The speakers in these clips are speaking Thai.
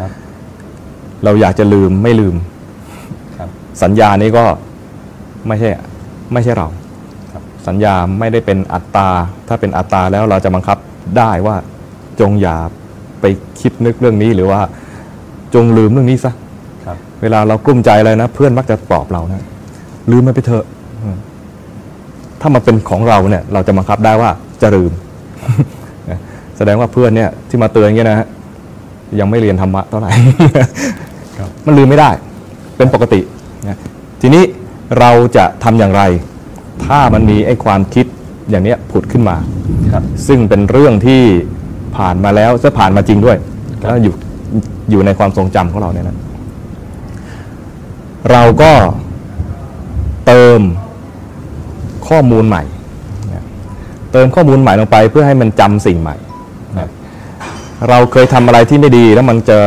ครับเราอยากจะลืมไม่ลืมครับสัญญานี้ก็ไม่ใช่ไม่ใช่เราครับสัญญาไม่ได้เป็นอัตตา ถ้าเป็นอัตตาแล้วเราจะบังคับได้ว่าจงอย่าไปคิดนึกเรื่องนี้หรือว่าจงลืมเรื่องนี้ซะครับเวลาเรากลุ้มใจอะไรนะ เพื่อนมักจะปลอบเรานะลืมมันไปเถอะอืมถ้ามาเป็นของเราเนี่ย เราจะบังคับได้ว่าจะลืม แสดงว่าเพื่อนเนี่ยที่มาเตือนอย่างเงี้ยนะฮะ ยังไม่เรียนธรรมะเท่าไหร่ครับมันลืมไม่ได้ เป็นปกตินะทีนี้เราจะทำอย่างไร ถ้ามันมีไอ้ความคิดอย่างเนี้ยผุดขึ้นมาครับซึ่งเป็นเรื่องที่ผ่านมาแล้วจะผ่านมาจริงด้วยแล้วอยู่อยู่ในความทรงจำของเราเนี่ยนะเราก็เติมข้อมูลใหม่นะเติมข้อมูลใหม่ลงไปเพื่อให้มันจำสิ่งใหม่ครับ เราเคยทำอะไรที่ไม่ดีแล้วมันจะ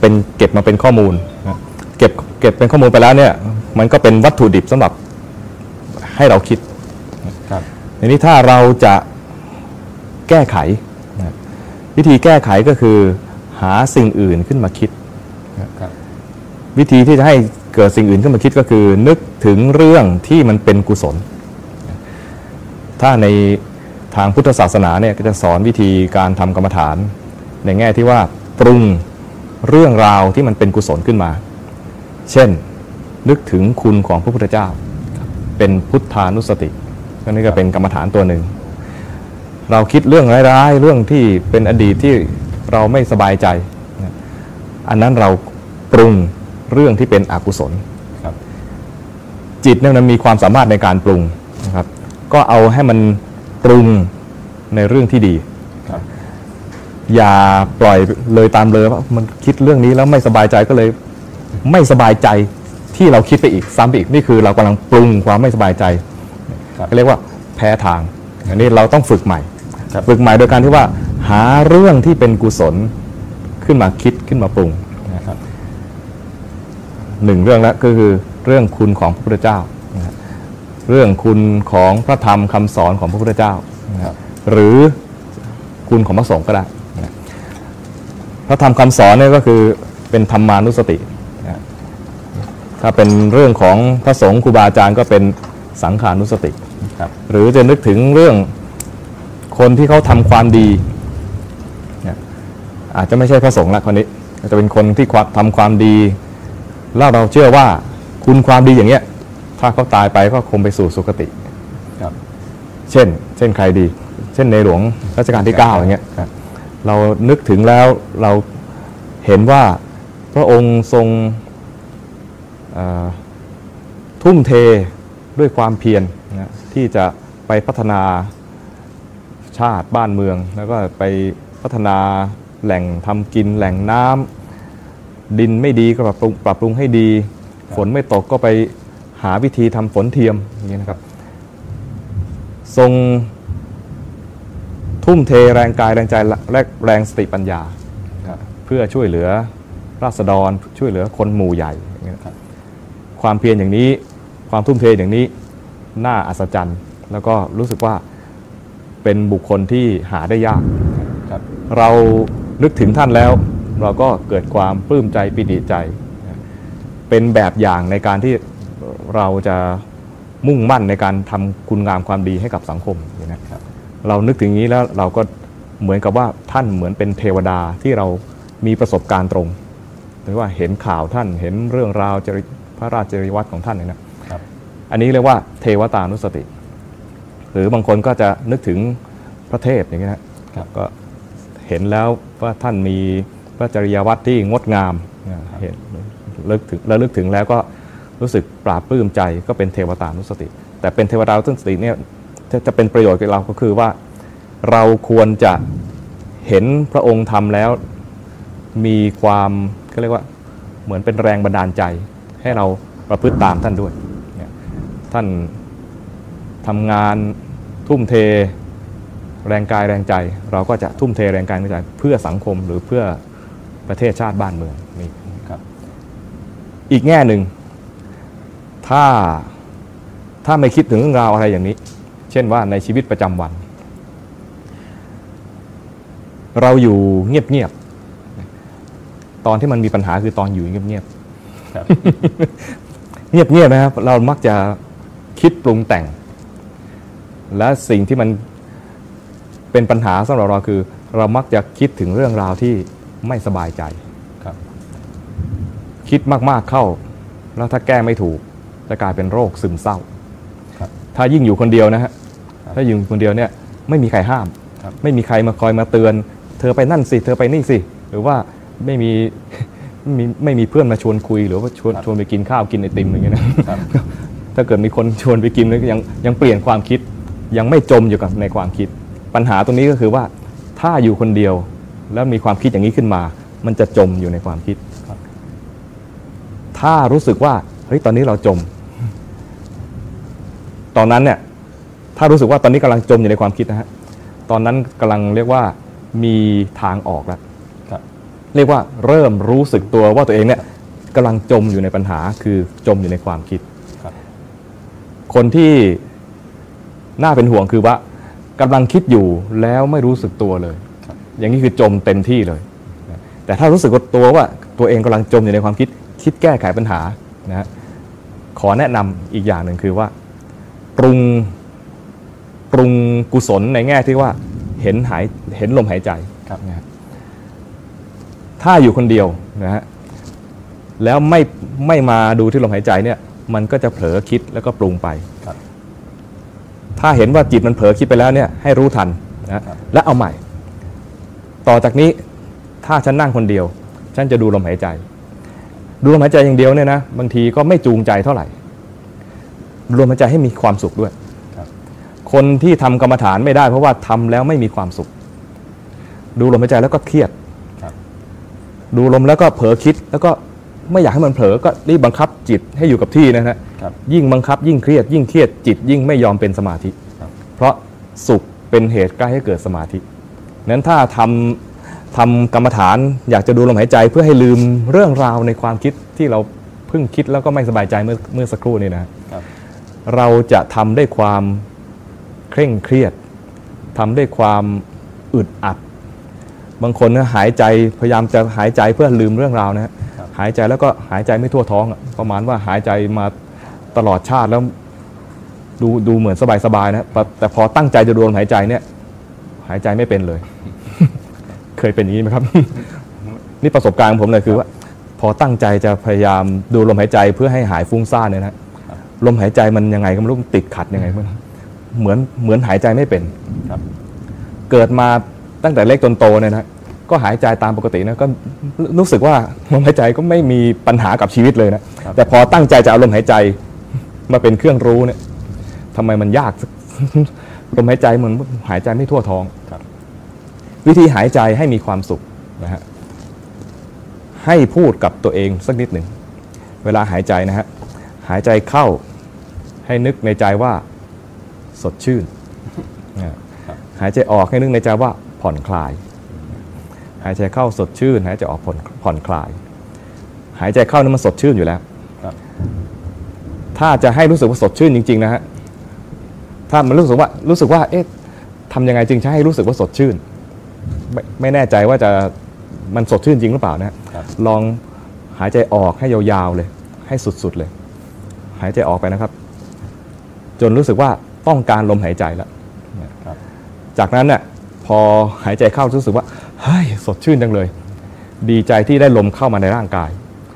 เป็นเก็บมาเป็นข้อมูลนะเก็บเก็บเป็นข้อมูลไปแล้วเนี่ยมันก็เป็นวัตถุดิบสำหรับให้เราคิดครับทีนี้ถ้าเราจะแก้ไขนะวิธีแก้ไขก็คือหาสิ่งอื่นขึ้นมาคิดครับวิธีที่จะให้เกิดสิ่งอื่นขึ้นมาคิดก็คือ นึกถึงเรื่องที่มันเป็นกุศล ถ้าในทางพุทธศาสนาเนี่ยก็จะสอนวิธีการทำกรรมฐาน ในแง่ที่ว่าปรุงเรื่องราวที่มันเป็นกุศลขึ้นมา เช่น นึกถึงคุณของพระพุทธเจ้า เป็นพุทธานุสติก็นี่ก็เป็นกรรมฐานตัวหนึ่ง เราคิดเรื่องร้ายๆ เรื่องที่เป็นอดีตที่เราไม่สบายใจนะอันนั้นเราปรุงเรื่องที่เป็นอกุศลครับจิตเนี่ยมันมีความสามารถในการปรุงนะครับ ก็เอาให้มันปรุงในเรื่องที่ดีครับ อย่าปล่อยเลยตามเลยว่ามันคิดเรื่องนี้แล้วไม่สบายใจก็เลย ไม่สบายใจที่เราคิดไปอีกซ้ำไปอีกนี่คือเรากำลังปรุงความไม่สบายใจครับก็เรียกว่าแพ้ทาง อันนี้เราต้องฝึกใหม่ครับฝึกใหม่โดยการที่ว่า หาเรื่องที่เป็นกุศลขึ้นมาคิดขึ้นมาปรุงนะครับหนึ่งเรื่องแล้วก็คือเรื่องคุณของพระพุทธเจ้านะครับเรื่องคุณของพระธรรมคำสอนของพระพุทธเจ้านะครับหรือคุณของพระสงฆ์ก็ได้นะ พระธรรมคำสอนเนี่ยก็คือเป็นธรรมานุสติ ถ้าเป็นเรื่องของพระสงฆ์ครูบาอาจารย์ก็เป็นสังขานุสติครับหรือจะนึกถึงเรื่องคนที่เขาทำความดี อาจจะไม่ใช่พระสงฆ์ละคนนี้จะเป็นคนที่ความทำความดีแล้วเราเชื่อว่าคุณความดีอย่างเงี้ย ถ้าเขาตายไปก็คงไปสู่สุคติครับเช่น เช่นใครดี เช่นในหลวงรัชกาลที่ 9 อย่างเงี้ยครับ เรานึกถึงแล้วเราเห็นว่าพระองค์ทรงทุ่มเทด้วยความเพียรนะที่จะไปพัฒนาชาติบ้านเมือง แล้วก็ไปพัฒนาแหล่งทำกินแหล่งน้ำดินไม่ดีก็ปรับปรุงปรับปรุงให้ดี ฝนไม่ตกก็ไปหาวิธีทำฝนเทียมอย่างนี้นะครับ ทรง ทุ่มเทแรงกายแรงใจและแรงสติปัญญาครับเพื่อช่วยเหลือราษฎรช่วยเหลือคนหมู่ใหญ่อย่างเงี้ยครับความเพียรอย่างนี้ความทุ่มเทอย่างนี้น่าอัศจรรย์ แล้วก็รู้สึกว่าเป็นบุคคลที่หาได้ยากครับเรานึกถึงท่านแล้ว เราก็เกิดความปลื้มใจปิติใจ เป็นแบบอย่างในการที่เราจะมุ่งมั่นในการทำคุณงามความดีให้กับสังคมอย่างนี้ยครับ เรานึกถึงอย่างนี้แล้วเราก็เหมือนกับว่าท่านเหมือนเป็นเทวดาที่เรามีประสบการณ์ตรงหรือว่าเห็นข่าวท่านเห็นเรื่องราวจริพระราชจริยวัตรของท่านเนี่ยนะครับอันนี้เรียกว่าเทวตานุสติ หรือบางคนก็จะนึกถึงพระเทพอย่างนี้นะครับก็เห็นแล้วว่าท่านมีพระจริยวัตรที่งดงามนะเห็นลึกถึงแล้วลึกถึงแล้วก็รู้สึกปราบปลื้มใจก็เป็นเทวตานุสติ แต่เป็นเทวดานุสติเนี่ย จะจะเป็นประโยชน์กับเราก็คือว่า เราควรจะเห็นพระองค์ทำแล้ว มีความก็เรียกว่าเหมือนเป็นแรงบันดาลใจ ให้เราประพฤติตามท่านด้วยเนี่ยท่านทำงานทุ่มเทแรงกายแรงใจ เราก็จะทุ่มเทแรงกายแรงใจ เพื่อสังคมหรือเพื่อประเทศชาติบ้านเมืองนี่ครับอีกแง่หนึ่งถ้าถ้าไม่คิดถึงเรื่องราวอะไรอย่างนี้ เช่นว่าในชีวิตประจำวัน เราอยู่เงียบตอนที่มันมีปัญหาคือตอนอยู่เงียบครับๆเงียบๆนะครับ เรามักจะคิดปรุงแต่ง และสิ่งที่มันเป็นปัญหาสำหรับเราคือ เรามักจะคิดถึงเรื่องราวที่ไม่สบายใจครับ คิดมากๆเข้า แล้วถ้าแก้ไม่ถูกจะกลายเป็นโรคซึมเศร้าครับ ถ้ายิ่งอยู่คนเดียวนะฮะครับถ้าอยู่คนเดียวเนี่ยไม่มีใครห้ามครับไม่มีใครมาคอยมาเตือน เธอไปนั่นสิ เธอไปนี่สิ หรือว่าไม่มีไม่มีไม่มีเพื่อนมาชวนคุย หรือว่าชวนครับชวนไปกินข้าวกินไอติมอะไรเงี้ยนะครับถ้าเกิดมีคนชวนไปกินแล้วยังยังเปลี่ยนความคิด ยังไม่จมอยู่กับในความคิด ปัญหาตรงนี้ก็คือว่าถ้าอยู่คนเดียวแล้วมีความคิดอย่างนี้ขึ้นมา มันจะจมอยู่ในความคิดครับถ้ารู้สึกว่าเฮ้ยตอนนี้เราจม ตอนนั้นเนี่ยถ้ารู้สึกว่าตอนนี้กำลังจมอยู่ในความคิดนะฮะตอนนั้นกำลังเรียกว่ามีทางออกแล้วครับเรียกว่าเริ่มรู้สึกตัวว่าตัวเองเนี่ยกำลังจมอยู่ในปัญหาคือจมอยู่ในความคิดครับคนที่น่าเป็นห่วงคือว่ากำลังคิดอยู่แล้วไม่รู้สึกตัวเลยครับอย่างนี้คือจมเต็มที่เลยนะแต่ถ้ารู้สึกว่าตัวว่าตัวเองกำลังจมอยู่ในความคิด คิดแก้ไขปัญหานะฮะขอแนะนำอีกอย่างหนึ่งคือว่า ปรุงปรุงกุศลในแง่ที่ว่าเห็นหายเห็นลมหายใจครับนะฮะถ้าอยู่คนเดียวนะฮะแล้วไม่ไม่มาดูที่ลมหายใจเนี่ย มันก็จะเผลอคิดแล้วก็ปรุงไปครับถ้าเห็นว่าจิตมันเผลอคิดไปแล้วเนี่ยให้รู้ทันนะฮะและเอาใหม่ ต่อจากนี้ถ้าฉันนั่งคนเดียว ฉันจะดูลมหายใจ ดูลมหายใจอย่างเดียวเนี่ยนะบางทีก็ไม่จูงใจเท่าไหร่ ดูลมหายใจให้มีความสุขด้วยครับคนที่ทำกรรมฐานไม่ได้ เพราะว่าทำแล้วไม่มีความสุข ดูลมหายใจแล้วก็เครียดครับดูลมแล้วก็เผลอคิด แล้วก็ไม่อยากให้มันเผลอก็รีบบังคับจิตให้อยู่กับที่นะฮะครับยิ่งบังคับยิ่งเครียด ยิ่งเครียดจิตยิ่งไม่ยอมเป็นสมาธิครับเพราะสุขเป็นเหตุใกล้ให้เกิดสมาธินั้นถ้าทำทำกรรมฐานอยากจะดูลมหายใจเพื่อให้ลืมเรื่องราวในความคิดที่เราเพิ่งคิดแล้วก็ไม่สบายใจเมื่อเมื่อสักครู่นี้นะครับ เราจะทำด้วยความเคร่งเครียดทำด้วยความอึดอัด บางคนนะหายใจพยายามจะหายใจเพื่อลืมเรื่องราวนะฮะครับหายใจแล้วก็หายใจไม่ทั่วท้องอะประมาณว่าหายใจมาตลอดชาติแล้วดูดูเหมือนสบายๆนะแต่แต่พอตั้งใจจะดูลมหายใจเนี่ย หายใจไม่เป็นเลย เคยเป็นอย่างนี้ไหมครับ นี่ประสบการณ์ของผมเลยคือว่า พอตั้งใจจะพยายามดูลมหายใจเพื่อให้หายฟุ้งซ่านเนี่ยนะ ลมหายใจมันยังไงก็ไม่รู้มันติดขัดยังไงมันเหมือนเหมือนหายใจไม่เป็นครับ เกิดมาตั้งแต่เล็กจนโตเนี่ยนะก็หายใจตามปกตินะก็รู้สึกว่าลมหายใจก็ไม่มีปัญหากับชีวิตเลยนะครับแต่พอตั้งใจจะเอาลมหายใจมาเป็นเครื่องรู้เนี่ยทำไมมันยากลมหายใจเหมือนหายใจไม่ทั่วท้องครับวิธีหายใจให้มีความสุขนะฮะให้พูดกับตัวเองสักนิดหนึ่ง เวลาหายใจนะฮะ หายใจเข้าให้นึกในใจว่าสดชื่นนะหายใจออกให้นึกในใจว่าผ่อนคลาย หายใจเข้าสดชื่น หายใจออกผ่อนผ่อนคลาย หายใจเข้านี่มันสดชื่นอยู่แล้วครับถ้าจะให้รู้สึกว่าสดชื่นจริง ๆ นะฮะ ถ้ามันรู้สึกว่ารู้สึกว่า เอ๊ะทำยังไงจึงจะให้รู้สึกว่าสดชื่น ไม่ไม่แน่ใจว่าจะมันสดชื่นจริงหรือเปล่านะฮะครับลองหายใจออกให้ยาวๆเลย ให้สุดๆเลย หายใจออกไปนะครับ จนรู้สึกว่าต้องการลมหายใจแล้วครับจากนั้นเนี่ยพอหายใจเข้ารู้สึกว่าเฮ้ยสดชื่นจังเลย ดีใจที่ได้ลมเข้ามาในร่างกาย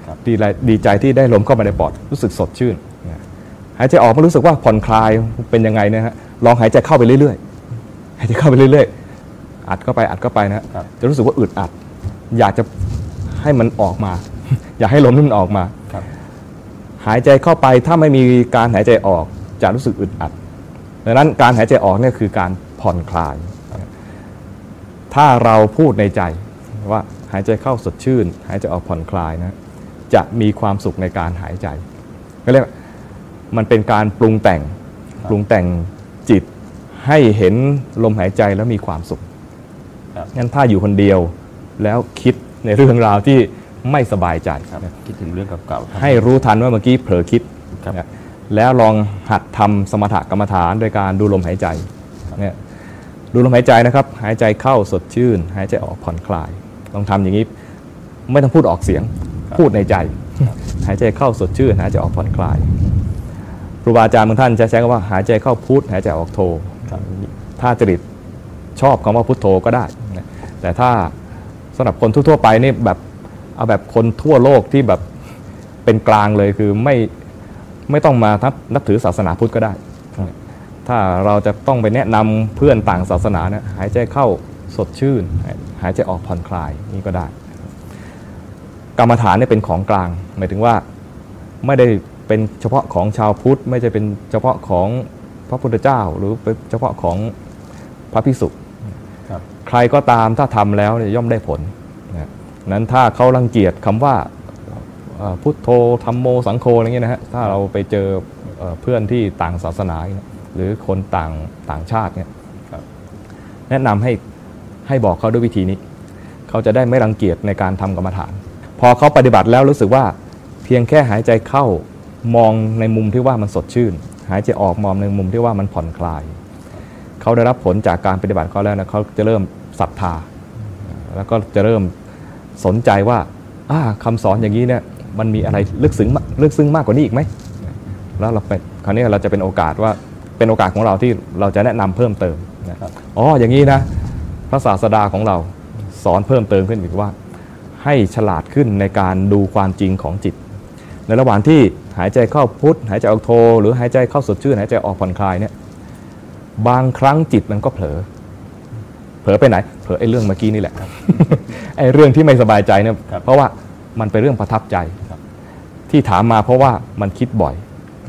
ครับดีใจดีใจที่ได้ลมเข้ามาในปอดรู้สึกสดชื่นนะหายใจออกมารู้สึกว่าผ่อนคลายเป็นยังไงนะฮะลองหายใจเข้าไปเรื่อยๆหายใจเข้าไปเรื่อยๆ อัดเข้าไปอัดเข้าไปนะฮะครับจะรู้สึกว่าอึดอัด อยากจะให้มันออกมา อยากให้ลมนี่มันออกมาครับ หายใจเข้าไปถ้าไม่มีการหายใจออกจะรู้สึกอึดอัดดังนั้นการหายใจออกเนี่ยคือการผ่อนคลาย ถ้าเราพูดในใจว่าหายใจเข้าสดชื่น หายใจออกผ่อนคลายนะจะมีความสุขในการหายใจก็เรียกว่ามันเป็นการปรุงแต่งปรุงแต่งจิตให้เห็นลมหายใจแล้วมีความสุขงั้นถ้าอยู่คนเดียวแล้วคิดในเรื่องราวที่ ไม่สบายใจครับคิดถึงเรื่องเก่าๆทำให้รู้ทันว่าเมื่อกี้เผลอคิดครับนะแล้วลองหัดทำสมถกรรมฐานโดยการดูลมหายใจเนี่ยดูลมหายใจนะครับ หายใจเข้าสดชื่น หายใจออกผ่อนคลาย ลองทำอย่างนี้ ไม่ต้องพูดออกเสียง พูดในใจ หายใจเข้าสดชื่น หายใจออกผ่อนคลายครูบาอาจารย์บางท่านจะใช้คำว่าหายใจเข้าพุทหายใจออกโทครับถ้าจริตชอบคำว่าพุทโธก็ได้นะแต่ถ้าสำหรับคนทั่วๆไปนี่แบบ เอาแบบคนทั่วโลกที่แบบเป็นกลางเลยคือไม่ไม่ต้องมาทับนับถือศาสนาพุทธก็ได้ ถ้าเราจะต้องไปแนะนำเพื่อนต่างศาสนาเนี่ยหายใจเข้าสดชื่นหายหายใจออกผ่อนคลายนี่ก็ได้ กรรมฐานเนี่ยเป็นของกลาง หมายถึงว่าไม่ได้เป็นเฉพาะของชาวพุทธ ไม่ใช่เป็นเฉพาะของพระพุทธเจ้า หรือเป็นเฉพาะของพระภิกษุครับใครก็ตามถ้าทำแล้วเนี่ยย่อมได้ผล นั้นถ้าเขารังเกียจคำว่าพุทโธธรรมโมสังโฆอะไรเงี้ยนะฮะถ้าเราไปเจอเอเพื่อนที่ต่างศาสนาหรือคนต่างต่างชาติเนี่ยแนะนำให้ให้บอกเขาด้วยวิธีนี้ เขาจะได้ไม่รังเกียจในการทำกรรมฐาน พอเขาปฏิบัติแล้วรู้สึกว่าเพียงแค่หายใจเข้ามองในมุมที่ว่ามันสดชื่น หายใจออกมองในมุมที่ว่ามันผ่อนคลาย เขาได้รับผลจากการปฏิบัติเขาแล้วนะเขาจะเริ่มศรัทธา แล้วก็จะเริ่ม สนใจว่าอ่าคำสอนอย่างนี้เนี่ยมันมีอะไรลึกซึ้งมากลึกซึ้งมากกว่านี้อีกไหมแล้วเราไปคราวนี้เราจะเป็นโอกาสว่าเป็นโอกาสของเราที่เราจะแนะนำเพิ่มเติมนะครับอ๋ออย่างนี้นะพระศาสดาของเราสอนเพิ่มเติมขึ้นอีกว่า ให้ฉลาดขึ้นในการดูความจริงของจิต ในระหว่างที่หายใจเข้าพุทธหายใจออกโท หรือหายใจเข้าสดชื่นหายใจออกผ่อนคลายเนี่ยบางครั้งจิตมันก็เผลอ เผลอไปไหน เผลอไอ้เรื่องเมื่อกี้นี่แหละไอ้เรื่องที่ไม่สบายใจเนี่ยครับเพราะว่ามันเป็นเรื่องประทับใจครับที่ถามมาเพราะว่ามันคิดบ่อย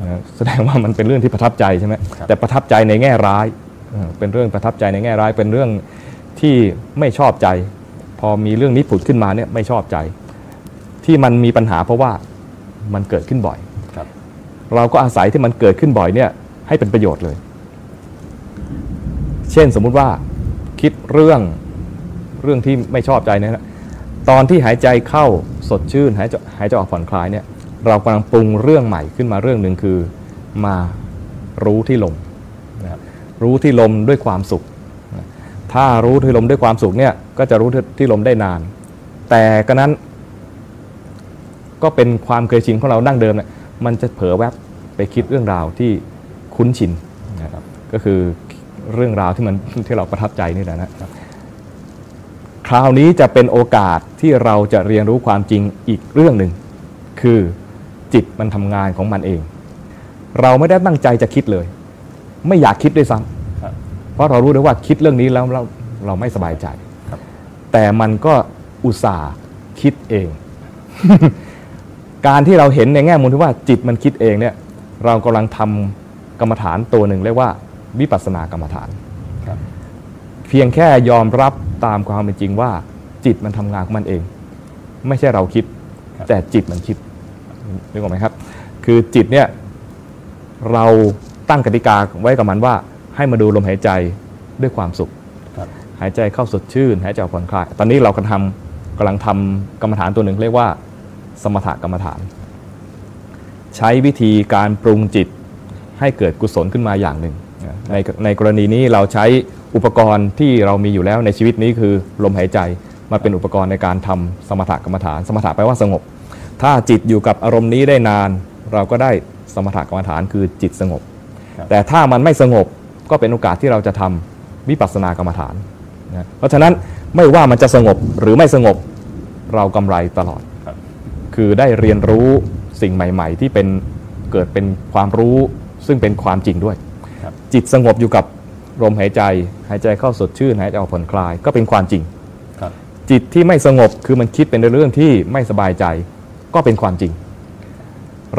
นะแสดงว่ามันเป็นเรื่องที่ประทับใจใช่ไหมครับแต่ประทับใจในแง่ร้ายเออเป็นเรื่องประทับใจในแง่ร้าย เป็นเรื่องที่ไม่ชอบใจ พอมีเรื่องนี้ผุดขึ้นมาเนี่ยไม่ชอบใจ ที่มันมีปัญหาเพราะว่ามันเกิดขึ้นบ่อยครับเราก็อาศัยที่มันเกิดขึ้นบ่อยเนี่ยให้เป็นประโยชน์เลย เช่นสมมุติว่า คิดเรื่องเรื่องที่ไม่ชอบใจเนี่ยนะตอนที่หายใจเข้าสดชื่นหายใจหายใจออกผ่อนคลายเนี่ยเรากำลังปรุงเรื่องใหม่ขึ้นมาเรื่องหนึ่งคือมารู้ที่ลมนะรู้ที่ลมด้วยความสุข ถ้ารู้ที่ลมด้วยความสุขเนี่ยก็จะรู้ที่ลมได้นาน แต่ก็นั้น ก็เป็นความเคยชินของเราดั้งเดิมเนี่ยมันจะเผลอแวบไปคิดเรื่องราวที่คุ้นชินนะครับก็คือ เรื่องราวที่มันที่เราประทับใจนี่แหละนะครับคราวนี้จะเป็นโอกาสที่เราจะเรียนรู้ความจริงอีกเรื่องหนึ่ง คือจิตมันทำงานของมันเอง เราไม่ได้ตั้งใจจะคิดเลย ไม่อยากคิดด้วยซ้ำครับเพราะเรารู้ได้ว่าคิดเรื่องนี้แล้วเราเราไม่สบายใจครับแต่มันก็อุตส่าห์คิดเอง การที่เราเห็นในแง่มุมที่ว่าจิตมันคิดเองเนี่ย เรากำลังทำกรรมฐานตัวหนึ่งเรียกว่า วิปัสสนากรรมฐานครับเพียงแค่ยอมรับตามความเป็นจริงว่า จิตมันทำงานของมันเอง ไม่ใช่เราคิดครับแต่จิตมันคิดนึกออกไหมครับ คือจิตเนี่ยเราตั้งกติกาไว้กับมันว่า ให้มาดูลมหายใจด้วยความสุขครับหายใจเข้าสดชื่น หายใจออกผ่อนคลาย ตอนนี้เรากำลังทำกำลังทำกรรมฐานตัวหนึ่งเรียกว่า สมถกรรมฐาน ใช้วิธีการปรุงจิตให้เกิดกุศลขึ้นมาอย่างหนึ่งนะ ในในกรณีนี้เราใช้อุปกรณ์ที่เรามีอยู่แล้วในชีวิตนี้คือลมหายใจมาเป็นอุปกรณ์ในการทำสมถกรรมฐาน สมถะแปลว่าสงบ ถ้าจิตอยู่กับอารมณ์นี้ได้นาน เราก็ได้สมถกรรมฐานคือจิตสงบ แต่ถ้ามันไม่สงบก็เป็นโอกาสที่เราจะทำวิปัสสนากรรมฐานนะเพราะฉะนั้นไม่ว่ามันจะสงบหรือไม่สงบเรากำไรตลอดคคือได้เรียนรู้สิ่งใหม่ ๆ ที่เป็นเกิดเป็นความรู้ซึ่งเป็นความจริงด้วย จิตสงบอยู่กับลมหายใจ หายใจเข้าสดชื่นหายใจออกผ่อนคลาย ก็เป็นความจริงครับจิตที่ไม่สงบคือมันคิดเป็นในเรื่องที่ไม่สบายใจ ก็เป็นความจริง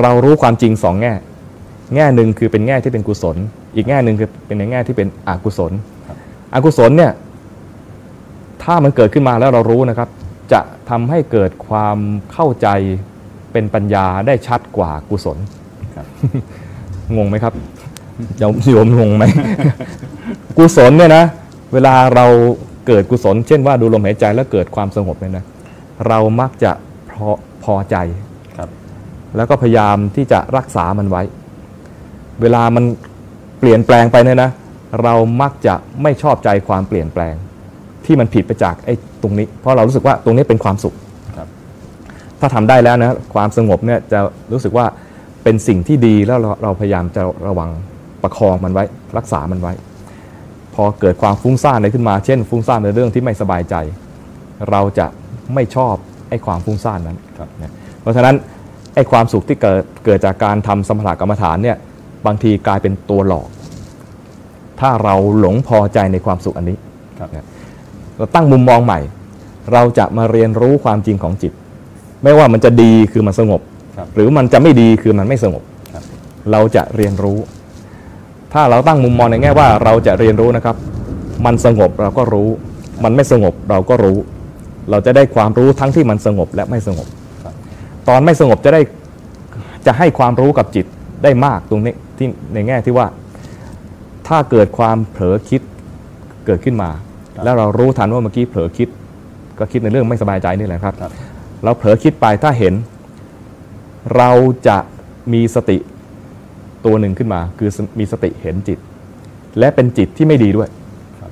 เรารู้ความจริงสองแง่ แง่หนึ่งคือเป็นแง่ที่เป็นกุศล อีกแง่หนึ่งคือเป็นในแง่ที่เป็นอกุศลครับอกุศลเนี่ยถ้ามันเกิดขึ้นมาแล้วเรารู้นะครับ จะทำให้เกิดความเข้าใจเป็นปัญญาได้ชัดกว่ากุศลครับงงไหมครับ โยมโยมงงไหมกุศลเนี่ยนะ เวลาเราเกิดกุศล เช่นว่าดูลมหายใจแล้วเกิดความสงบเนี่ยนะ เรามักจะพอพอใจครับ แล้วก็พยายามที่จะรักษามันไว้ เวลามันเปลี่ยนแปลงไปเนี่ยนะ เรามักจะไม่ชอบใจความเปลี่ยนแปลง ที่มันผิดไปจากไอ้ตรงนี้ เพราะเรารู้สึกว่าตรงนี้เป็นความสุขครับถ้าทำได้แล้วนะความสงบเนี่ยจะรู้สึกว่าเป็นสิ่งที่ดีแล้วเราเราพยายามจะระวัง ประคองมันไว้ รักษามันไว้ พอเกิดความฟุ้งซ่านอะไรขึ้นมา เช่น ฟุ้งซ่านในเรื่องที่ไม่สบายใจ เราจะไม่ชอบไอ้ความฟุ้งซ่านนั้นครับนะเพราะฉะนั้นไอ้ความสุขที่เกิดเกิดจากการทำสมถกรรมฐานเนี่ยบางทีกลายเป็นตัวหลอก ถ้าเราหลงพอใจในความสุขอันนี้ครับเราตั้งมุมมองใหม่ เราจะมาเรียนรู้ความจริงของจิต ไม่ว่ามันจะดีคือมันสงบครับหรือมันจะไม่ดีคือมันไม่สงบครับเราจะเรียนรู้ ถ้าเราตั้งมุมมองในแง่ว่าเราจะเรียนรู้นะครับ มันสงบเราก็รู้ มันไม่สงบเราก็รู้ เราจะได้ความรู้ทั้งที่มันสงบและไม่สงบครับตอนไม่สงบจะได้จะให้ความรู้กับจิตได้มากตรงนี้ที่ในแง่ที่ว่า ถ้าเกิดความเผลอคิดเกิดขึ้นมาครับแล้วเรารู้ทันว่าเมื่อกี้เผลอคิด ก็คิดในเรื่องไม่สบายใจนี่แหละครับครับเราเผลอคิดไปถ้าเห็น เราจะมีสติ ตัวหนึ่งขึ้นมา คือมีสติเห็นจิต และเป็นจิตที่ไม่ดีด้วยครับ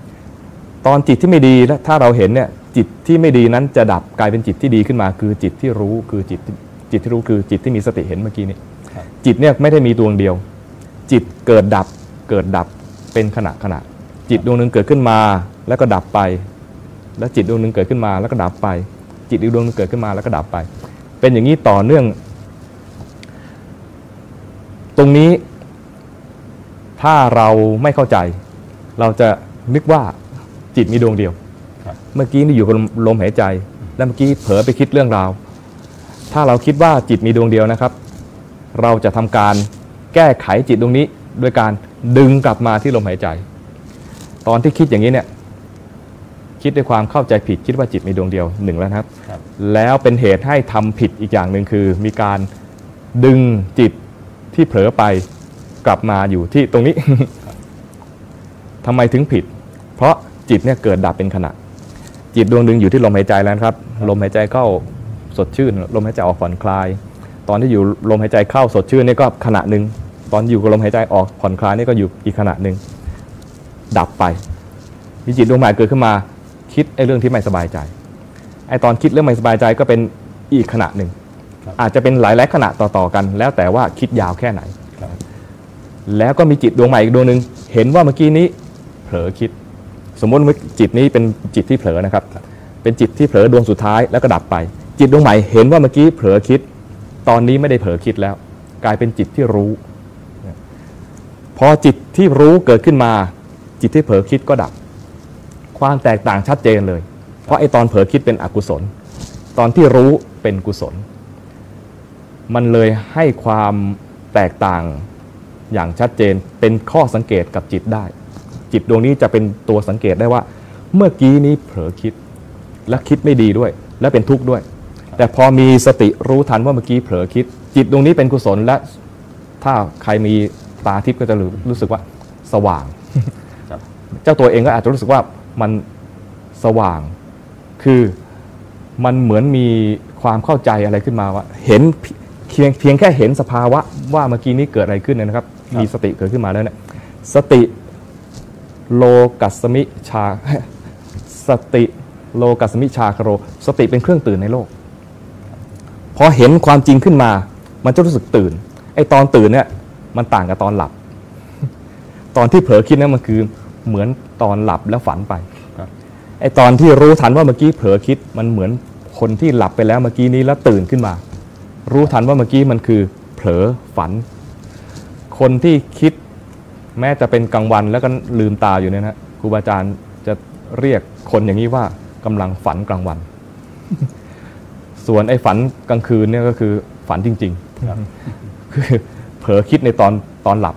ตอนจิตที่ไม่ดีแล้วถ้าเราเห็นเนี่ยจิตที่ไม่ดีนั้นจะดับกลายเป็นจิตที่ดีขึ้นมา คือจิตที่รู้คือจิตที่จิตที่รู้คือจิตที่มีสติเห็นเมื่อกี้นี้ครับจิตเนี่ยไม่ได้มีดวงเดียว จิตเกิดดับเกิดดับเป็นขณะขณะ จิตดวงหนึ่งเกิดขึ้นมาแล้วก็ดับไป แล้วจิตดวงหนึ่งเกิดขึ้นมาแล้วก็ดับไป จิตอีกดวงหนึงเกิดขึ้นมาแล้วก็ดับไป เป็นอย่างนี้ต่อเนื่อง ตรงนี้ ถ้าเราไม่เข้าใจ เราจะนึกว่าจิตมีดวงเดียวครับเมื่อกี้นี่อยู่กับลมหายใจ แล้วเมื่อกี้เผลอไปคิดเรื่องราว ถ้าเราคิดว่าจิตมีดวงเดียวนะครับ เราจะทำการแก้ไขจิตดวงนี้ โดยการดึงกลับมาที่ลมหายใจ ตอนที่คิดอย่างนี้เนี่ย คิดด้วยความเข้าใจผิดคิดว่าจิตมีดวงเดียวหนึ่งแล้วนะครับครับแล้วเป็นเหตุให้ทำผิดอีกอย่างหนึ่งคือ มีการดึงจิต ที่เผลอไปกลับมาอยู่ที่ตรงนี้ทำไมถึงผิด เพราะจิตเนี่ยเกิดดับเป็นขณะ จิตดวงหนึ่งอยู่ที่ลมหายใจแล้วครับ ลมหายใจเข้าสดชื่น ลมหายใจออกผ่อนคลาย ตอนที่อยู่ลมหายใจเข้าสดชื่นนี่ก็ขณะหนึ่งตอนอยู่กับลมหายใจออกผ่อนคลายนี่ก็อยู่อีกขณะหนึ่งดับไป มีจิตดวงใหม่เกิดขึ้นมาคิดไอ้เรื่องที่ไม่สบายใจไอ้ตอนคิดเรื่องไม่สบายใจก็เป็นอีกขณะหนึ่ง อาจจะเป็นหลายๆขณะต่อๆกัน แล้วแต่ว่าคิดยาวแค่ไหน แล้วก็มีจิตดวงใหม่อีกดวงหนึ่งเห็นว่าเมื่อกี้นี้เผลอคิด สมมติว่าจิตนี้เป็นจิตที่เผลอนะครับ เป็นจิตที่เผลอดวงสุดท้ายแล้วก็ดับไป จิตดวงใหม่เห็นว่าเมื่อกี้เผลอคิด ตอนนี้ไม่ได้เผลอคิดแล้ว กลายเป็นจิตที่รู้พอจิตที่รู้เกิดขึ้นมา จิตที่เผลอคิดก็ดับ ความแตกต่างชัดเจนเลย เพราะไอ้ตอนเผลอคิดเป็นอกุศล ตอนที่รู้เป็นกุศล มันเลยให้ความแตกต่างอย่างชัดเจนเป็นข้อสังเกตกับจิตได้ จิตดวงนี้จะเป็นตัวสังเกตได้ว่า เมื่อกี้นี้เผลอคิด และคิดไม่ดีด้วย และเป็นทุกข์ด้วย แต่พอมีสติรู้ทันว่าเมื่อกี้เผลอคิด จิตดวงนี้เป็นกุศลและถ้าใครมีตาทิพย์ก็จะรู้รู้สึกว่าสว่างครับเจ้าตัวเองก็อาจจะรู้สึกว่ามันสว่าง คือมันเหมือนมีความเข้าใจอะไรขึ้นมาว่า เห็น เพียงเพียงแค่เห็นสภาวะว่าเมื่อกี้นี้เกิดอะไรขึ้นเนยนะครับครับ มีสติเกิดขึ้นมาแล้วเนี่ยสติโลกัสมิชา สติโลกัสมิชาคโร สติเป็นเครื่องตื่นในโลก พอเห็นความจริงขึ้นมา มันจะรู้สึกตื่น ไอ้ตอนตื่นเนี่ยมันต่างกับตอนหลับ ตอนที่เผลอคิดเนี่ยมันคือเหมือนตอนหลับแล้วฝันไปครับไอตอนที่รู้ทันว่าเมื่อกี้เผลอคิด มันเหมือนคนที่หลับไปแล้วเมื่อกี้นี้แล้วตื่นขึ้นมา รู้ทันว่าเมื่อกี้มันคือเผลอฝัน คนที่คิดแม้จะเป็นกลางวันแล้วก็ลืมตาอยู่เนี่ยนะครูบาอาจารย์จะเรียกคนอย่างนี้ว่ากำลังฝันกลางวัน ส่วนไอ้ฝันกลางคืนเนี่ยก็คือฝันจริงๆคือเผลอคิดในตอนตอนหลับ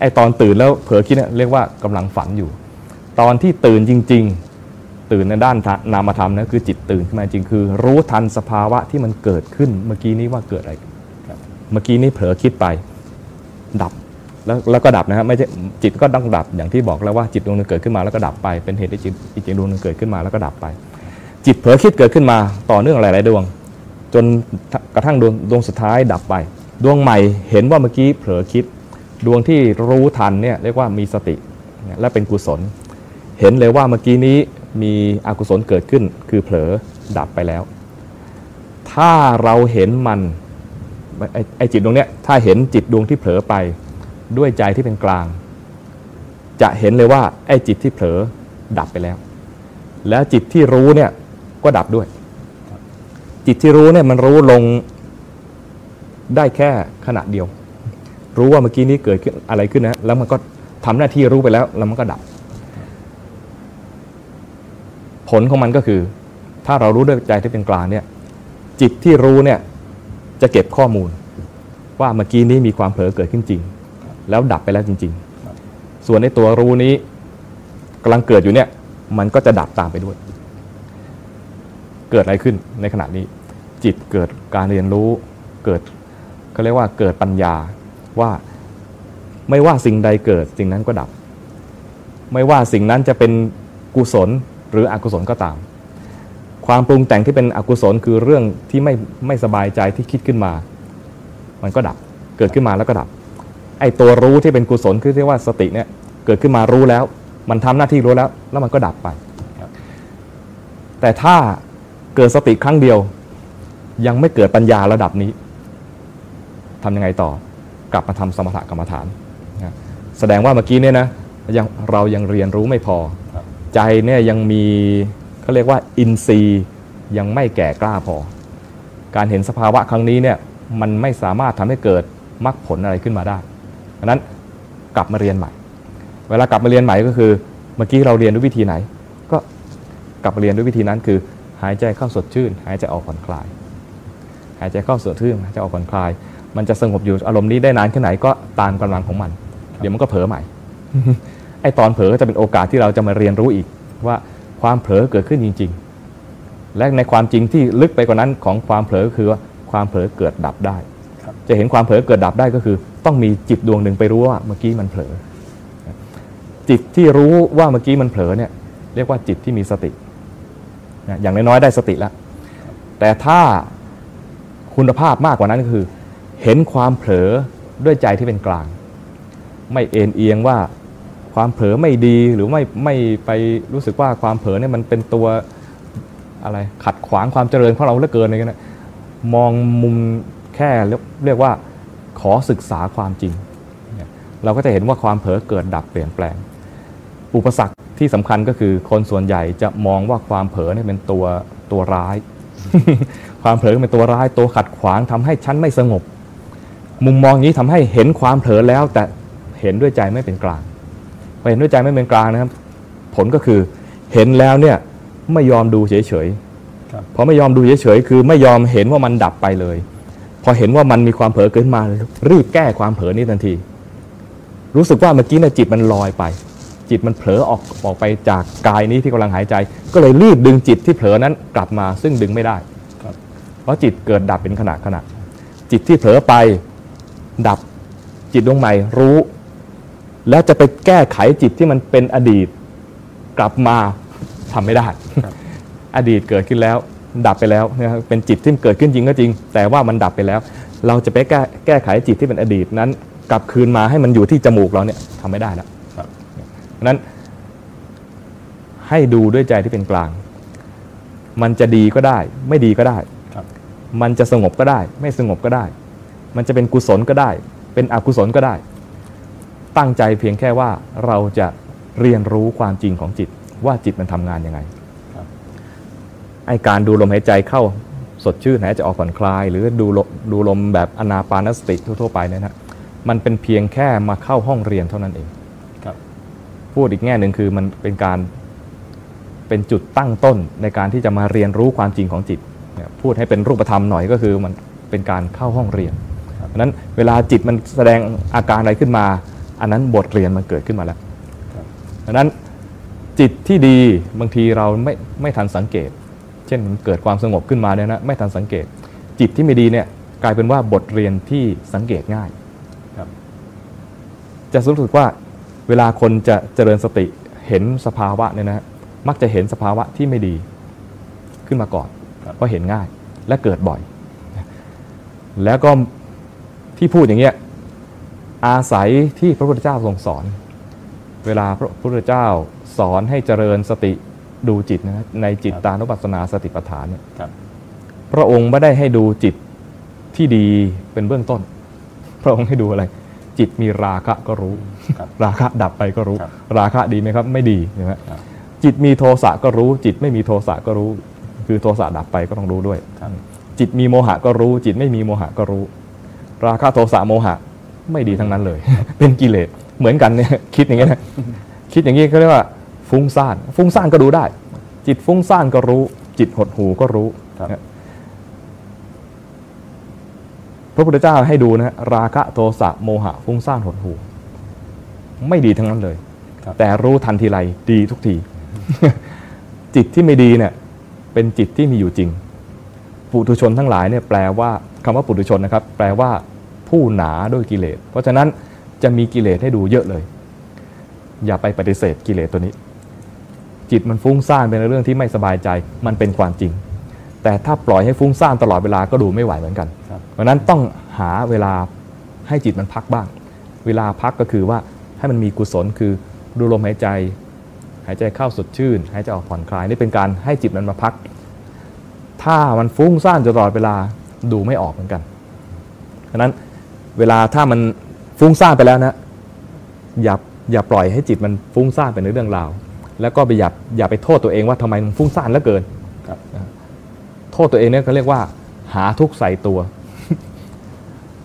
ไอ้ตอนตื่นแล้วเผลอคิดเนี่ยเรียกว่ากำลังฝันอยู่ ตอนที่ตื่นจริง ๆ ตื่นในด้านนามธรรมนะคือจิตตื่นขึ้นมาจริงคือ รู้ทันสภาวะที่มันเกิดขึ้น เมื่อกี้นี้ว่าเกิดอะไรเมื่อกี้นี้เผลอคิดไป ดับแล้วแล้วก็ดับนะครับไม่ใช่จิตก็ต้องดับอย่างที่บอกแล้วว่าจิตดวงนึงเกิดขึ้นมาแล้วก็ดับไปเป็นเหตุให้จิตอีกดวงนึงเกิดขึ้นมาแล้วก็ดับไป จิตเผลอคิดเกิดขึ้นมาต่อเนื่องหลายๆดวง จนกระทั่งดวงดวงสุดท้ายดับไป ดวงใหม่เห็นว่าเมื่อกี้เผลอคิด ดวงที่รู้ทันเนี่ยเรียกว่ามีสติและเป็นกุศล เห็นเลยว่าเมื่อกี้นี้ มีอกุศลเกิดขึ้น คือเผลอดับไปแล้ว ถ้าเราเห็นมันไอ้ไอจิตดวงเนี้ยถ้าเห็นจิตดวงที่เผลอไป ด้วยใจที่เป็นกลาง จะเห็นเลยว่าไอ้จิตที่เผลอดับไปแล้ว แล้วจิตที่รู้เนี่ยก็ดับด้วย จิตที่รู้เนี่ยมันรู้ลงได้แค่ขณะเดียว รู้ว่าเมื่อกี้นี้เกิดขึ้นอะไรขึ้นนะแล้วมันก็ทำหน้าที่รู้ไปแล้วแล้วมันก็ดับ ผลของมันก็คือ ถ้าเรารู้ด้วยใจที่เป็นกลางเนี่ยจิตที่รู้เนี่ยจะเก็บข้อมูล ว่าเมื่อกี้นี้มีความเผลอเกิดขึ้นจริง แล้วดับไปแล้วจริง ๆ ส่วนในตัวรู้นี้กำลังเกิดอยู่เนี่ยมันก็จะดับตามไปด้วย เกิดอะไรขึ้นในขณะนี้ จิตเกิดการเรียนรู้เกิดเขาเรียกว่าเกิดปัญญาว่าไม่ว่าสิ่งใดเกิดสิ่งนั้นก็ดับ ไม่ว่าสิ่งนั้นจะเป็นกุศล หรืออกุศลก็ตาม ความปรุงแต่งที่เป็นอกุศลคือเรื่องที่ไม่ไม่สบายใจที่คิดขึ้นมา มันก็ดับเกิดขึ้นมาแล้วก็ดับ ไอ้ตัวรู้ที่เป็นกุศลคือเรียกว่าสติเนี่ยเกิดขึ้นมารู้แล้ว มันทำหน้าที่รู้แล้ว แล้วมันก็ดับไป แต่ถ้าเกิดสติครั้งเดียว ยังไม่เกิดปัญญาระดับนี้ทำยังไงต่อกลับมาทำสมถกรรมฐาน แสดงว่าเมื่อกี้เนี่ยนะยังเรายังเรียนรู้ไม่พอ ใจเนี่ยยังมีเขาเรียกว่าอินทรีย์ยังไม่แก่กล้าพอ การเห็นสภาวะครั้งนี้เนี่ยมันไม่สามารถทำให้เกิดมรรคผลอะไรขึ้นมาได้ดังนั้นกลับมาเรียนใหม่ เวลากลับมาเรียนใหม่ก็คือ เมื่อกี้เราเรียนด้วยวิธีไหน ก็กลับมาเรียนด้วยวิธีนั้นคือ หายใจเข้าสดชื่น หายใจออกผ่อนคลาย หายใจเข้าสดชื่นหายใจออกผ่อนคลาย มันจะสงบอยู่อารมณ์นี้ได้นานแค่ไหนก็ตามกำลังของมัน เดี๋ยวมันก็เผลอใหม่ ไอตอนเผลอก็จะเป็นโอกาสที่เราจะมาเรียนรู้อีก ว่าความเผลอเกิดขึ้นจริง ๆ และในความจริงที่ลึกไปกว่านั้นของความเผลอก็คือว่าความเผลอเกิดดับได้ จะเห็นความเผลอเกิดดับได้ก็คือ ต้องมีจิตดวงหนึ่งไปรู้ว่าเมื่อกี้มันเผลอ จิตที่รู้ว่าเมื่อกี้มันเผลอเนี่ยเรียกว่าจิตที่มีสติ อย่างน้อยๆได้สติแล้ว แต่ถ้าคุณภาพมากกว่านั้นก็คือ เห็นความเผลอด้วยใจที่เป็นกลาง ไม่เอ็นเอียงว่า ความเผลอไม่ดีหรือไม่ไม่ไปรู้สึกว่าความเผลอเนี่ยมันเป็นตัวอะไรขัดขวางความเจริญของเราเหลือเกินอะไรกันนะมองมุมแค่เรียกว่าขอศึกษาความจริง เราก็จะเห็นว่าความเผลอเกิดดับเปลี่ยนแปลง อุปสรรคที่สำคัญก็คือคนส่วนใหญ่จะมองว่าความเผลอเนี่ยเป็นตัวตัวร้าย ความเผลอเป็นตัวร้ายตัวขัดขวางทำให้ฉันไม่สงบ มุมมองนี้ทำให้เห็นความเผลอแล้วแต่เห็นด้วยใจไม่เป็นกลาง พอเห็นด้วยใจไม่เป็นกลางนะครับ ผลก็คือเห็นแล้วเนี่ยไม่ยอมดูเฉยครับๆพอไม่ยอมดูเฉยๆคือไม่ยอมเห็นว่ามันดับไปเลย พอเห็นว่ามันมีความเผลอเกิดมารีบแก้ความเผลอนี้ทันที รู้สึกว่าเมื่อกี้เนี่ยจิตมันลอยไป จิตมันเผลอออกออกไปจากกายนี้ที่กำลังหายใจ ก็เลยรีบดึงจิตที่เผลอนั้นกลับมาซึ่งดึงไม่ได้ครับเพราะจิตเกิดดับเป็นขณะขณะจิตที่เผลอไปดับจิตดวงใหม่รู้ แล้วจะไปแก้ไขจิตที่มันเป็นอดีตกลับมาทำไม่ได้ครับอดีตเกิดขึ้นแล้ว ดับไปแล้วนะครับเป็นจิตที่เกิดขึ้นจริงก็จริง แต่ว่ามันดับไปแล้ว เราจะไปแก้แก้ไขจิตที่เป็นอดีตนั้น กลับคืนมาให้มันอยู่ที่จมูกเราเนี่ยทำไม่ได้แล้วครับเพราะฉะนั้น ให้ดูด้วยใจที่เป็นกลาง มันจะดีก็ได้ ไม่ดีก็ได้ครับมันจะสงบก็ได้ ไม่สงบก็ได้ มันจะเป็นกุศลก็ได้ เป็นอกุศลก็ได้ ตั้งใจเพียงแค่ว่าเราจะเรียนรู้ความจริงของจิตว่าจิตมันทำงานยังไงครับไอการดูลมหายใจเข้าสดชื่นหายใจออกผ่อนคลาย หรือดูลมดูลมแบบอนาปานสติทั่วๆไปเนี่ยนะมันเป็นเพียงแค่มาเข้าห้องเรียนเท่านั้นเองครับพูดอีกแง่หนึ่งคือมันเป็นการเป็นจุดตั้งต้นในการที่จะมาเรียนรู้ความจริงของจิตเนี่ยพูดให้เป็นรูปธรรมหน่อยก็คือมันเป็นการเข้าห้องเรียนครับเพราะฉะนั้นเวลาจิตมันแสดงอาการอะไรขึ้นมา อันนั้นบทเรียนมันเกิดขึ้นมาแล้วครับเพราะฉะนั้นจิตที่ดีบางทีเราไม่ไม่ทันสังเกต เช่นมันเกิดความสงบขึ้นมาเนี่ยนะไม่ทันสังเกต จิตที่ไม่ดีเนี่ยกลายเป็นว่าบทเรียนที่สังเกตง่ายครับจะรู้สึกว่าเวลาคนจะเจริญสติเห็นสภาวะเนี่ยนะฮะมักจะเห็นสภาวะที่ไม่ดีขึ้นมาก่อนครับเพราะเห็นง่ายและเกิดบ่อย แล้วก็ที่พูดอย่างเงี้ย อาศัยที่พระพุทธเจ้าทรงสอน เวลาพระพุทธเจ้าสอนให้เจริญสติดูจิตนะฮะในจิตตานุปัสสนาสติปัฏฐานเนี่ยครับพระองค์ไม่ได้ให้ดูจิตที่ดีเป็นเบื้องต้น พระองค์ให้ดูอะไร จิตมีราคะก็รู้ครับราคะดับไปก็รู้ครับราคะดีไหมครับ ไม่ดีใช่ไหมครับจิตมีโทสะก็รู้ จิตไม่มีโทสะก็รู้ คือโทสะดับไปก็ต้องรู้ด้วยครับจิตมีโมหะก็รู้ จิตไม่มีโมหะก็รู้ ราคะโทสะโมหะ ไม่ดีทั้งนั้นเลย เป็นกิเลสเหมือนกันเนี่ยคิดอย่างนี้นะคิดอย่างนี้เขาเรียกว่าฟุ้งซ่านฟุ้งซ่านก็ดูได้ จิตฟุ้งซ่านก็รู้ จิตหดหูก็รู้ครับนะพระพุทธเจ้าให้ดูนะฮะราคะโทสะโมหะฟุ้งซ่านหดหูไม่ดีทั้งนั้นเลยครับแต่รู้ทันทีไรดีทุกที จิตที่ไม่ดีเนี่ยเป็นจิตที่มีอยู่จริง ปุถุชนทั้งหลายเนี่ยแปลว่าคำว่าปุถุชนนะครับ แปลว่า ผู้หนาด้วยกิเลส เพราะฉะนั้นจะมีกิเลสให้ดูเยอะเลย อย่าไปปฏิเสธกิเลสตัวนี้ จิตมันฟุ้งซ่านเป็นเรื่องที่ไม่สบายใจมันเป็นความจริง แต่ถ้าปล่อยให้ฟุ้งซ่านตลอดเวลาก็ดูไม่ไหวเหมือนกันครับเพราะฉะนั้นต้องหาเวลาให้จิตมันพักบ้าง เวลาพักก็คือว่าให้มันมีกุศลคือดูลมหายใจ หายใจเข้าสดชื่น หายใจออกผ่อนคลายนี่เป็นการให้จิตมันมาพัก ถ้ามันฟุ้งซ่านตลอดเวลาดูไม่ออกเหมือนกัน ฉะนั้น เวลาถ้ามันฟุ้งซ่านไปแล้วนะอย่าอย่าปล่อยให้จิตมันฟุ้งซ่านไปในเรื่องราว แล้วก็ไปอย่าอย่าไปโทษตัวเองว่าทำไมมันฟุ้งซ่านเหลือเกินครับโทษตัวเองเนี่ยเขาเรียกว่า หาทุกข์ใส่ตัว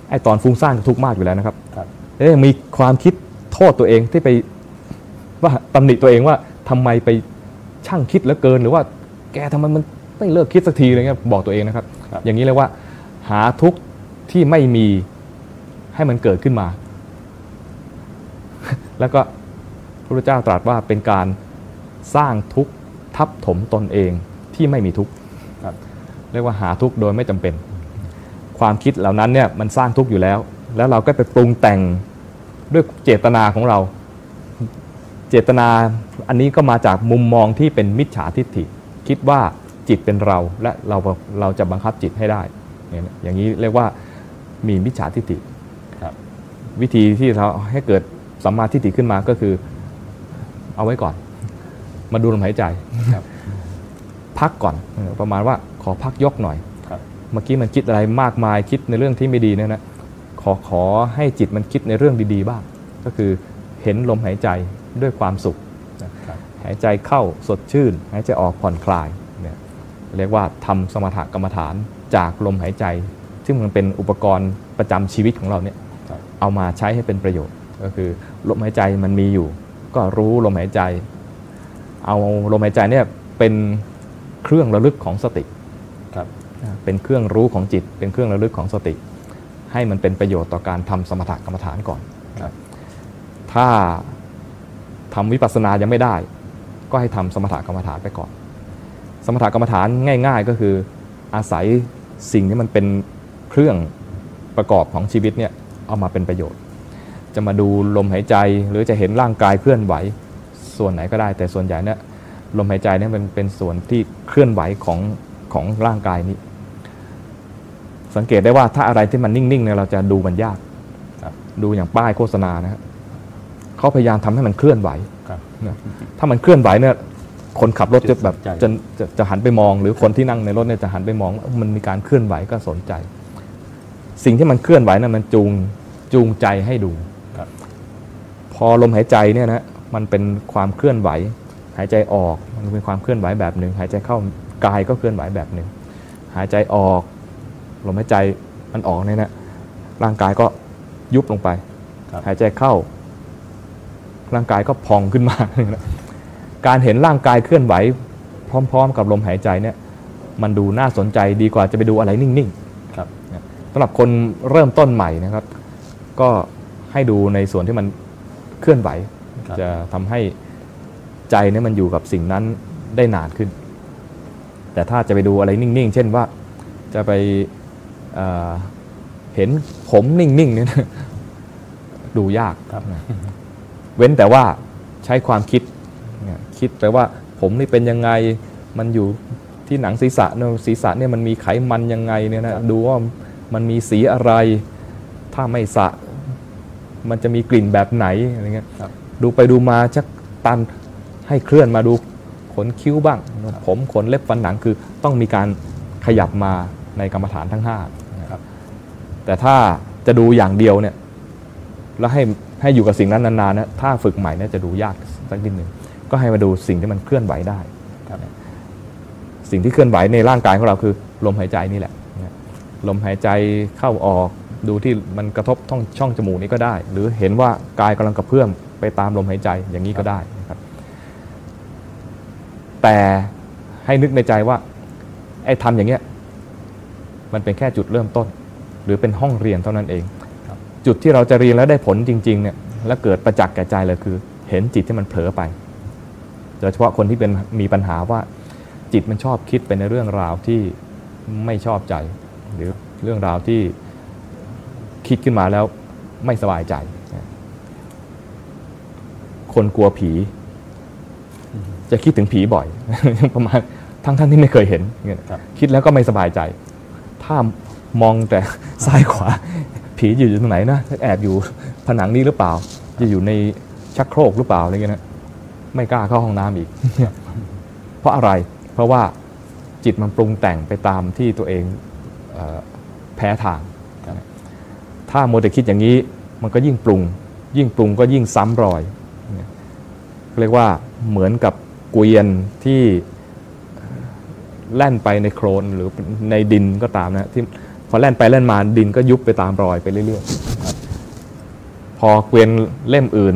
ไอ้ตอนฟุ้งซ่านก็ทุกข์มากอยู่แล้วนะครับครับแล้วยังมีความคิดโทษตัวเองที่ไปว่าตำหนิตัวเองว่าทำไมไปช่างคิดเหลือเกิน หรือว่าแกทำไมมันไม่เลิกคิดสักทีอะไรเงี้ยบอกตัวเองนะครับครับอย่างนี้เรียกว่า หาทุกข์ที่ไม่มี ให้มันเกิดขึ้นมา แล้วก็พระพุทธเจ้าตรัสว่าเป็นการสร้างทุกข์ทับถมตนเองที่ไม่มีทุกข์ครับเรียกว่าหาทุกข์โดยไม่จำเป็น ความคิดเหล่านั้นเนี่ยมันสร้างทุกข์อยู่แล้ว แล้วเราก็ไปปรุงแต่งด้วยเจตนาของเรา เจตนาอันนี้ก็มาจากมุมมองที่เป็นมิจฉาทิฏฐิ คิดว่าจิตเป็นเราและเราเราจะบังคับจิตให้ได้เนี่ยอย่างนี้เรียกว่ามีมิจฉาทิฏฐิครับ วิธีที่เราให้เกิดสัมมาทิฏฐิขึ้นมาก็คือ เอาไว้ก่อน มาดูลมหายใจครับพักก่อนเออประมาณว่าขอพักยกหน่อยครับเมื่อกี้มันคิดอะไรมากมายคิดในเรื่องที่ไม่ดีเนี่ยนะขอขอให้จิตมันคิดในเรื่องดีๆบ้าง ก็คือเห็นลมหายใจด้วยความสุขนะครับหายใจเข้าสดชื่น หายใจออกผ่อนคลายเนี่ยเรียกว่าทำสมถกรรมฐานจากลมหายใจ ซึ่งมันเป็นอุปกรณ์ประจำชีวิตของเราเนี่ยครับ เอามาใช้ให้เป็นประโยชน์ ก็คือลมหายใจมันมีอยู่ ก็รู้ลมหายใจ เอาลมหายใจเนี่ยเป็นเครื่องระลึกของสติครับนะเป็นเครื่องรู้ของจิต เป็นเครื่องระลึกของสติ ให้มันเป็นประโยชน์ต่อการทำสมถกรรมฐานก่อนครับถ้าทำวิปัสสนายังไม่ได้ ก็ให้ทำสมถกรรมฐานไปก่อน สมถกรรมฐานง่าย ๆ ก็คืออาศัยสิ่งที่มันเป็นเครื่องประกอบของชีวิตเนี่ย เอามาเป็นประโยชน์ จะมาดูลมหายใจหรือจะเห็นร่างกายเคลื่อนไหวส่วนไหนก็ได้ แต่ส่วนใหญ่เนี่ยลมหายใจเนี่ยเป็นเป็นส่วนที่เคลื่อนไหวของของร่างกายนี้ สังเกตได้ว่าถ้าอะไรที่มันนิ่งๆเนี่ยเราจะดูมันยากครับดูอย่างป้ายโฆษณานะครับเขาพยายามทำให้มันเคลื่อนไหวครับนะถ้ามันเคลื่อนไหวเนี่ยคนขับรถจะแบบจะสนใจจะจะจะหันไปมอง หรือคนที่นั่งในรถเนี่ยจะหันไปมองว่ามันมีการเคลื่อนไหวก็สนใจ สิ่งที่มันเคลื่อนไหวนั้นมันจูงจูงใจให้ดูครับพอลมหายใจเนี่ยนะมันเป็นความเคลื่อนไหว หายใจออกมันเป็นความเคลื่อนไหวแบบหนึ่งหายใจเข้ากายก็เคลื่อนไหวแบบหนึ่งหายใจออกลมหายใจมันออกเนี่ยนะร่างกายก็ยุบลงไปครับหายใจเข้า ร่างกายก็พองขึ้นมา การเห็นร่างกายเคลื่อนไหว พร้อม ๆ กับลมหายใจเนี่ย มันดูน่าสนใจดีกว่าจะไปดูอะไรนิ่งครับๆสำหรับคนเริ่มต้นใหม่นะครับ ก็ให้ดูในส่วนที่มันเคลื่อนไหวครับจะทำให้ใจเนี่ยมันอยู่กับสิ่งนั้นได้นานขึ้น แต่ถ้าจะไปดูอะไรนิ่ง ๆ เช่นว่าจะไปเอ่อเห็นผมนิ่ง ๆ เนี่ยนะดูยากครับเว้นแต่ว่าใช้ความคิดเนี่ยคิดไปว่าผมนี่เป็นยังไงมันอยู่ที่หนังศีรษะเนี่ยศีรษะเนี่ยมันมีไขมันยังไงเนี่ยนะครับดูว่า มันมีสีอะไร ถ้าไม่สระมันจะมีกลิ่นแบบไหนอะไรเงี้ยครับดูไปดูมาชักตันให้เคลื่อนมาดูขนคิ้วบ้าง ผมขนเล็บฟันหนังคือต้องมีการขยับมาในกรรมฐานทั้งห้าครับแต่ถ้าจะดูอย่างเดียวเนี่ยแล้วให้ให้อยู่กับสิ่งนั้นนานๆนะถ้าฝึกใหม่เนี่ยจะดูยากสักนิดหนึ่งก็ให้มาดูสิ่งที่มันเคลื่อนไหวได้ครับสิ่งที่เคลื่อนไหวในร่างกายของเราคือลมหายใจนี่แหละนะ ลมหายใจเข้าออก ดูที่มันกระทบช่องช่องจมูกนี้ก็ได้ หรือเห็นว่ากายกำลังกระเพื่อมไปตามลมหายใจอย่างนี้ก็ได้นะครับแต่ให้นึกในใจว่าไอ้ทำอย่างเงี้ยมันเป็นแค่จุดเริ่มต้น หรือเป็นห้องเรียนเท่านั้นเอง จุดที่เราจะเรียนแล้วได้ผลจริงๆเนี่ยและเกิดประจักษ์แก่ใจเลยคือ เห็นจิตที่มันเผลอไปโดยเฉพาะคนที่เป็นมีปัญหาว่าจิตมันชอบคิดไปในเรื่องราวที่ไม่ชอบใจ หรือเรื่องราวที่คิดขึ้นมาแล้วไม่สบายใจ คนกลัวผี จะคิดถึงผีบ่อย ประมาณทั้งท่านที่ไม่เคยเห็นเงี้ยครับคิดแล้วก็ไม่สบายใจ ถ้ามองแต่ซ้ายขวา ผีอยู่อยู่ตรงไหนนะแอบอยู่ผนังนี้หรือเปล่า จะอยู่ในชักโครกหรือเปล่าอะไรเงี้ยนะไม่กล้าเข้าห้องน้ำอีก เพราะอะไร เพราะว่าจิตมันปรุงแต่งไปตามที่ตัวเองเออ แพ้ทาง ถ้าโมวแต่คิดอย่างนี้มันก็ยิ่งปรุง ยิ่งปรุงก็ยิ่งซ้ำรอยเนี่ยเรียกว่าเหมือนกับเกวียนที่แล่นไปในโคลนหรือในดินก็ตามนะที่พอแล่นไปแล่นมาดินก็ยุบไปตามรอยไปเรื่อยๆ พอเกวียนเล่มอื่น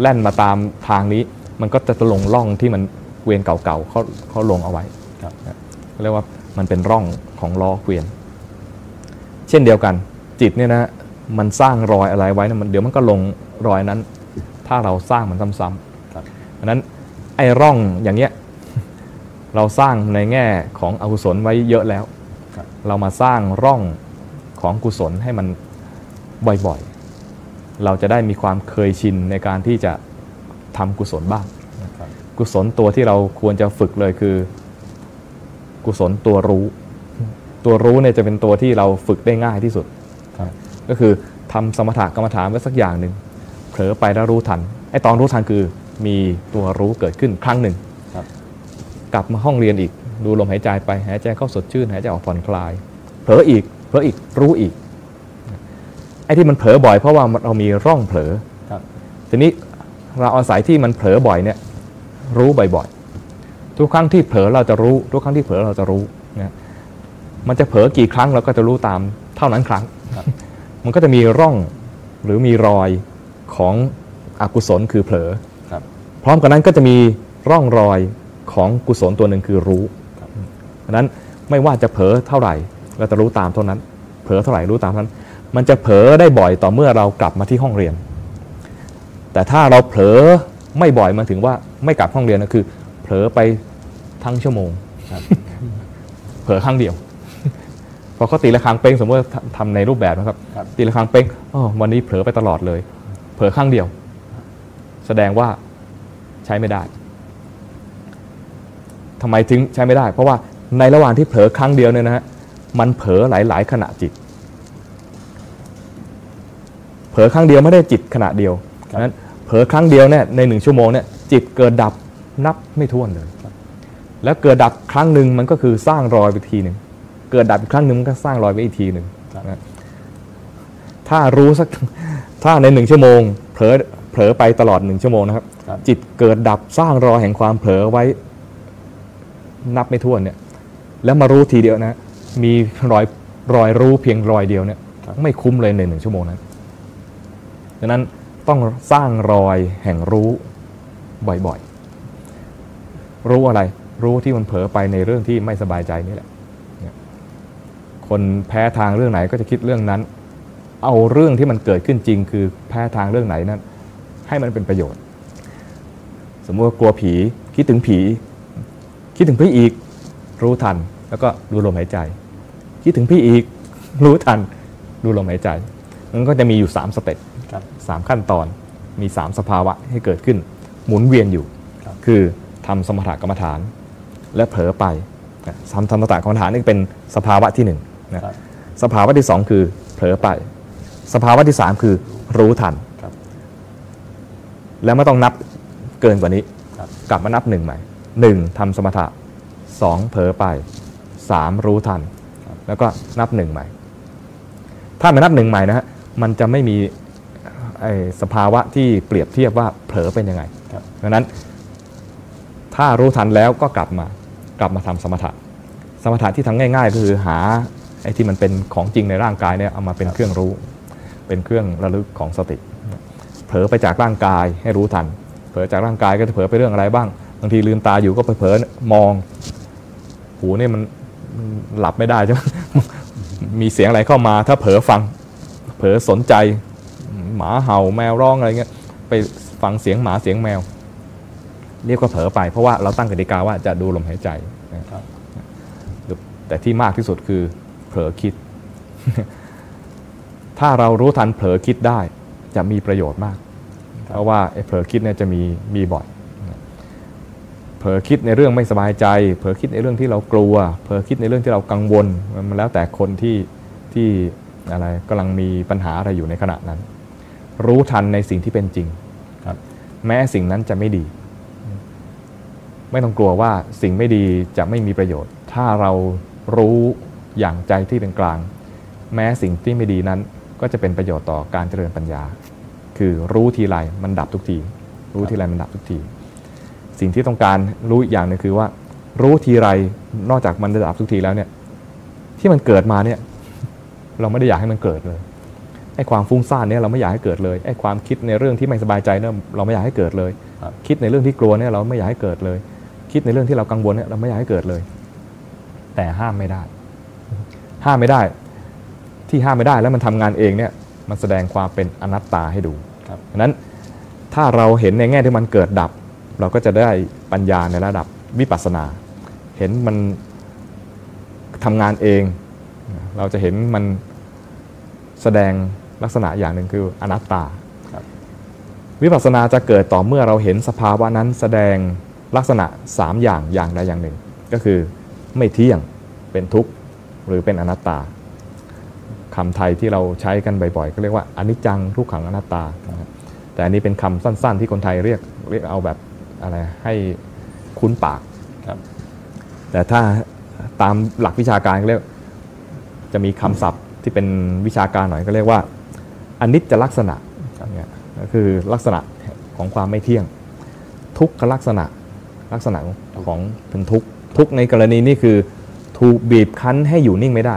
แล่นมาตามทางนี้ มันก็จะลงร่องที่มันเกวียนเก่าๆเขาเขาลงเอาไว้เรียกว่า มันเป็นร่องของล้อเกวียน เช่นเดียวกัน จิตเนี่ยนะมันสร้างรอยอะไรไว้นะมันเดี๋ยวมันก็ลงรอยนั้น ถ้าเราสร้างมันซ้ำๆครับอันนั้นไอ้ร่องอย่างเงี้ยเราสร้างในแง่ของอกุศลไว้เยอะแล้วครับเรามาสร้างร่องของกุศลให้มันบ่อยๆ เราจะได้มีความเคยชินในการที่จะทำกุศลบ้างครับกุศลตัวที่เราควรจะฝึกเลยคือ กุศลตัวรู้ ตัวรู้เนี่ยจะเป็นตัวที่เราฝึกได้ง่ายที่สุดครับก็คือทำสมถะกรรมฐานไว้สักอย่างหนึ่งเผลอไปแล้วรู้ทันไอ้ตอนรู้ทันคือมีตัวรู้เกิดขึ้นครั้งหนึ่งครับกลับมาห้องเรียนอีก ดูลมหายใจไปหายใจเข้าสดชื่นหายใจออกผ่อนคลาย เผลออีกเผลออีกรู้อีกไอ้ที่มันเผลอบ่อยเพราะว่าเรามีร่องเผลอครับทีนี้เราอาศัยที่มันเผลอบ่อยเนี่ยรู้บ่อยๆ ทุกครั้งที่เผลอเราจะรู้ ทุกครั้งที่เผลอเราจะรู้นะมันจะเผลอกี่ครั้งเราก็จะรู้ตามเท่านั้นครั้งครับมันก็จะมีร่องหรือมีรอยของอกุศลคือเผลอครับพร้อมกันนั้นก็จะมีร่องรอยของกุศลตัวหนึ่งคือรู้ครับดังนั้นไม่ว่าจะเผลอเท่าไหร่ เราจะรู้ตามเท่านั้น เผลอเท่าไหร่รู้ตามเท่านั้น มันจะเผลอได้บ่อยต่อเมื่อเรากลับมาที่ห้องเรียน แต่ถ้าเราเผลอไม่บ่อยมันถึงว่าไม่กลับห้องเรียนนะคือ เผลอไป ทั้งชั่วโมงครับเผลอครั้งเดียวพอเขาตีละครั้งเป้งสมมติว่าทำทำในรูปแบบนะครับครับ ตีละครั้งเป้งอ๋อวันนี้เผลอไปตลอดเลย เผลอครั้งเดียว แสดงว่าใช้ไม่ได้ทำไมถึงใช้ไม่ได้ เพราะว่าในระหว่างที่เผลอครั้งเดียวเนี่ยนะฮะมันเผลอหลาย ๆ ขณะจิต เผลอครั้งเดียวไม่ได้จิตขณะเดียวครับนั้นเผลอครั้งเดียวเนี่ยในหนึ่งชั่วโมงเนี่ยจิตเกิดดับนับไม่ถ้วนเลย แล้วเกิดดับครั้งหนึ่งมันก็คือสร้างรอยไปทีหนึ่งเกิดดับอีกครั้งหนึ่งมันก็สร้างรอยไปอีกทีหนึ่งครับนะถ้ารู้สักถ้าในหนึ่งชั่วโมงเผลอเผลอไปตลอดหนึ่งชั่วโมงนะครับครับ จิตเกิดดับสร้างรอยแห่งความเผลอไว้ นับไม่ถ้วนเนี่ย แล้วมารู้ทีเดียวนะ มีรอยรอยรู้เพียงรอยเดียวเนี่ยครับไม่คุ้มเลยในหนึ่งชั่วโมงนั้นดังนั้นต้องสร้างรอยแห่งรู้บ่อยๆ รู้อะไร รู้ที่มันเผลอไปในเรื่องที่ไม่สบายใจนี่แหละเนี่ยคนแพ้ทางเรื่องไหนก็จะคิดเรื่องนั้น เอาเรื่องที่มันเกิดขึ้นจริง คือแพ้ทางเรื่องไหนนั้น ให้มันเป็นประโยชน์ สมมติว่ากลัวผีคิดถึงผี คิดถึงพี่อีก รู้ทัน แล้วก็ดูลมหายใจ คิดถึงพี่อีก รู้ทัน ดูลมหายใจ มันก็จะมีอยู่3สเต็ปครับสามขั้นตอนมี 3 สภาวะให้เกิดขึ้น หมุนเวียนอยู่ครับคือทำสมถกรรมฐาน และเผลอไปนะทำสมถกรรมฐานนี่เป็นสภาวะที่หนึ่งนะครับสภาวะที่สองคือเผลอไป สภาวะที่สามคือรู้ทันครับแล้วไม่ต้องนับเกินกว่านี้ครับกลับมานับหนึ่งใหม่หนึ่งทำสมถะสองเผลอไปสามรู้ทันครับแล้วก็นับหนึ่งใหม่ ถ้าไม่นับหนึ่งใหม่นะฮะมันจะไม่มีไอ้สภาวะที่เปรียบเทียบว่าเผลอเป็นยังไงครับดังนั้น ถ้ารู้ทันแล้วก็กลับมา กลับมาทำสมถะ สมถะที่ทำง่าย ๆ ก็คือหาไอ้ที่มันเป็นของจริงในร่างกายเนี่ยเอามาเป็นเครื่องรู้ เป็นเครื่องระลึกของสติ เผลอไปจากร่างกายให้รู้ทัน เผลอจากร่างกายก็จะเผลอไปเรื่องอะไรบ้าง บางทีลืมตาอยู่ก็ไปเผลอมอง หูเนี่ยมันหลับไม่ได้ใช่ไหมมีเสียงอะไรเข้ามา ถ้าเผลอฟัง เผลอสนใจ หมาเห่าแมวร้องอะไรเงี้ยไปฟังเสียงหมาเสียงแมว เรียกว่าเผลอไปเพราะว่าเราตั้งกติกาว่าจะดูลมหายใจนะครับแต่ที่มากที่สุดคือเผลอคิด ถ้าเรารู้ทันเผลอคิดได้ จะมีประโยชน์มาก เพราะว่าไอ้เผลอคิดเนี่ยจะมีมีบ่อยเผลอคิดในเรื่องไม่สบายใจ เผลอคิดในเรื่องที่เรากลัว เผลอคิดในเรื่องที่เรากังวล มันแล้วแต่คนที่ที่อะไรกำลังมีปัญหาอะไรอยู่ในขณะนั้น รู้ทันในสิ่งที่เป็นจริงครับ แม้สิ่งนั้นจะไม่ดี ไม่ต้องกลัวว่าสิ่งไม่ดีจะไม่มีประโยชน์ ถ้าเรารู้อย่างใจที่เป็นกลาง แม้สิ่งที่ไม่ดีนั้นก็จะเป็นประโยชน์ต่อการเจริญปัญญา คือรู้ทีไรมันดับทุกที รู้ทีไรมันดับทุกที สิ่งที่ต้องการรู้อีกอย่างหนึงคือว่า รู้ทีไรนอกจากมันจะดับทุกทีแล้วเนี่ย ที่มันเกิดมาเนี่ย เราไม่ได้อยากให้มันเกิดเลยไอ้ความฟุ้งซ่านเนี่ยเราไม่อยากให้เกิดเลยไอ้ความคิดในเรื่องที่ไม่สบายใจเนี่ยเราไม่อยากให้เกิดเลยครับคิดในเรื่องที่กลัวเนี่ยเราไม่อยากให้เกิดเลย คิดในเรื่องที่เรากังวลเนี่ยเราไม่อยากให้เกิดเลย แต่ห้ามไม่ได้ ห้ามไม่ได้ ที่ห้ามไม่ได้แล้วมันทำงานเองเนี่ยมันแสดงความเป็นอนัตตาให้ดูครับดังนั้นถ้าเราเห็นในแง่ที่มันเกิดดับ เราก็จะได้ปัญญาในระดับวิปัสสนา เห็นมันทำงานเอง เราจะเห็นมันแสดงลักษณะอย่างหนึ่งคืออนัตตาครับวิปัสสนาจะเกิดต่อเมื่อเราเห็นสภาวะนั้นแสดง ลักษณะ 3 อย่างอย่างใดอย่างหนึ่ง ก็คือไม่เที่ยงเป็นทุกข์หรือเป็นอนัตตาคำไทยที่เราใช้กันบ่อยๆก็เรียกว่าอนิจจังทุกขังอนัตตานะครับแต่อันนี้เป็นคำสั้นๆ ที่คนไทยเรียกเรียกเอาแบบอะไรให้คุ้นปากครับแต่ถ้าตามหลักวิชาการก็เรียกจะมีคำศัพท์ที่เป็นวิชาการหน่อยก็เรียกว่าอนิจจลักษณะเนี่ยก็คือลักษณะของความไม่เที่ยง ทุกขลักษณะ ลักษณะของเป็นทุกทุกในกรณีนี้คือถูกบีบคั้นให้อยู่นิ่งไม่ได้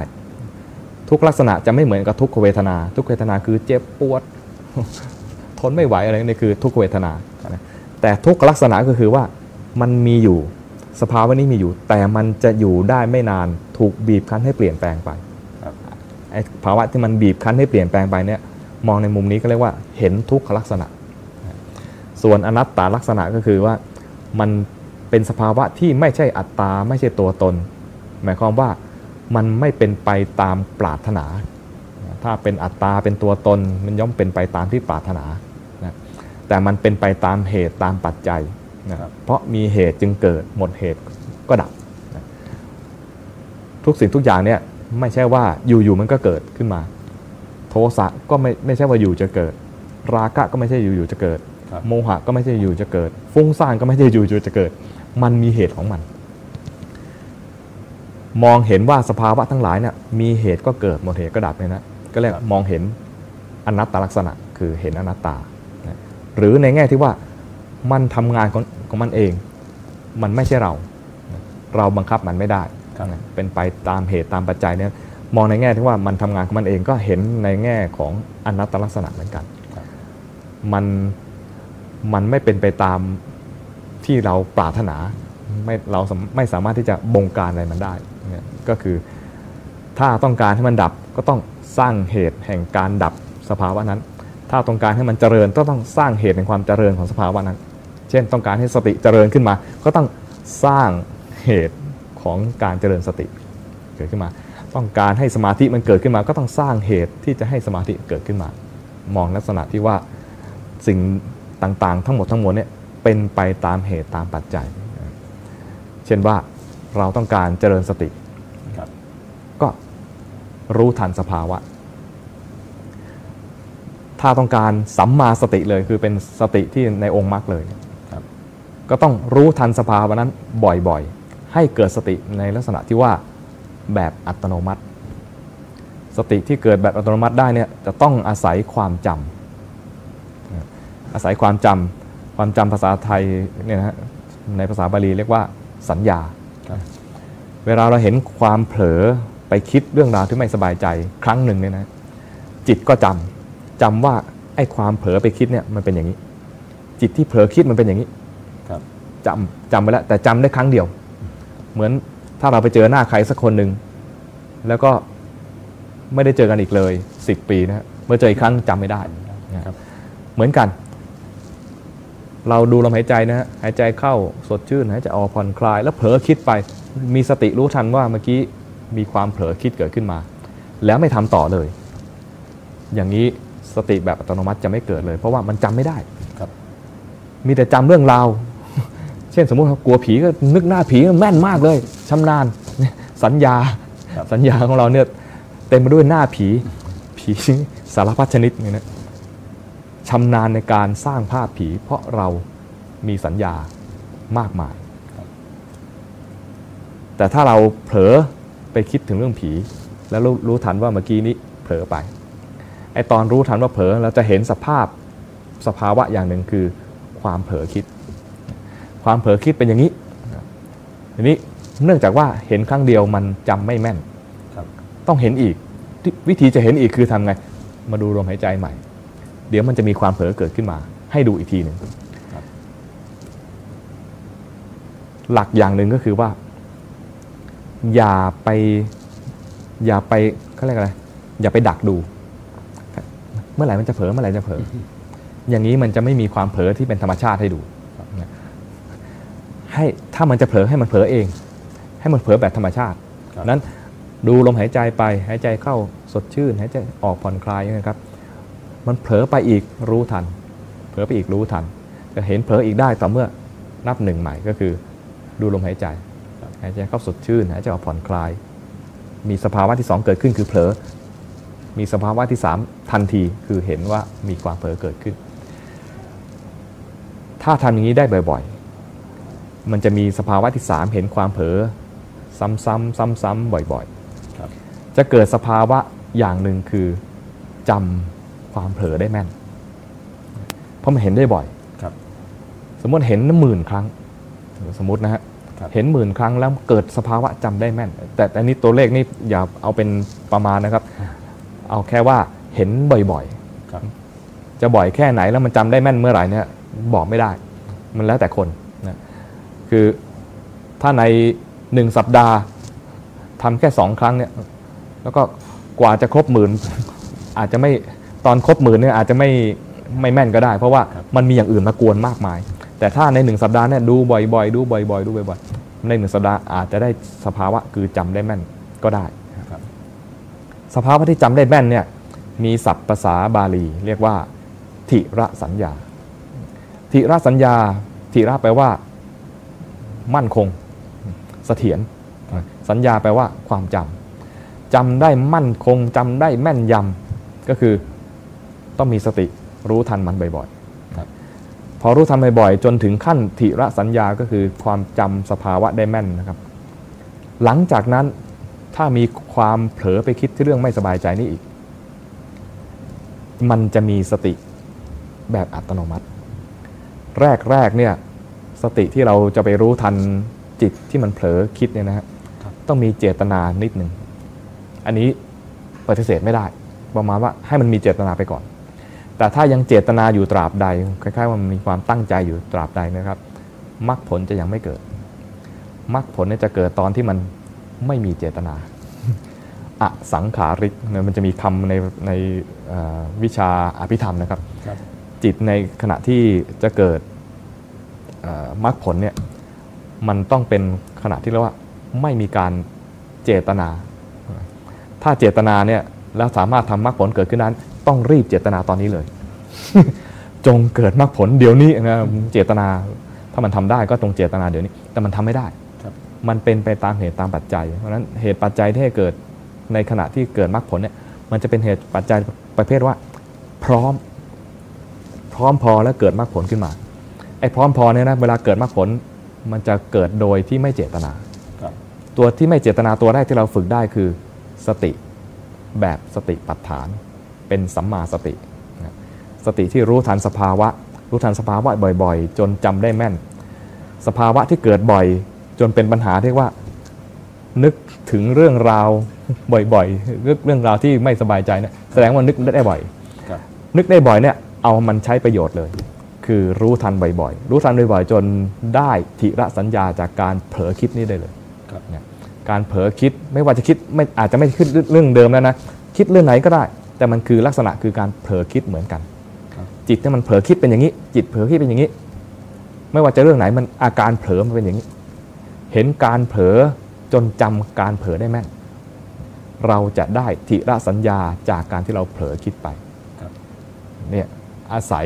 ทุกลักษณะจะไม่เหมือนกับทุกขเวทนา ทุกขเวทนาคือเจ็บปวด ทนไม่ไหวอะไรนี่คือทุกขเวทนา แต่ทุกขลักษณะก็คือว่ามันมีอยู่สภาวะนี้มีอยู่ แต่มันจะอยู่ได้ไม่นานถูกบีบคั้นให้เปลี่ยนแปลงไปไอ้ภาวะที่มันบีบคั้นให้เปลี่ยนแปลงไปเนี่ยมองในมุมนี้ก็เรียกว่าเห็นทุกขลักษณะ ส่วนอนัตตาลักษณะก็คือว่ามัน เป็นสภาวะที่ไม่ใช่อัตตาไม่ใช่ตัวตน หมายความว่ามันไม่เป็นไปตามปรารถนา ถ้าเป็นอัตตาเป็นตัวตน มันย่อมเป็นไปตามที่ปรารถนานะแต่มันเป็นไปตามเหตุตามปัจจัยนะเพราะมีเหตุจึงเกิดหมดเหตุก็ดับนะทุกสิ่งทุกอย่างเนี่ยไม่ใช่ว่าอยู่ๆมันก็เกิดขึ้นมา โทสะก็ไม่ไม่ใช่ว่าอยู่จะเกิด ราคะก็ไม่ใช่อยู่ๆจะเกิด โมหะก็ไม่ใช่อยู่จะเกิด ฟุ้งซ่านก็ไม่ใช่อยู่ๆจะเกิด มันมีเหตุของมัน มองเห็นว่าสภาวะทั้งหลายเนี่ยมีเหตุก็เกิดหมดเหตุก็ดับเลยนะก็เรียกมองเห็นอนัตตลักษณะ คือเห็นอนัตตานะหรือในแง่ที่ว่ามันทำงานของของมันเอง มันไม่ใช่เรานะเราบังคับมันไม่ได้ครับนะเป็นไปตามเหตุตามปัจจัยเนี่ยมองในแง่ที่ว่ามันทำงานของมันเองก็เห็นในแง่ของอนัตตลักษณะเหมือนกันครับมันมันไม่เป็นไปตาม ที่เราปรารถนาไม่เราไม่สามารถที่จะบงการอะไรมันได้เนี่ยก็คือถ้าต้องการให้มันดับก็ต้องสร้างเหตุแห่งการดับสภาวะนั้น ถ้าต้องการให้มันเจริญก็ต้องสร้างเหตุแห่งความเจริญของสภาวะนั้น เช่นต้องการให้สติเจริญขึ้นมา ก็ต้องสร้างเหตุของการเจริญสติเกิดขึ้นมา ต้องการให้สมาธิมันเกิดขึ้นมา ก็ต้องสร้างเหตุที่จะให้สมาธิเกิดขึ้นมา มองลักษณะที่ว่าสิ่งต่างๆ ทั้งหมดทั้งมวลเนี่ย เป็นไปตามเหตุตามปัจจัย เช่นว่าเราต้องการเจริญสติครับก็รู้ทันสภาวะ ถ้าต้องการสัมมาสติเลยคือเป็นสติที่ในองค์มรรคเลยครับก็ต้องรู้ทันสภาวะนั้นบ่อยๆ ให้เกิดสติในลักษณะที่ว่าแบบอัตโนมัติ สติที่เกิดแบบอัตโนมัติได้เนี่ยจะต้องอาศัยความจำอาศัยความจำ ความจำภาษาไทยเนี่ยนะฮะในภาษาบาลีเรียกว่าสัญญาครับเวลาเราเห็นความเผลอไปคิดเรื่องราวที่ไม่สบายใจครั้งหนึ่งเนี่ยนะ จิตก็จำจำว่าไอ้ความเผลอไปคิดเนี่ยมันเป็นอย่างนี้ จิตที่เผลอคิดมันเป็นอย่างนี้ครับจำจำไปแล้วแต่จำได้ครั้งเดียว เหมือนถ้าเราไปเจอหน้าใครสักคนหนึ่งแล้วก็ไม่ได้เจอกันอีกเลยสิบปีนะฮะเมื่อเจออีกครั้งจำไม่ได้นะครับเหมือนกัน เราดูลมหายใจนะฮะหายใจเข้าสดชื่นหายใจออกผ่อนคลาย แล้วเผลอคิดไป มีสติรู้ทันว่าเมื่อกี้มีความเผลอคิดเกิดขึ้นมา แล้วไม่ทำต่อเลย อย่างนี้สติแบบอัตโนมัติจะไม่เกิดเลย เพราะว่ามันจำไม่ได้ครับ มีแต่จำเรื่องราว เช่นสมมติว่ากลัวผีก็นึกหน้าผีแม่นมากเลยชำนาญสัญญาครับสัญญาของเราเนี่ยเต็มไปด้วยหน้าผีผีสารพัดชนิดเนี่ยนะ ชำนาญในการสร้างภาพผี เพราะเรามีสัญญามากมาย แต่ถ้าเราเผลอไปคิดถึงเรื่องผี แล้วรู้รู้ทันว่าเมื่อกี้นี้เผลอไปไอตอนรู้ทันว่าเผลอเราจะเห็นสภาพสภาวะอย่างหนึ่งคือความเผลอคิด ความเผลอคิดเป็นอย่างนี้ทีนี้เนื่องจากว่าเห็นครั้งเดียวมันจำไม่แม่นครับต้องเห็นอีกที่วิธีจะเห็นอีกคือทำไง มาดูลมหายใจใหม่ เดี๋ยวมันจะมีความเผลอเกิดขึ้นมา ให้ดูอีกทีหนึ่งครับหลักอย่างหนึ่งก็คือว่า อย่าไป อย่าไปเขาเรียกอะไร อย่าไปดักดู เมื่อไหร่มันจะเผลอเมื่อไหร่จะเผลออย่างนี้มันจะไม่มีความเผลอที่เป็นธรรมชาติให้ดูให้ถ้ามันจะเผลอให้มันเผลอเอง ให้มันเผลอแบบธรรมชาติครับนั้นดูลมหายใจไปหายใจเข้าสดชื่นหายใจออกผ่อนคลายนะครับ มันเผลอไปอีกรู้ทัน เผลอไปอีกรู้ทัน จะเห็นเผลออีกได้ต่อเมื่อนับหนึ่งใหม่ก็คือดูลมหายใจครับหายใจเข้าสดชื่นหายใจออกผ่อนคลาย มีสภาวะที่สองเกิดขึ้นคือเผลอ มีสภาวะที่สามทันทีคือเห็นว่ามีความเผลอเกิดขึ้น ถ้าทำอย่างนี้ได้บ่อยๆ มันจะมีสภาวะที่สามเห็นความเผลอซ้ำๆซ้ำๆบ่อยครับๆจะเกิดสภาวะอย่างหนึ่งคือจำ ความเผลอได้แม่น เพราะมันเห็นได้บ่อยครับสมมติเห็นหมื่นครั้ง สมมตินะฮะครับเห็นหมื่นครั้งแล้วเกิดสภาวะจำได้แม่นแต่แต่อันนี้ตัวเลขนี่อย่าเอาเป็นประมาณนะครับ เอาแค่ว่าเห็นบ่อยครับๆจะบ่อยแค่ไหนแล้วมันจำได้แม่นเมื่อไหร่เนี่ยบอกไม่ได้ มันแล้วแต่คนนะคือถ้าในหนึ่งสัปดาห์ทำแค่สองครั้งเนี่ยแล้วก็กว่าจะครบหมื่นอาจจะไม่ ตอนครบหมื่นเนี่ยอาจจะไม่ไม่แม่นก็ได้ เพราะว่าครับมันมีอย่างอื่นมากวนมากมาย แต่ถ้าในหนึ่งสัปดาห์เนี่ยดูบ่อยๆ ดูบ่อยๆ ดูบ่อยๆ ในหนึ่งสัปดาห์อาจจะได้สภาวะคือจำได้แม่นก็ได้ครับสภาวะที่จำได้แม่นเนี่ยมีศัพท์ภาษาบาลี เรียกว่าทิระสัญญาทิระสัญญาทิระแปลว่า มั่นคงเสถียรสัญญาแปลว่าความจำจำได้มั่นคงจำได้แม่นยำก็คือ ต้องมีสติรู้ทันมันบ่อยๆพอรู้ทันบ่อยๆจนถึงขั้นทิระสัญญาก็คือความจำสภาวะได้แม่นนะครับ หลังจากนั้นถ้ามีความเผลอไปคิดที่เรื่องไม่สบายใจนี่อีก มันจะมีสติแบบอัตโนมัติ แรกๆเนี่ยสติที่เราจะไปรู้ทันจิตที่มันเผลอคิดเนี่ยนะฮะครับต้องมีเจตนานิดหนึ่ง อันนี้ปฏิเสธไม่ได้ ประมาณว่าให้มันมีเจตนาไปก่อน แต่ถ้ายังเจตนาอยู่ตราบใดคล้ายๆว่ามันมีความตั้งใจอยู่ตราบใดนะครับมรรคผลจะยังไม่เกิดมรรคผลเนี่ยจะเกิดตอนที่มันไม่มีเจตนาอสังขาริกเนี่ยมันจะมีคำในในเอ่อวิชาอภิธรรมนะครับครับจิตในขณะที่จะเกิดเอ่อมรรคผลเนี่ยมันต้องเป็นขณะที่เรียกว่าไม่มีการเจตนา ถ้าเจตนาเนี่ยแล้วสามารถทำมรรคผลเกิดขึ้นนั้น ต้องรีบเจตนาตอนนี้เลย จงเกิดมรรคผลเดี๋ยวนี้นะเจตนาถ้ามันทำได้ก็ตรงเจตนาเดี๋ยวนี้ แต่มันทำไม่ได้ครับมันเป็นไปตามเหตุตามปัจจัย เพราะฉะนั้นเหตุปัจจัยที่ให้เกิดในขณะที่เกิดมรรคผลเนี่ย มันจะเป็นเหตุปัจจัยประเภทว่า พร้อม พร้อมพอแล้วเกิดมรรคผลขึ้นมาไอ้พร้อมพอเนี่ยนะเวลาเกิดมรรคผลมันจะเกิดโดยที่ไม่เจตนาครับตัวที่ไม่เจตนาตัวแรกที่เราฝึกได้คือสติแบบสติปัฏฐาน เป็นสัมมาสตินะสติที่รู้ทันสภาวะ รู้ทันสภาวะบ่อยๆ จนจำได้แม่น สภาวะที่เกิดบ่อย จนเป็นปัญหาที่ว่า นึกถึงเรื่องราวบ่อยๆนึกเรื่องราวที่ไม่สบายใจเนี่ยแสดงว่านึกได้บ่อยครับนึกได้บ่อยเนี่ยเอามันใช้ประโยชน์เลย คือรู้ทันบ่อยๆ รู้ทันบ่อยๆ จนได้ทิระสัญญาจากการเผลอคิดนี้ได้เลยครับเนี่ยการเผลอคิดไม่ว่าจะคิดไม่อาจจะไม่คิดเรื่องเดิมแล้วนะ คิดเรื่องไหนก็ได้ แต่มันคือลักษณะคือการเผลอคิดเหมือนกันครับจิตเนี่ยมันเผลอคิดเป็นอย่างนี้ จิตเผลอคิดเป็นอย่างนี้ ไม่ว่าจะเรื่องไหนมันอาการเผลอมันเป็นอย่างนี้ เห็นการเผลอจนจำการเผลอได้แม่น เราจะได้ทิระสัญญาจากการที่เราเผลอคิดไปครับเนี่ยอาศัย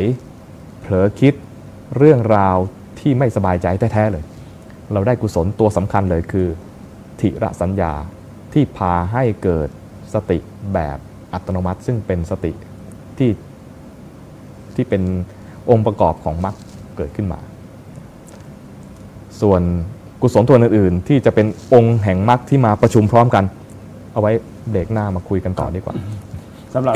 เผลอคิดเรื่องราวที่ไม่สบายใจแท้ๆเลย เราได้กุศลตัวสำคัญเลยคือ ทิระสัญญาที่พาให้เกิดสติแบบ อัตโนมัติ ซึ่งเป็นสติที่ที่เป็นองค์ประกอบของมรรคเกิดขึ้นมา ส่วนกุศลตัวอื่นๆ ที่จะเป็นองค์แห่งมรรคที่มาประชุมพร้อมกัน เอาไว้เบรกหน้ามาคุยกันต่อดีกว่าสำหรับ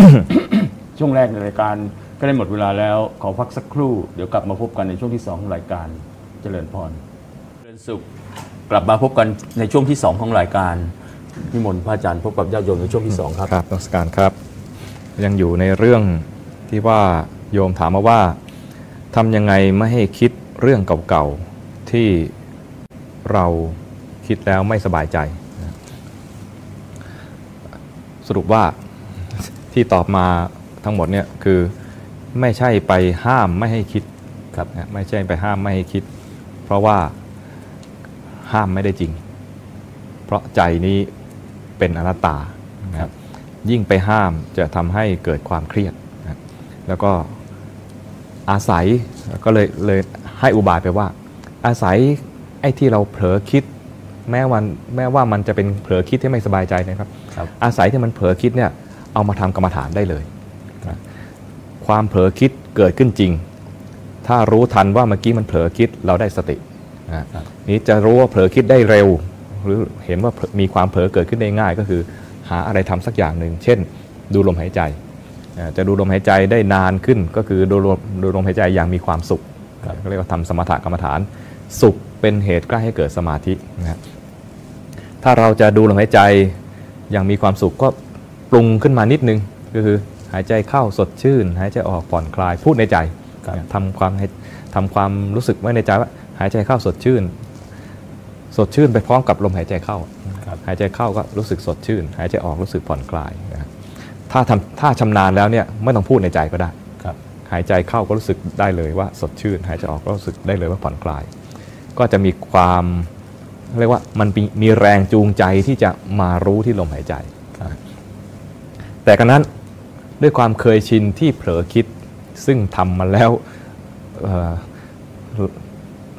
ช่วงแรกในรายการก็ได้หมดเวลาแล้วขอพักสักครู่เดี๋ยวกลับมาพบกันในช่วงที่ 2 ของรายการเจริญพรเจริญสุข กลับมาพบกันในช่วงที่ 2 ของรายการ นิมนต์พระอาจารย์พบกับญาติโยมในช่วงที่2ครับครับนมัสการครับ ยังอยู่ในเรื่องที่ว่าโยมถามมาว่าทำยังไงไม่ให้คิดเรื่องเก่าๆที่เราคิดแล้วไม่สบายใจนะสรุปว่าที่ตอบมาทั้งหมดเนี่ยคือไม่ใช่ไปห้ามไม่ให้คิดครับนะไม่ใช่ไปห้ามไม่ให้คิด เพราะว่าห้ามไม่ได้จริง เพราะใจนี้ เป็นอนัตตานะครับยิ่งไปห้ามจะทำให้เกิดความเครียดนะครับแล้วก็อาศัยก็เลยเลยให้อุบายไปว่า อาศัยไอ้ที่เราเผลอคิด แม้วันแม้ว่ามันจะเป็นเผลอคิดที่ไม่สบายใจนะครับครับอาศัยที่มันเผลอคิดเนี่ยเอามาทำกรรมฐานได้เลยนะความเผลอคิดเกิดขึ้นจริง ถ้ารู้ทันว่าเมื่อกี้มันเผลอคิดเราได้สตินะครับนี้จะรู้ว่าเผลอคิดได้เร็ว หรือเห็นว่ามีความเผลอเกิดขึ้นได้ง่ายก็คือ หาอะไรทำสักอย่างหนึ่ง เช่น ดูลมหายใจอ่าจะดูลมหายใจได้นานขึ้นก็คือดูลมดูลมหายใจอย่างมีความสุขก็เรียกว่าทำสมถกรรมฐาน สุขเป็นเหตุใกล้ให้เกิดสมาธินะครับถ้าเราจะดูลมหายใจอย่างมีความสุขก็ปรุงขึ้นมานิดนึงก็คือหายใจเข้าสดชื่น หายใจออกผ่อนคลายพูดในใจครับทำความให้ทำความรู้สึกไว้ในใจว่าหายใจเข้าสดชื่น สดชื่นไปพร้อมกับลมหายใจเข้าครับหายใจเข้าก็รู้สึกสดชื่น หายใจออกรู้สึกผ่อนคลายนะครับถ้าทำถ้าชำนาญแล้วเนี่ยไม่ต้องพูดในใจก็ได้ครับหายใจเข้าก็รู้สึกได้เลยว่าสดชื่น หายใจออกก็รู้สึกได้เลยว่าผ่อนคลาย ก็จะมีความเรียกว่ามันมีมีแรงจูงใจที่จะมารู้ที่ลมหายใจครับแต่กันนั้นด้วยความเคยชินที่เผลอคิดซึ่งทำมาแล้วเอ่อ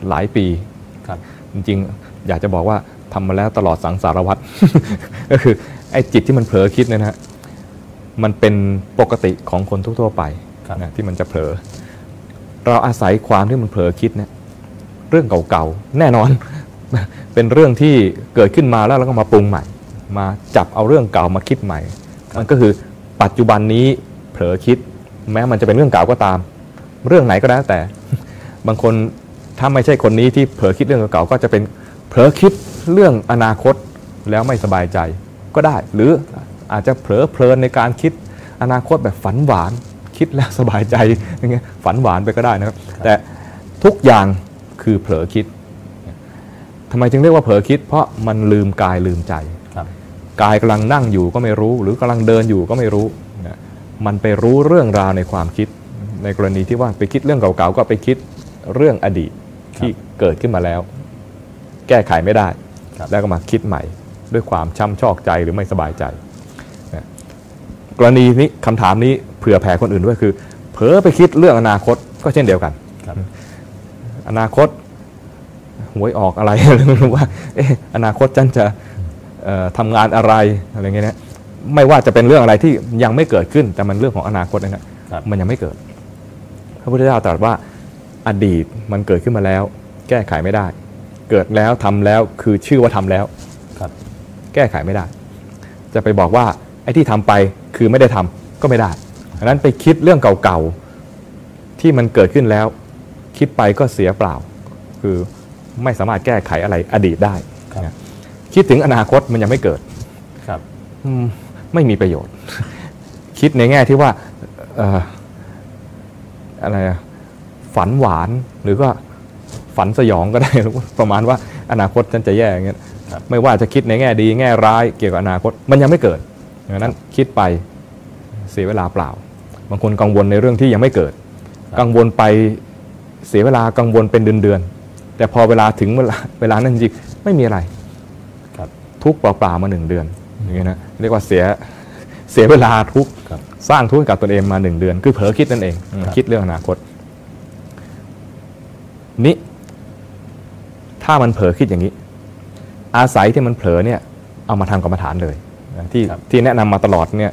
หลายปีครับจริงๆ อยากจะบอกว่าทำมาแล้วตลอดสังสารวัตรก็คือไอ้จิตที่มันเผลอคิดเนี่ยนะฮะมันเป็นปกติของคนทั่วๆไปครับนะที่มันจะเผลอ เราอาศัยความที่มันเผลอคิดเนี่ยเรื่องเก่าๆแน่นอน เป็นเรื่องที่เกิดขึ้นมาแล้วเราก็มาปรุงใหม่ มาจับเอาเรื่องเก่ามาคิดใหม่ มันก็คือปัจจุบันนี้เผลอคิด แม้มันจะเป็นเรื่องเก่าก็ตาม เรื่องไหนก็แล้วแต่ บางคนถ้าไม่ใช่คนนี้ที่เผลอคิดเรื่องเก่าๆก็จะเป็น เผลอคิดเรื่องอนาคตแล้วไม่สบายใจก็ได้ หรืออาจจะเผลอเพลินในการคิดอนาคตแบบฝันหวานคิดแล้วสบายใจอย่างเงี้ยฝันหวานไปก็ได้นะครับ แต่ทุกอย่างคือเผลอคิดทำไมจึงเรียกว่าเผลอคิด เพราะมันลืมกายลืมใจครับกายกำลังนั่งอยู่ก็ไม่รู้ หรือกำลังเดินอยู่ก็ไม่รู้นะมันไปรู้เรื่องราวในความคิด ในกรณีที่ว่าไปคิดเรื่องเก่าๆก็ไปคิดเรื่องอดีตที่เกิดขึ้นมาแล้ว แก้ไขไม่ได้ครับแล้วก็มาคิดใหม่ด้วยความช้ำชอกใจหรือไม่สบายใจนะกรณีนี้คำถามนี้เผื่อแผ่คนอื่นด้วยคือ เผลอไปคิดเรื่องอนาคตก็เช่นเดียวกันครับอนาคตหวยออกอะไรหรือว่าเอ๊ะอนาคตฉันจะเอ่อทำงานอะไรอะไรเงี้ยนะไม่ว่าจะเป็นเรื่องอะไรที่ยังไม่เกิดขึ้น แต่มันเรื่องของอนาคตเนยนะครับมันยังไม่เกิด พระพุทธเจ้าตรัสว่าอดีตมันเกิดขึ้นมาแล้ว แก้ไขไม่ได้ เกิดแล้วทำแล้วคือชื่อว่าทำแล้วครับ แก้ไขไม่ได้ จะไปบอกว่าไอ้ที่ทำไปคือไม่ได้ทำก็ไม่ได้ดังนั้นไปคิดเรื่องเก่าๆที่มันเกิดขึ้นแล้ว คิดไปก็เสียเปล่า คือไม่สามารถแก้ไขอะไรอดีตได้ครับนะคิดถึงอนาคตมันยังไม่เกิดครับอืมไม่มีประโยชน์ คิดในแง่ที่ว่าเอ่ออะไรอะฝันหวานหรือก็ ฝันสยองก็ได้ ประมาณว่าอนาคตฉันจะแย่อย่างเงี้ยครับไม่ว่าจะคิดในแง่ดีแง่ร้ายเกี่ยวกับอนาคตมันยังไม่เกิดดังนั้นคิดไปเสียเวลาเปล่า บางคนกังวลในเรื่องที่ยังไม่เกิด กังวลไปเสียเวลากังวลเป็นเดือนๆแต่พอเวลาถึงเวลาเวลานั้นจริงๆไม่มีอะไรครับทุกข์เปล่าๆมาหนึ่งเดือนอย่างเงี้ยนะเรียกว่าเสียเสียเวลาทุกข์ครับสร้างทุกข์ให้กับตัวเองมาหนึ่งเดือน คือเผลอคิดนั่นเองครับคิดเรื่องอนาคตนี่ ถ้ามันเผลอคิดอย่างนี้ อาศัยที่มันเผลอเนี่ยเอามาทำกรรมฐานเลยนะที่ที่แนะนำมาตลอดเนี่ย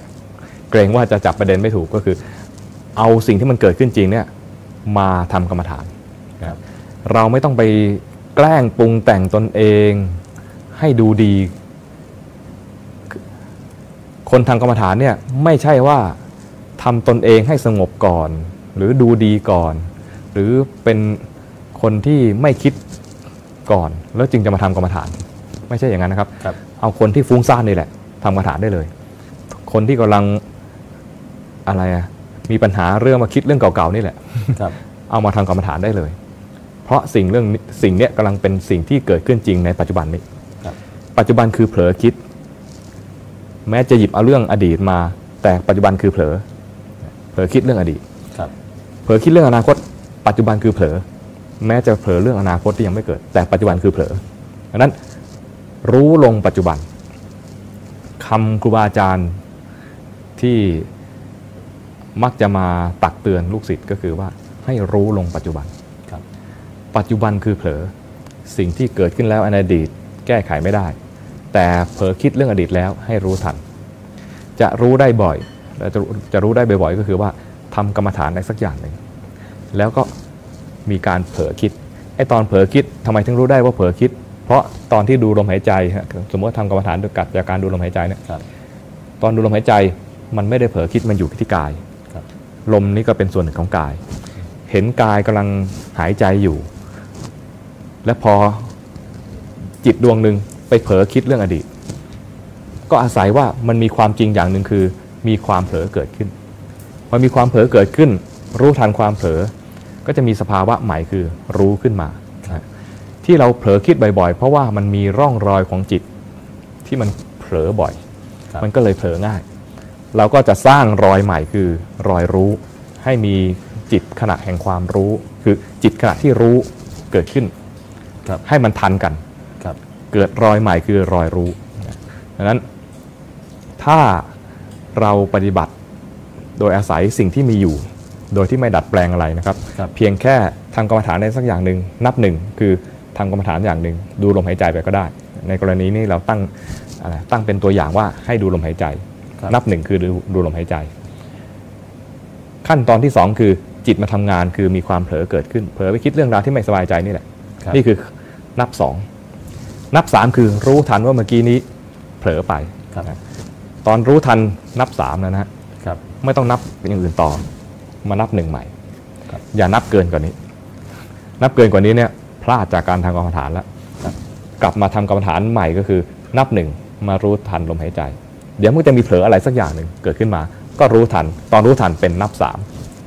เกรงว่าจะจับประเด็นไม่ถูกก็คือ เอาสิ่งที่มันเกิดขึ้นจริงเนี่ยมาทำกรรมฐานครับเราไม่ต้องไปแกล้งปรุงแต่งตนเองให้ดูดี คนทางกรรมฐานเนี่ยไม่ใช่ว่าทำตนเองให้สงบก่อน หรือดูดีก่อน หรือเป็นคนที่ไม่คิด ก่อน แล้วจึงจะมาทำกรรมฐาน ไม่ใช่อย่างนั้นนะครับครับเอาคนที่ฟุ้งซ่านนี่แหละทำกรรมฐานได้เลย คนที่กำลังอะไรอะมีปัญหาเรื่องมาคิดเรื่องเก่าๆนี่แหละครับเอามาทำกรรมฐานได้เลย เพราะสิ่งเรื่องนี้สิ่งเนี้ยกำลังเป็นสิ่งที่เกิดขึ้นจริงในปัจจุบันนี้ครับปัจจุบันคือเผลอคิด แม้จะหยิบเอาเรื่องอดีตมา แต่ปัจจุบันคือเผลอเผลอคิดเรื่องอดีตครับเผลอคิดเรื่องอนาคต ปัจจุบันคือเผลอ แม้จะเผลอเรื่องอนาคตที่ยังไม่เกิด แต่ปัจจุบันคือเผลอดังนั้นรู้ลงปัจจุบันคำครูบาอาจารย์ที่มักจะมาตักเตือนลูกศิษย์ก็คือว่าให้รู้ลงปัจจุบันครับ ปัจจุบันคือเผลอสิ่งที่เกิดขึ้นแล้วในอดีตแก้ไขไม่ได้ แต่เผลอคิดเรื่องอดีตแล้วให้รู้ทัน จะรู้ได้บ่อยและจะจะรู้ได้บ่อยๆ ก็คือว่าทำกรรมฐานอะไรสักอย่างหนึ่งแล้วก็ มีการเผลอคิดไอ้ตอนเผลอคิดทำไมถึงรู้ได้ว่าเผลอคิด เพราะตอนที่ดูลมหายใจฮะสมมติว่าทำกรรมฐานด้วยกัดจากการดูลมหายใจเนี่ยครับตอนดูลมหายใจมันไม่ได้เผลอคิดมันอยู่ที่กายครับลมนี่ก็เป็นส่วนหนึ่งของกาย เห็นกายกำลังหายใจอยู่ และพอจิตดวงหนึ่งไปเผลอคิดเรื่องอดีต ก็อาศัยว่ามันมีความจริงอย่างหนึ่งคือ มีความเผลอเกิดขึ้นพอมีความเผลอเกิดขึ้น รู้ทันความเผลอ ก็จะมีสภาวะใหม่คือรู้ขึ้นมาครับที่เราเผลอคิดบ่อยๆ เพราะว่ามันมีร่องรอยของจิตที่มันเผลอบ่อยครับมันก็เลยเผลอง่าย เราก็จะสร้างรอยใหม่คือรอยรู้ ให้มีจิตขณะแห่งความรู้ คือจิตขณะที่รู้เกิดขึ้นครับให้มันทันกันครับเกิดรอยใหม่คือรอยรู้ดังนั้นถ้าเราปฏิบัติโดยอาศัยสิ่งที่มีอยู่ โดยที่ไม่ดัดแปลงอะไรนะครับครับเพียงแค่ทำกรรมฐานได้สักอย่างหนึ่งนับหนึ่งคือทำกรรมฐานอย่างหนึ่งดูลมหายใจไปก็ได้ ในกรณีนี้เราตั้งอะไรตั้งเป็นตัวอย่างว่าให้ดูลมหายใจครับนับหนึ่งคือดูดูลมหายใจ ขั้นตอนที่สองคือจิตมาทำงานคือมีความเผลอเกิดขึ้นเผลอไปคิดเรื่องราวที่ไม่สบายใจนี่แหละครับนี่คือนับสองนับสามคือรู้ทันว่าเมื่อกี้นี้เผลอไปครับนะตอนรู้ทันนับสามแล้วนะฮะครับไม่ต้องนับอย่างอื่นต่อ มานับหนึ่งใหม่ครับอย่านับเกินกว่านี้ นับเกินกว่านี้เนี่ยพลาดจากการทำกรรมฐานแล้วครับกลับมาทำกรรมฐานใหม่ก็คือ นับหนึ่งมารู้ทันลมหายใจ เดี๋ยวมันจะมีเผลออะไรสักอย่างหนึ่งเกิดขึ้นมา ก็รู้ทัน ตอนรู้ทันเป็นนับสาม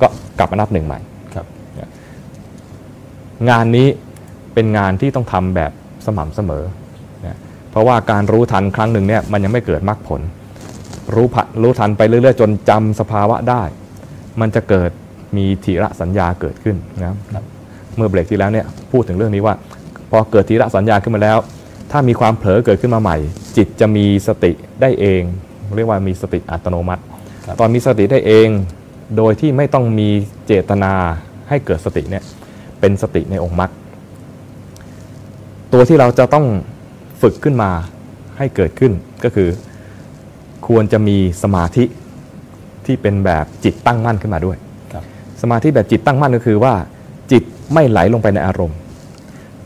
ก็กลับมานับหนึ่งใหม่ครับ งานนี้เป็นงานที่ต้องทำแบบสม่ำเสมอนะเพราะว่าการรู้ทันครั้งหนึ่งเนี่ยมันยังไม่เกิดมรรคผล รู้ผะรู้ทันไปเรื่อยๆ จนจำสภาวะได้ มันจะเกิดมีทีระสัญญาเกิดขึ้นนะครับเมื่อเบรกที่แล้วเนี่ยพูดถึงเรื่องนี้ว่า พอเกิดทีระสัญญาขึ้นมาแล้ว ถ้ามีความเผลอเกิดขึ้นมาใหม่ จิตจะมีสติได้เอง เรียกว่ามีสติอัตโนมัติครับตอนมีสติได้เอง โดยที่ไม่ต้องมีเจตนาให้เกิดสติเนี่ยเป็นสติในองค์มรรคตัวที่เราจะต้องฝึกขึ้นมาให้เกิดขึ้นก็คือ ควรจะมีสมาธิ ที่เป็นแบบจิตตั้งมั่นขึ้นมาด้วยครับสมาธิแบบจิตตั้งมั่นก็คือว่า จิตไม่ไหลลงไปในอารมณ์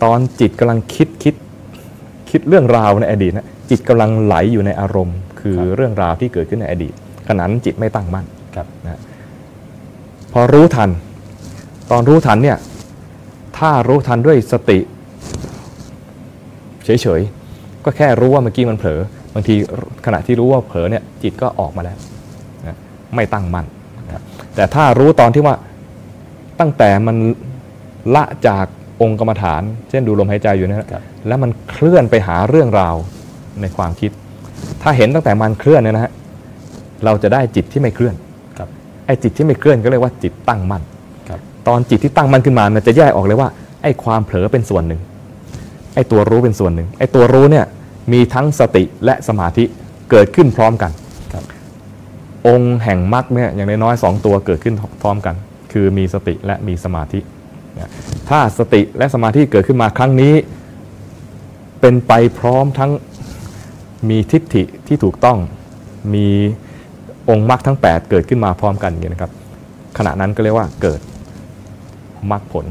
ตอนจิตกำลังคิดคิดคิดเรื่องราวในอดีตนะจิตกำลังไหลอยู่ในอารมณ์ คือครับเรื่องราวที่เกิดขึ้นในอดีตขณะนั้นจิตไม่ตั้งมั่นครับนะพอรู้ทัน ตอนรู้ทันเนี่ยถ้ารู้ทันด้วยสติเฉยๆก็แค่รู้ว่าเมื่อกี้มันเผลอบางทีขณะที่รู้ว่าเผลอเนี่ยจิตก็ออกมาแล้วนะ ไม่ตั้งมั่นนะครับแต่ถ้ารู้ตอนที่ว่าตั้งแต่มันละจากองค์กรรมฐาน เช่นดูลมหายใจอยู่เนยนะครับแล้วมันเคลื่อนไปหาเรื่องราวในความคิด ถ้าเห็นตั้งแต่มันเคลื่อนเนี่ยนะฮะเราจะได้จิตที่ไม่เคลื่อนครับไอ้จิตที่ไม่เคลื่อนก็เรียกว่าจิตตั้งมั่นครับตอนจิตที่ตั้งมั่นขึ้นมามันจะแยกออกเลยว่าไอ้ความเผลอเป็นส่วนหนึ่งไอ้ตัวรู้เป็นส่วนหนึ่งไอ้ตัวรู้เนี่ยมีทั้งสติและสมาธิเกิดขึ้นพร้อมกันครับ องค์แห่งมรรคเนี่ยอย่างน้อยๆสองตัวเกิดขึ้นพร้อมกัน คือมีสติและมีสมาธิ ถ้าสติและสมาธิเกิดขึ้นมาครั้งนี้ เป็นไปพร้อมทั้งมีทิฏฐิที่ถูกต้องมีองค์มรรคทั้ง 8 เกิดขึ้นมาพร้อมกันอย่างนี้นะครับ ขณะนั้นก็เรียกว่าเกิดมรรคผล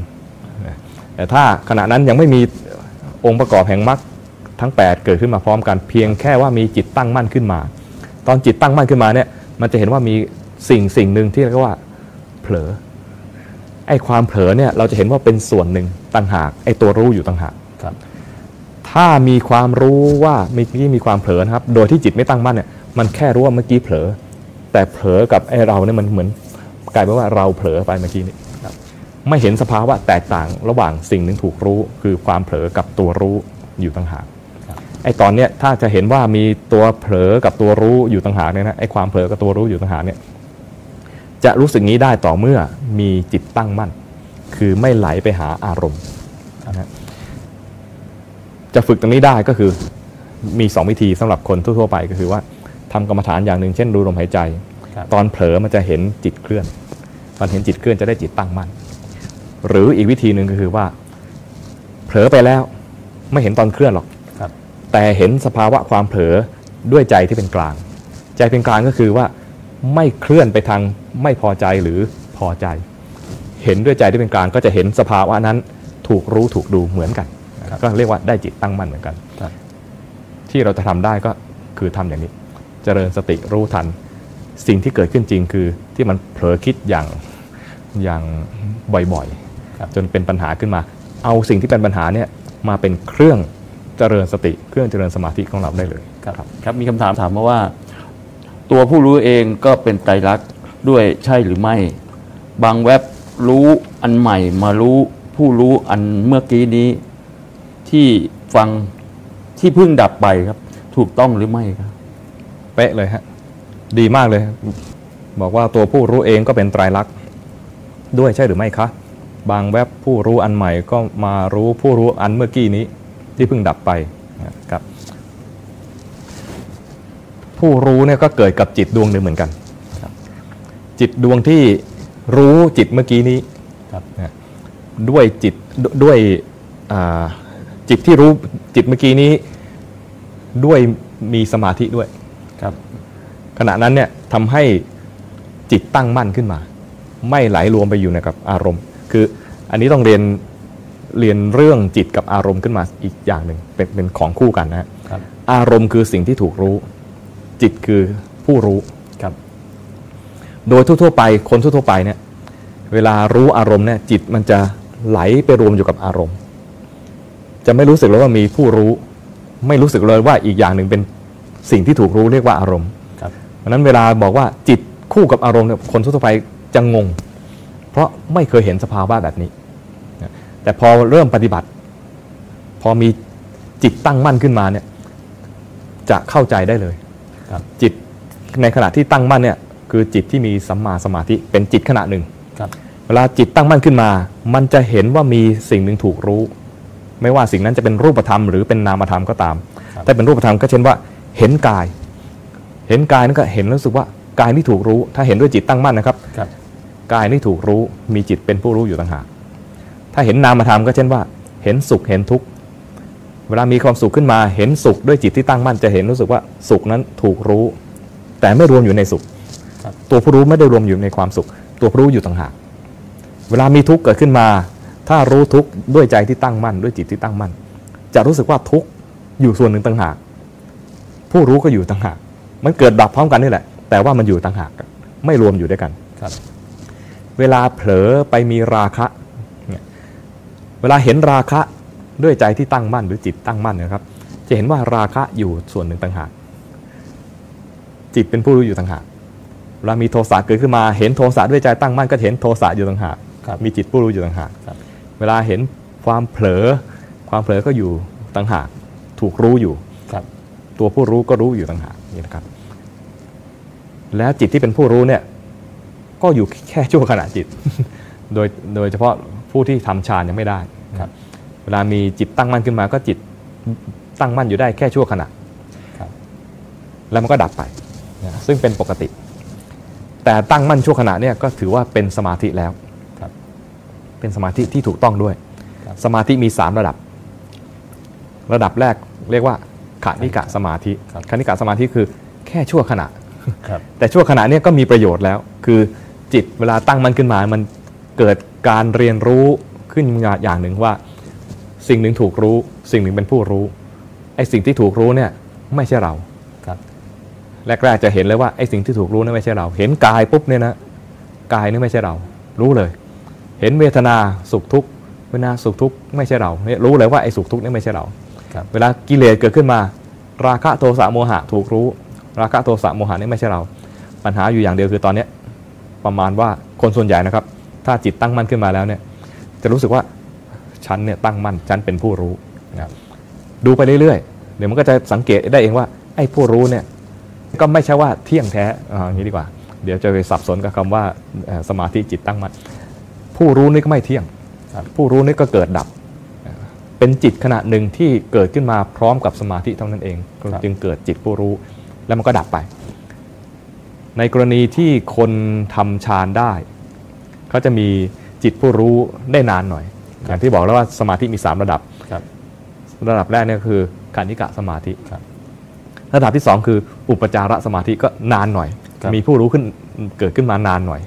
แต่ถ้าขณะนั้นยังไม่มีองค์ประกอบแห่งมรรคทั้ง 8 เกิดขึ้นมาพร้อมกัน เพียงแค่ว่ามีจิตตั้งมั่นขึ้นมา ตอนจิตตั้งมั่นขึ้นมาเนี่ย มันจะเห็นว่ามีสิ่งสิ่งหนึ่งที่เรียกว่าเผลอไอ้ความเผลอเนี่ยเราจะเห็นว่าเป็นส่วนหนึ่งต่างหากไอ้ตัวรู้อยู่ต่างหากครับ ถ้ามีความรู้ว่าเมื่อกี้มีความเผลอนะครับ โดยที่จิตไม่ตั้งมั่นเนี่ยมันแค่รู้ว่าเมื่อกี้เผลอ แต่เผลอกับไอ้เราเนี่ยมันเหมือนกลายเป็นว่าเราเผลอไปเมื่อกี้นี้ครับไม่เห็นสภาวะแตกต่างระหว่างสิ่งหนึ่งถูกรู้ คือความเผลอกับตัวรู้อยู่ต่างหากครับ ไอ้ตอนเนี้ยถ้าจะเห็นว่ามีตัวเผลอกับตัวรู้อยู่ต่างหากเนี่ยนะไอ้ความเผลอกับตัวรู้อยู่ต่างหากเนี่ยจะรู้สึกนี้ได้ต่อเมื่อมีจิตตั้งมั่น คือไม่ไหลไปหาอารมณ์นะฮะจะฝึกตรงนี้ได้ก็คือมีสองวิธีสำหรับคนทั่วๆไปก็คือว่าทำกรรมฐานอย่างหนึ่งเช่นดูลมหายใจครับตอนเผลอมันจะเห็นจิตเคลื่อน ตอนเห็นจิตเคลื่อนจะได้จิตตั้งมั่น หรืออีกวิธีหนึ่งก็คือว่า เผลอไปแล้วไม่เห็นตอนเคลื่อนหรอกครับ แต่เห็นสภาวะความเผลอด้วยใจที่เป็นกลาง ใจเป็นกลางก็คือว่าไม่เคลื่อนไปทางไม่พอใจหรือพอใจ เห็นด้วยใจที่เป็นกลางก็จะเห็นสภาวะนั้นถูกรู้ถูกดูเหมือนกันครับก็เรียกว่าได้จิตตั้งมั่นเหมือนกันครับที่เราจะทำได้ก็คือทำอย่างนี้ เจริญสติรู้ทัน สิ่งที่เกิดขึ้นจริงคือที่มันเผลอคิดอย่างอย่างบ่อยครับๆจนเป็นปัญหาขึ้นมา เอาสิ่งที่เป็นปัญหาเนี่ยมาเป็นเครื่อง เจริญสติเครื่องเจริญสมาธิของเราได้เลยครับครับมีคำถามถามมาว่า ตัวผู้รู้เองก็เป็นไตรลักษณ์ด้วยใช่หรือไม่ บางแวบรู้อันใหม่มารู้ผู้รู้อันเมื่อกี้นี้ที่ฟังที่เพิ่งดับไปครับ ถูกต้องหรือไม่ครับ เป๊ะเลยฮะดีมากเลย บอกว่าตัวผู้รู้เองก็เป็นไตรลักษณ์ด้วยใช่หรือไม่คะบางแวบผู้รู้อันใหม่ก็มารู้ผู้รู้อันเมื่อกี้นี้ ที่เพิ่งดับไปนะครับผู้รู้เนี่ยก็เกิดกับจิตดวงหนึ่งเหมือนกันครับจิตดวงที่รู้จิตเมื่อกี้นี้ครับนะด้วยจิตดด้วยอ่าจิตที่รู้จิตเมื่อกี้นี้ ด้วยมีสมาธิด้วยครับขณะนั้นเนี่ยทำให้จิตตั้งมั่นขึ้นมา ไม่ไหลรวมไปอยู่ในกับอารมณ์ คืออันนี้ต้องเรียน เรียนเรื่องจิตกับอารมณ์ขึ้นมาอีกอย่างหนึ่งเป็นเป็นของคู่กันนะฮะครับ อารมณ์คือสิ่งที่ถูกรู้ จิตคือผู้รู้ครับ โดยทั่วๆไปคนทั่วๆไปเนี่ย เวลารู้อารมณ์เนี่ยจิตมันจะไหลไปรวมอยู่กับอารมณ์ จะไม่รู้สึกเลยว่ามีผู้รู้ ไม่รู้สึกเลยว่าอีกอย่างหนึ่งเป็นสิ่งที่ถูกรู้เรียกว่าอารมณ์ครับดังนั้นเวลาบอกว่าจิตคู่กับอารมณ์เนี่ยคนทั่วๆไปจะงง เพราะไม่เคยเห็นสภาวะแบบนี้นะ แต่พอเริ่มปฏิบัติ พอมีจิตตั้งมั่นขึ้นมาเนี่ยจะเข้าใจได้เลยครับจิตในขณะที่ตั้งมั่นเนี่ยคือจิตที่มีสัมมาสมาธิเป็นจิตขณะหนึ่งครับเวลาจิตตั้งมั่นขึ้นมา มันจะเห็นว่ามีสิ่งหนึ่งถูกรู้ ไม่ว่าสิ่งนั้นจะเป็นรูปธรรมหรือเป็นนามธรรมก็ตามครับถ้าเป็นรูปธรรมก็เช่นว่า เห็นกาย เห็นกายนั่นก็เห็นรู้สึกว่ากายที่ถูกรู้ ถ้าเห็นด้วยจิตตั้งมั่นนะครับครับกายที่ถูกรู้ มีจิตเป็นผู้รู้อยู่ต่างหาก ถ้าเห็นนามธรรมก็เช่นว่า เห็นสุขเห็นทุกข์เวลามีความสุขขึ้นมาเห็นสุขด้วยจิตที่ตั้งมั่นจะเห็นรู้สึกว่าสุขนั้นถูกรู้ แต่ไม่รวมอยู่ในสุขครับตัวผู้รู้ไม่ได้รวมอยู่ในความสุข ตัวผู้รู้อยู่ต่างหากเวลามีทุกข์เกิดขึ้นมา ถ้ารู้ทุกข์ด้วยใจที่ตั้งมั่น ด้วยจิตที่ตั้งมั่น จะรู้สึกว่าทุกข์อยู่ส่วนหนึ่งต่างหาก ผู้รู้ก็อยู่ต่างหาก มันเกิดดับพร้อมกันนี่แหละ แต่ว่ามันอยู่ต่างหากกันไม่รวมอยู่ด้วยกันครับเวลาเผลอไปมีราคะเนี่ย เวลาเห็นราคะด้วยใจที่ตั้งมั่นหรือจิตตั้งมั่นเนะครับ จะเห็นว่าราคะอยู่ส่วนหนึ่งต่างหาก จิตเป็นผู้รู้อยู่ต่างหากเวลามีโทสะเกิดขึ้นมาเห็นโทสะด้วยใจตั้งมั่นก็เห็นโทสะอยู่ต่างหากครับมีจิตผู้รู้อยู่ต่างหากครับเวลาเห็นความเผลอ ความเผลอก็อยู่ต่างหากถูกรู้อยู่ครับตัวผู้รู้ก็รู้อยู่ต่างหากนี่นะครับ แล้วจิตที่เป็นผู้รู้เนี่ย ก็อยู่แค่ชั่วขณะจิต โดยโดยเฉพาะ ผู้ที่ทำฌานยังไม่ได้ครับเวลามีจิตตั้งมั่นขึ้นมาก็จิตตั้งมั่นอยู่ได้แค่ชั่วขณะครับแล้วมันก็ดับไปนะซึ่งเป็นปกติ แต่ตั้งมั่นชั่วขณะเนี่ยก็ถือว่าเป็นสมาธิแล้วครับเป็นสมาธิที่ถูกต้องด้วยครับสมาธิมี 3 ระดับ ระดับแรกเรียกว่าขานิกะสมาธิครับขานิกะสมาธิคือแค่ชั่วขณะครับแต่ชั่วขณะเนี้ก็มีประโยชน์แล้ว คือจิตเวลาตั้งมันขึ้นมา มันเกิด การเรียนรู้ขึ้นมาอย่างหนึ่งว่า สิ่งหนึ่งถูกรู้ สิ่งหนึ่งเป็นผู้รู้ไอ้สิ่งที่ถูกรู้เนี่ยไม่ใช่เราครับแรกๆจะเห็นเลยว่าไอ้สิ่งที่ถูกรู้นั่นไม่ใช่เรา เห็นกายปุ๊บเนี่ยนะกายนี่ไม่ใช่เรา รู้เลย เห็นเวทนาสุขทุกข์เวทนาสุขทุกข์ไม่ใช่เราเนี่ยรู้เลยว่าไอ้สุขทุกข์นี่ไม่ใช่เราครับเวลากิเลสเกิดขึ้นมา ราคะโทสะโมหะถูกรู้ ราคะโทสะโมหะนี่ไม่ใช่เรา ปัญหาอยู่อย่างเดียวคือตอนเนี้ยประมาณว่าคนส่วนใหญ่นะครับ ถ้าจิตตั้งมั่นขึ้นมาแล้วเนี่ยจะรู้สึกว่าฉันเนี่ยตั้งมั่นฉันเป็นผู้รู้นะครับดูไปเรื่อยๆ เดี๋ยวมันก็จะสังเกตได้เองว่าไอ้ผู้รู้เนี่ยก็ไม่ใช่ว่าเที่ยงแท้อ่าอย่างนี้ดีกว่า เดี๋ยวจะไปสับสนกับคำว่าเอ่อสมาธิจิตตั้งมั่นผู้รู้นี่ก็ไม่เที่ยงครับผู้รู้นี่ก็เกิดดับ เป็นจิตขณะหนึ่งที่เกิดขึ้นมาพร้อมกับสมาธิเท่านั้นเองครับจึงเกิดจิตผู้รู้แล้วมันก็ดับไป ในกรณีที่คนทำฌานได้ เขาจะมีจิตผู้รู้ได้นานหน่อย อย่างที่บอกแล้วว่าสมาธิมี 3 ระดับครับระดับแรกเนี่ยคือการนิกะสมาธิครับระดับที่ 2 คืออุปจารสมาธิก็นานหน่อยครับมีผู้รู้ขึ้นเกิดขึ้นมานานหน่อย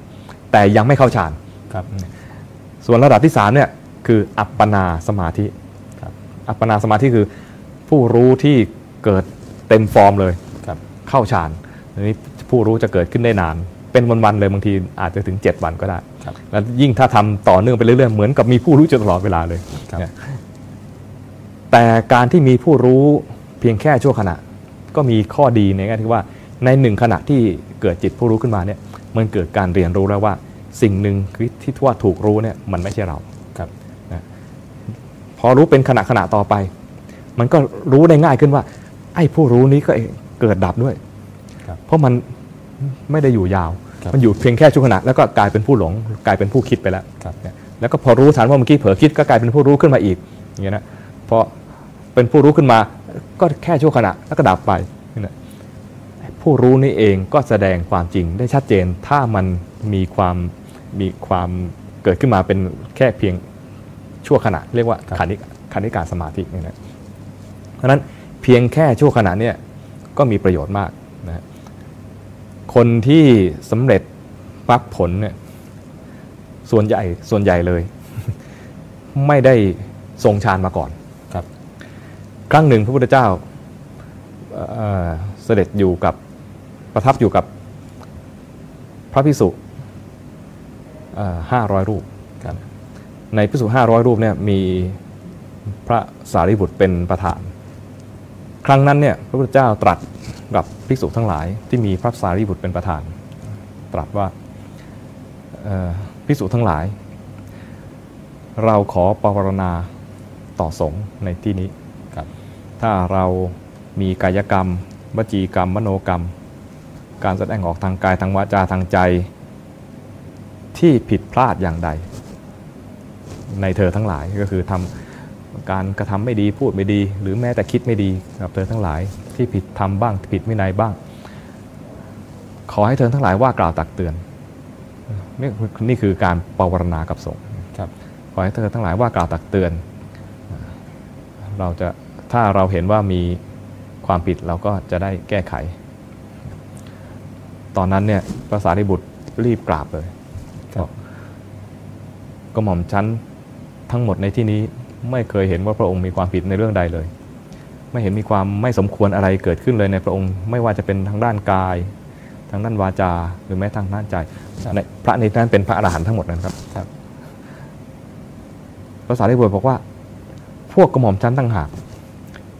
แต่ยังไม่เข้าฌานครับ ส่วนระดับที่3เนี่ยคืออัปปนาสมาธิครับอัปปนาสมาธิคือผู้รู้ที่เกิดเต็มฟอร์มเลยครับเข้าฌานอันนี้ผู้รู้จะเกิดขึ้นได้นาน เป็นวันๆเลยบางทีอาจจะถึง 7 วันก็ได้ครับ แล้วยิ่งถ้าทำต่อเนื่องไปเรื่อยๆเหมือนกับมีผู้รู้อยู่ตลอดเวลาเลยครับเนี่ยแต่การที่มีผู้รู้เพียงแค่ชั่วขณะ ก็มีข้อดีในแง่ที่ว่าในหนึ่งขณะที่เกิดจิตผู้รู้ขึ้นมาเนี่ยมันเกิดการเรียนรู้แล้วว่า สิ่งหนึ่งที่ว่าถูกรู้เนี่ยมันไม่ใช่เราครับพอรู้เป็นขณะขณะต่อไป มันก็รู้ได้ง่ายขึ้นว่า ไอ้ผู้รู้นี้ก็เกิดดับด้วยครับเพราะมันไม่ได้อยู่ยาวครับ มันอยู่เพียงแค่ชั่วขณะแล้วก็กลายเป็นผู้หลงกลายเป็นผู้คิดไปแล้วครับเนี่ยแล้วก็พอรู้ทันว่าเมื่อกี้เผลอคิดก็กลายเป็นผู้รู้ขึ้นมาอีกอย่างเงี้ยนะพอเป็นผู้รู้ขึ้นมาก็แค่ชั่วขณะแล้วก็ดับไปนี่นะผู้รู้นี่เองก็แสดงความจริงได้ชัดเจนถ้ามันมีความมีความเกิดขึ้นมาเป็นแค่เพียงชั่วขณะ เรียกว่าครับขานิขานิการสมาธินี่นะเพราะฉะนั้นเพียงแค่ชั่วขณะเนี่ยก็มีประโยชน์มากนะฮะ คนที่สำเร็จมรรคผลเนี่ยส่วนใหญ่ส่วนใหญ่เลย ไม่ได้ทรงฌานมาก่อนครับ ครั้งหนึ่งพระพุทธเจ้าเอ่อเสด็จอยู่กับประทับอยู่กับพระพิสุห้าร้อยรูปครับในพิสุห้าร้อยรูปเนี่ยมีพระสารีบุตรเป็นประธาน ครั้งนั้นเนี่ยพระพุทธเจ้าตรัส กับภิกษุทั้งหลายที่มีพระสารีบุตรเป็นประธาน ตรัสว่าเอ่อภิกษุทั้งหลาย เราขอปรารณาต่อสงฆ์ในที่นี้ครับถ้าเรามีกายกรรมวจีกรรม มโนกรรม การแสดงออกทางกายทางวาจาทางใจ ที่ผิดพลาดอย่างใด ในเธอทั้งหลายก็คือทำการกระทำไม่ดีพูดไม่ดี หรือแม้แต่คิดไม่ดีกับเธอทั้งหลาย ที่ผิดทำบ้างผิดวินัยบ้าง ขอให้เธอทั้งหลายว่ากล่าวตักเตือนนี่นี่คือการปรารณากับสงฆ์ครับขอให้เธอทั้งหลายว่ากล่าวตักเตือน เราจะถ้าเราเห็นว่ามีความผิดเราก็จะได้แก้ไข ตอนนั้นเนี่ยภาษาริบุตรรีบกราบเลยครับบอกก็หม่อมชั้นทั้งหมดในที่นี้ไม่เคยเห็นว่าพระองค์มีความผิดในเรื่องใดเลย ไม่เห็นมีความไม่สมควรอะไรเกิดขึ้นเลยในพระองค์ ไม่ว่าจะเป็นทางด้านกาย ทางด้านวาจา หรือแม้ทางด้านใจในพระในนั้นเป็นพระอรหันต์ทั้งหมดนะครับครับภาษาลิบุตรบอกว่า พวกกระหม่อมชั้นตั้งหาก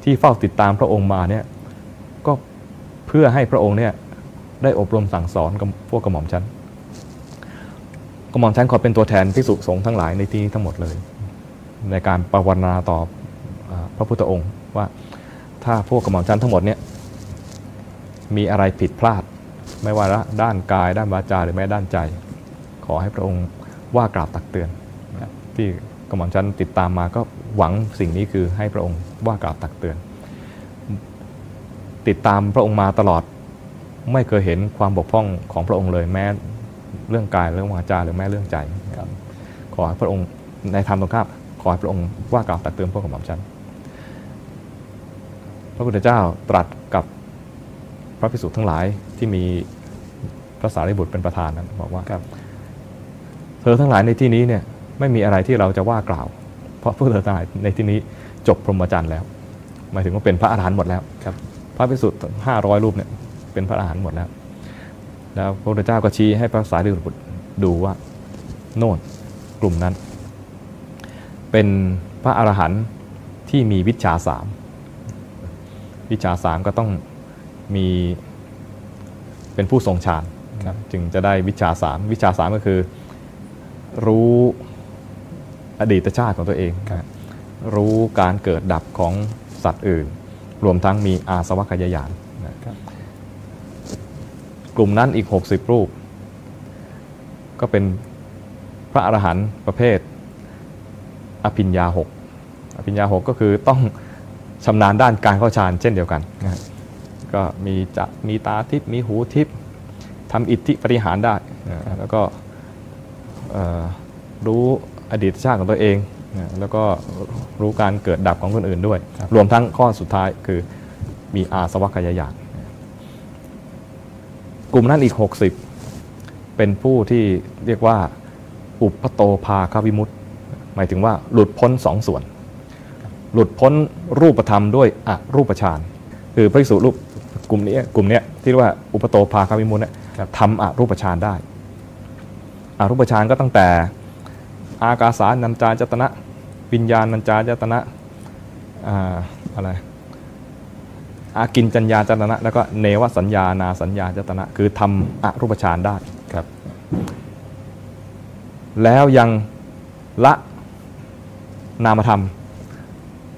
ที่เฝ้าติดตามพระองค์มาเนี่ยก็เพื่อให้พระองค์เนี่ยได้อบรมสั่งสอนกับพวกกระหม่อมชั้นกระหม่อมชั้นขอเป็นตัวแทนพิสุสงฆ์ทั้งหลายในที่นี้ทั้งหมดเลย ในการประวรณาต่อพระพุทธองค์ว่า ถ้าพวกกระหม่อมชั้นทั้งหมดเนี่ยมีอะไรผิดพลาด ไม่ว่าด้านกายด้านวาจาหรือแม้ด้านใจ ขอให้พระองค์ว่ากล่าวตักเตือนที่กระหม่อมชั้นติดตามมาก็หวังสิ่งนี้คือให้พระองค์ว่ากล่าวตักเตือน ติดตามพระองค์มาตลอดไม่เคยเห็นความบกพร่องของพระองค์เลยแม้เรื่องกายเรื่องวาจาหรือแม้เรื่องใจขอให้พระองค์ในธรรมตรงข้ามขอให้พระองค์ว่ากล่าวตักเตือนพวกกระหม่อมชั้น ระพุทธเจ้าตรัสกับพระภิกษุทั้งหลายที่มีพระสารีบุตรเป็นประธานนั้นบอกว่าครับเธอทั้งหลายในที่นี้เนี่ยไม่มีอะไรที่เราจะว่ากล่าว เพราะพวกเธอทั้งหลายในที่นี้จบพรหมจรรย์แล้วหมายถึงว่าเป็นพระอรหันต์หมดแล้วครับพระภิกษุห้าร้อยรูปเนี่ยเป็นพระอรหันต์หมดแล้ว แล้วพระพุทธเจ้าก็ชี้ให้พระสารีบุตรดูว่าโน่นกลุ่มนั้น เป็นพระอรหันต์ที่มีวิชาสาม วิชาสามก็ต้องมีเป็นผู้ทรงฌานครับจึงจะได้วิชาสามวิชาสามก็คือรู้อดีตชาติของตัวเองครับรู้การเกิดดับของสัตว์อื่น รวมทั้งมีอาสวัคยายานนะครับกลุ่มนั้นอีก 60 รูป ก็เป็นพระอรหันต์ประเภท อภิญญาหกอภิญญาหกก็คือต้อง ชำนาญด้านการเข้าฌานเช่นเดียวกันนะก็มีจะมีตาทิพย์มีหูทิพย์ทำอิทธิปฏิหารได้นะแล้วก็รู้อดีตชาติของตัวเองนะแล้วก็รู้การเกิดดับของคนอื่นด้วยครับรวมทั้งข้อสุดท้ายคือมีอาสวัคยายานกลุ่มนั้นอีก 60 เป็นผู้ที่เรียกว่า อุปโตภาควิมุตติหมายถึงว่าหลุดพ้นสองส่วน หลุดพ้นรูปธรรมด้วยอรูปฌานคือพระภิกษุรูปกลุ่มนี้กลุ่มเนี้ยที่เรียกว่าอุปโตภาควิมุตติเนี่ยครับทำอรูปฌานได้อรูปฌานก็ตั้งแต่ อากาสานัญจายตนะวิญญาณัญจายตนะอ่าอะไรอากินจัญญาจตนะ แล้วก็เนวสัญญานาสัญญาจตนะ คือทำอรูปฌานได้ครับ แล้วยังละนามธรรม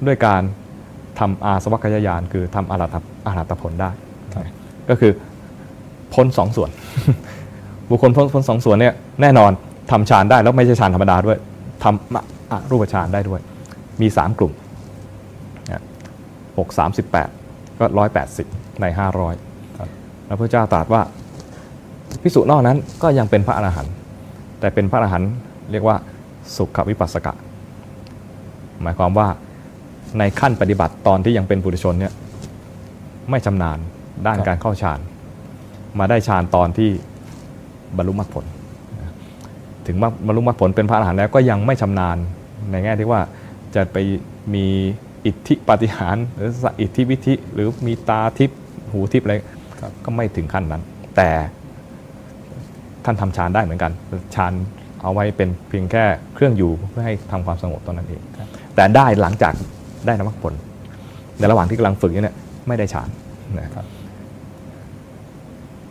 ด้วยการทำอาสวัคยายานคือทำอารัตอารัตผลได้ครับก็คือพ้นสองส่วน บุคคลพ้นพ้นสองส่วนเนี่ยแน่นอนทำฌานได้แล้วไม่ใช่ฌานธรรมดาด้วยทำอรูปฌานได้ด้วย มีสามกลุ่มหกสามสิบแปดก็ร้อยแปดสิบในห้าร้อยครับแล้วพระเจ้าตรัสว่าพิสุนอกนั้นก็ยังเป็นพระอรหันต์แต่เป็นพระอรหันต์เรียกว่าสุขวิปัสสกะ หมายความว่า ในขั้นปฏิบัติตอนที่ยังเป็นปุถุชนเนี่ยไม่ชำนาญด้านครับ การเข้าฌาน มาได้ฌานตอนที่บรรลุมรรคผล ถึงว่าบรรลุมรรคผลเป็นพระอรหันต์แล้วก็ยังไม่ชำนาญในแง่ที่ว่าจะไปมีอิทธิปาฏิหารย์หรืออิทธิวิธิหรือมีตาทิพย์หูทิพย์อะไรครับ ก็ไม่ถึงขั้นนั้น แต่ท่านทำฌานได้เหมือนกันฌานเอาไว้เป็นเพียงแค่เครื่องอยู่เพื่อให้ทำความสงบตอนนั้นเองครับแต่ได้หลังจาก ได้นมรรคผล ในระหว่างที่กำลังฝึกอยู่เนี่ยไม่ได้ฌานนะครับ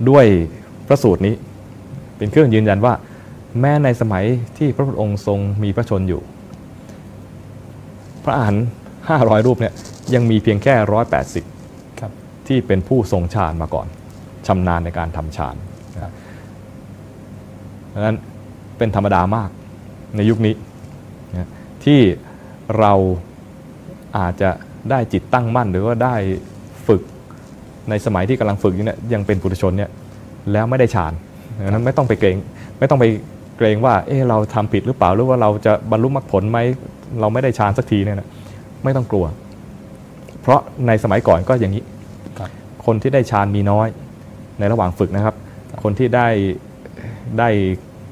ด้วยพระสูตรนี้เป็นเครื่องยืนยันว่า แม้ในสมัยที่พระพุทธองค์ทรงมีพระชนอยู่ พระอรหันต์ห้าร้อยรูปเนี่ยยังมีเพียงแค่ร้อยแปดสิบครับที่เป็นผู้ทรงฌานมาก่อนชำนาญในการทำฌานครับดังนั้นเป็นธรรมดามากในยุคนี้นะที่เรา อาจจะได้จิตตั้งมั่น หรือว่าได้ฝึกในสมัยที่กำลังฝึกอยู่เนี่ยยังเป็นปุถุชนเนี่ยแล้วไม่ได้ฌานดังนั้นไม่ต้องไปเกรงไม่ต้องไปเกรงว่าเออเราทำผิดหรือเปล่าหรือว่าเราจะบรรลุมรรคผลไหมเราไม่ได้ฌานสักทีเนี่ยนะไม่ต้องกลัว เพราะในสมัยก่อนก็อย่างนี้คคนที่ได้ฌานมีน้อยในระหว่างฝึกนะครับ คนที่ได้ได้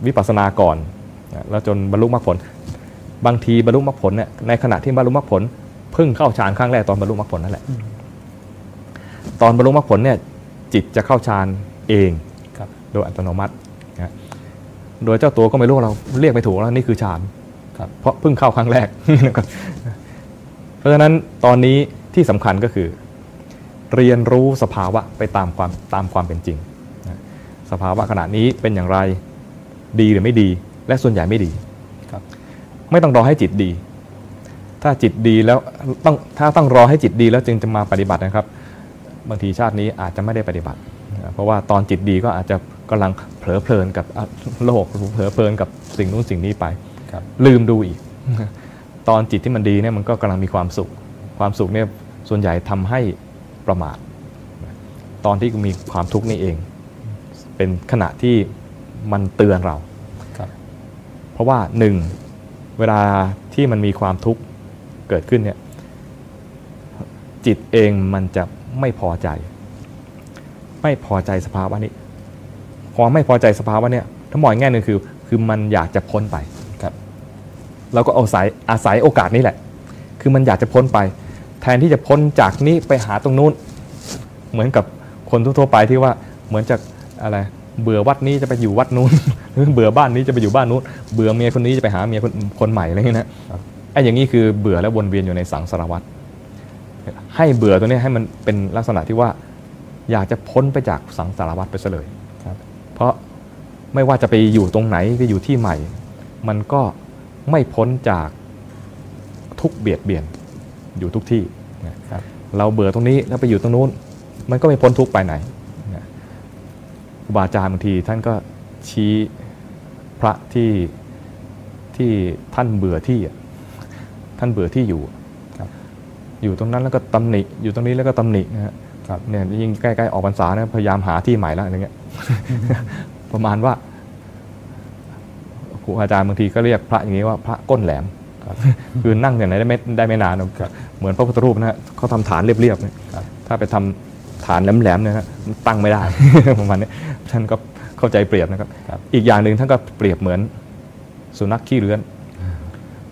วิปัสสนาก่อน แล้วจนบรรลุมรรคผล บางทีบรรลุมรรคผลเนี่ยในขณะที่บรรลุมรรคผล พิ่งเข้าฌานครั้งแรกตอนบรรลุมรรคผลนั่นแหละ ตอนบรรลุมรรคผลเนี่ยจิตจะเข้าฌานเองครับโดยอัตโนมัตินะฮะโดยเจ้าตัวก็ไม่รู้เราเรียกไม่ถูกแล้วนี่คือฌานครับเพราะเพิ่งเข้าครั้งแรกนะครับเพราะฉะนั้นตอนนี้ที่สำคัญก็คือ เรียนรู้สภาวะไปตามความตามความเป็นจริงนะสภาวะขณะนี้เป็นอย่างไรดีหรือไม่ดี และส่วนใหญ่ไม่ดีครับไม่ต้องรอให้จิตดี ถ้าจิตดีแล้วต้องถ้าต้องรอให้จิตดีแล้วจึงจะมาปฏิบัตินะครับ บางทีชาตินี้อาจจะไม่ได้ปฏิบัตินะเพราะว่าตอนจิตดีก็อาจจะกำลังเผลอเพลินกับอะโลกเผลอเพลินกับสิ่งนู้นสิ่งนี้ไปครับลืมดูอีก ตอนจิตที่มันดีเนี่ยมันก็กำลังมีความสุข ความสุขเนี่ยส่วนใหญ่ทำให้ประมาท ตอนที่มีความทุกข์นี่เอง เป็นขณะที่มันเตือนเราครับเพราะว่าหนึ่งเวลาที่มันมีความทุกข์ เกิดขึ้นเนี่ยจิตเองมันจะไม่พอใจ ไม่พอใจสภาวะนี้ความไม่พอใจสภาวะเนี่ยถ้ามองอีกแง่หนึ่งคือคือมันอยากจะพ้นไปครับเราก็เอาศัยอาศัยโอกาสนี้แหละ คือมันอยากจะพ้นไป แทนที่จะพ้นจากนี้ไปหาตรงนู้น เหมือนกับคนทั่วไปที่ว่าเหมือนจากอะไรเบื่อวัดนี้จะไปอยู่วัดนู้นหรือเบื่อบ้านนี้จะไปอยู่บ้านนู้น เบื่อเมียคนนี้จะไปหาเมียคนคนใหม่อะไรอย่างเงี้ยนะ ไอ้อย่างนี้คือเบื่อแล้วนเวียนอยู่ในสังสารวัฏให้เบื่อตัวนี้ให้มันเป็นลักษณะที่ว่าอยากจะพ้นไปจากสังสารวัฏไปซะเลยครับเพราะไม่ว่าจะไปอยู่ตรงไหนไปอยู่ที่ใหม่ มันก็ไม่พ้นจากทุกเบียดเบียนอยู่ทุกที่รเราเบื่อตรงนี้แล้วไปอยู่ตรงนู้น มันก็ไม่พ้นทุกไปไหนครูบาอาจารย์บางทีท่านก็ชี้พระที่ที่ท่านเบื่อที่ ท่านเบื่อที่อยู่ครับอยู่ตรงนั้นแล้วก็ตำหนิ อยู่ตรงนี้แล้วก็ตำหนินะฮะครับเนี่ยยิ่งใกล้ๆออกพรรษาเนี่ยพยายามหาที่ใหม่แล้วอะไรเงี้ยประมาณว่าครูอาจารย์บางทีก็เรียกพระอย่างนี้ว่าพระก้นแหลมครับคือนั่งอย่างไหนได้ไม่ได้ไม่นานหรอกครับเหมือนพระพุทธรูปนะฮะเขาทำฐานเรียบๆเนี่ยครับถ้าไปทำฐานแหลมๆเนี่ยฮะมันตั้งไม่ได้ประมาณนี้ท่านก็เข้าใจเปรียบนะครับครับ อีกอย่างหนึ่งท่านก็เปรียบเหมือนสุนัขขี้เลื้อน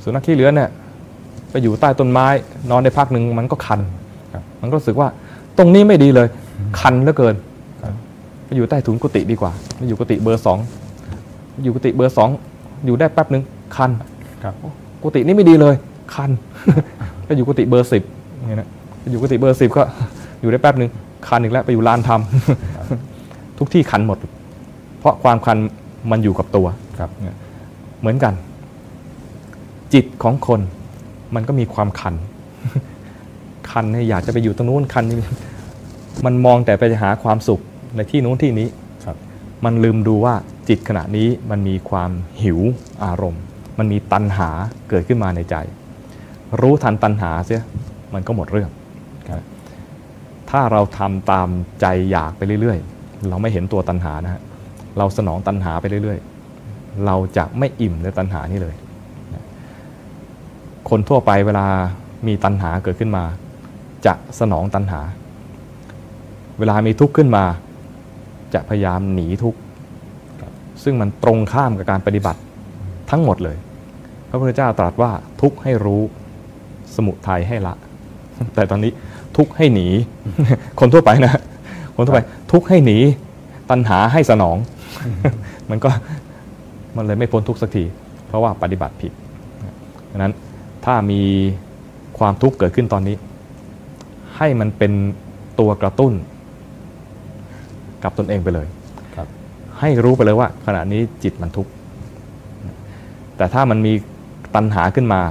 สุนัขขี้เลื้อนเนี่ย ไปอยู่ใต้ต้นไม้ นอนได้พักหนึ่งมันก็คันครับมันก็รู้สึกว่าตรงนี้ไม่ดีเลย คันเหลือเกิน ไปอยู่ใต้ถุนกุฏิดีกว่าไปอยู่กุฏิเบอร์สองอยู่กุฏิเบอร์สองอยู่ได้แป๊บหนึ่งคันครับกุฏินี่ไม่ดีเลย คันไปอยู่กุฏิเบอร์สิบอย่างเงี้ยนะไปอยู่กุฏิเบอร์สิบก็อยู่ได้แป๊บหนึ่งคันอีกแล้วไปอยู่ลานธรรมทุกที่คันหมด เพราะความคันมันอยู่กับตัวครับ เหมือนกัน จิตของคน มันก็มีความคัน คันเนี่ยอยากจะไปอยู่ตรงนู้นคันนี่มันมองแต่ไปหาความสุขในที่นู้นที่นี้ครับมันลืมดูว่าจิตขณะนี้มันมีความหิวอารมณ์ มันมีตัณหาเกิดขึ้นมาในใจ รู้ทันตัณหาเสียมันก็หมดเรื่องครับถ้าเราทำตามใจอยากไปเรื่อยๆ เราไม่เห็นตัวตัณหานะฮะเราสนองตัณหาไปเรื่อยๆ เราจะไม่อิ่มในตัณหานี่เลยนะ คนทั่วไปเวลามีตัณหาเกิดขึ้นมา จะสนองตัณหา เวลามีทุกข์ขึ้นมา จะพยายามหนีทุกข์ซึ่งมันตรงข้ามกับการปฏิบัติทั้งหมดเลย พระพุทธเจ้าตรัสว่าทุกข์ให้รู้สมุทัยให้ละ แต่ตอนนี้ทุกข์ให้หนี คนทั่วไปนะ คนทั่วไป ทุกข์ให้หนี ตัณหาให้สนอง มันก็มันเลยไม่พ้นทุกข์สักที เพราะว่าปฏิบัติผิดดังนั้น ถ้ามีความทุกข์เกิดขึ้นตอนนี้ ให้มันเป็นตัวกระตุ้น กับตนเองไปเลยครับให้รู้ไปเลยว่า ขณะนี้จิตมันทุกข์แต่ถ้ามันมีตัณหาขึ้นมา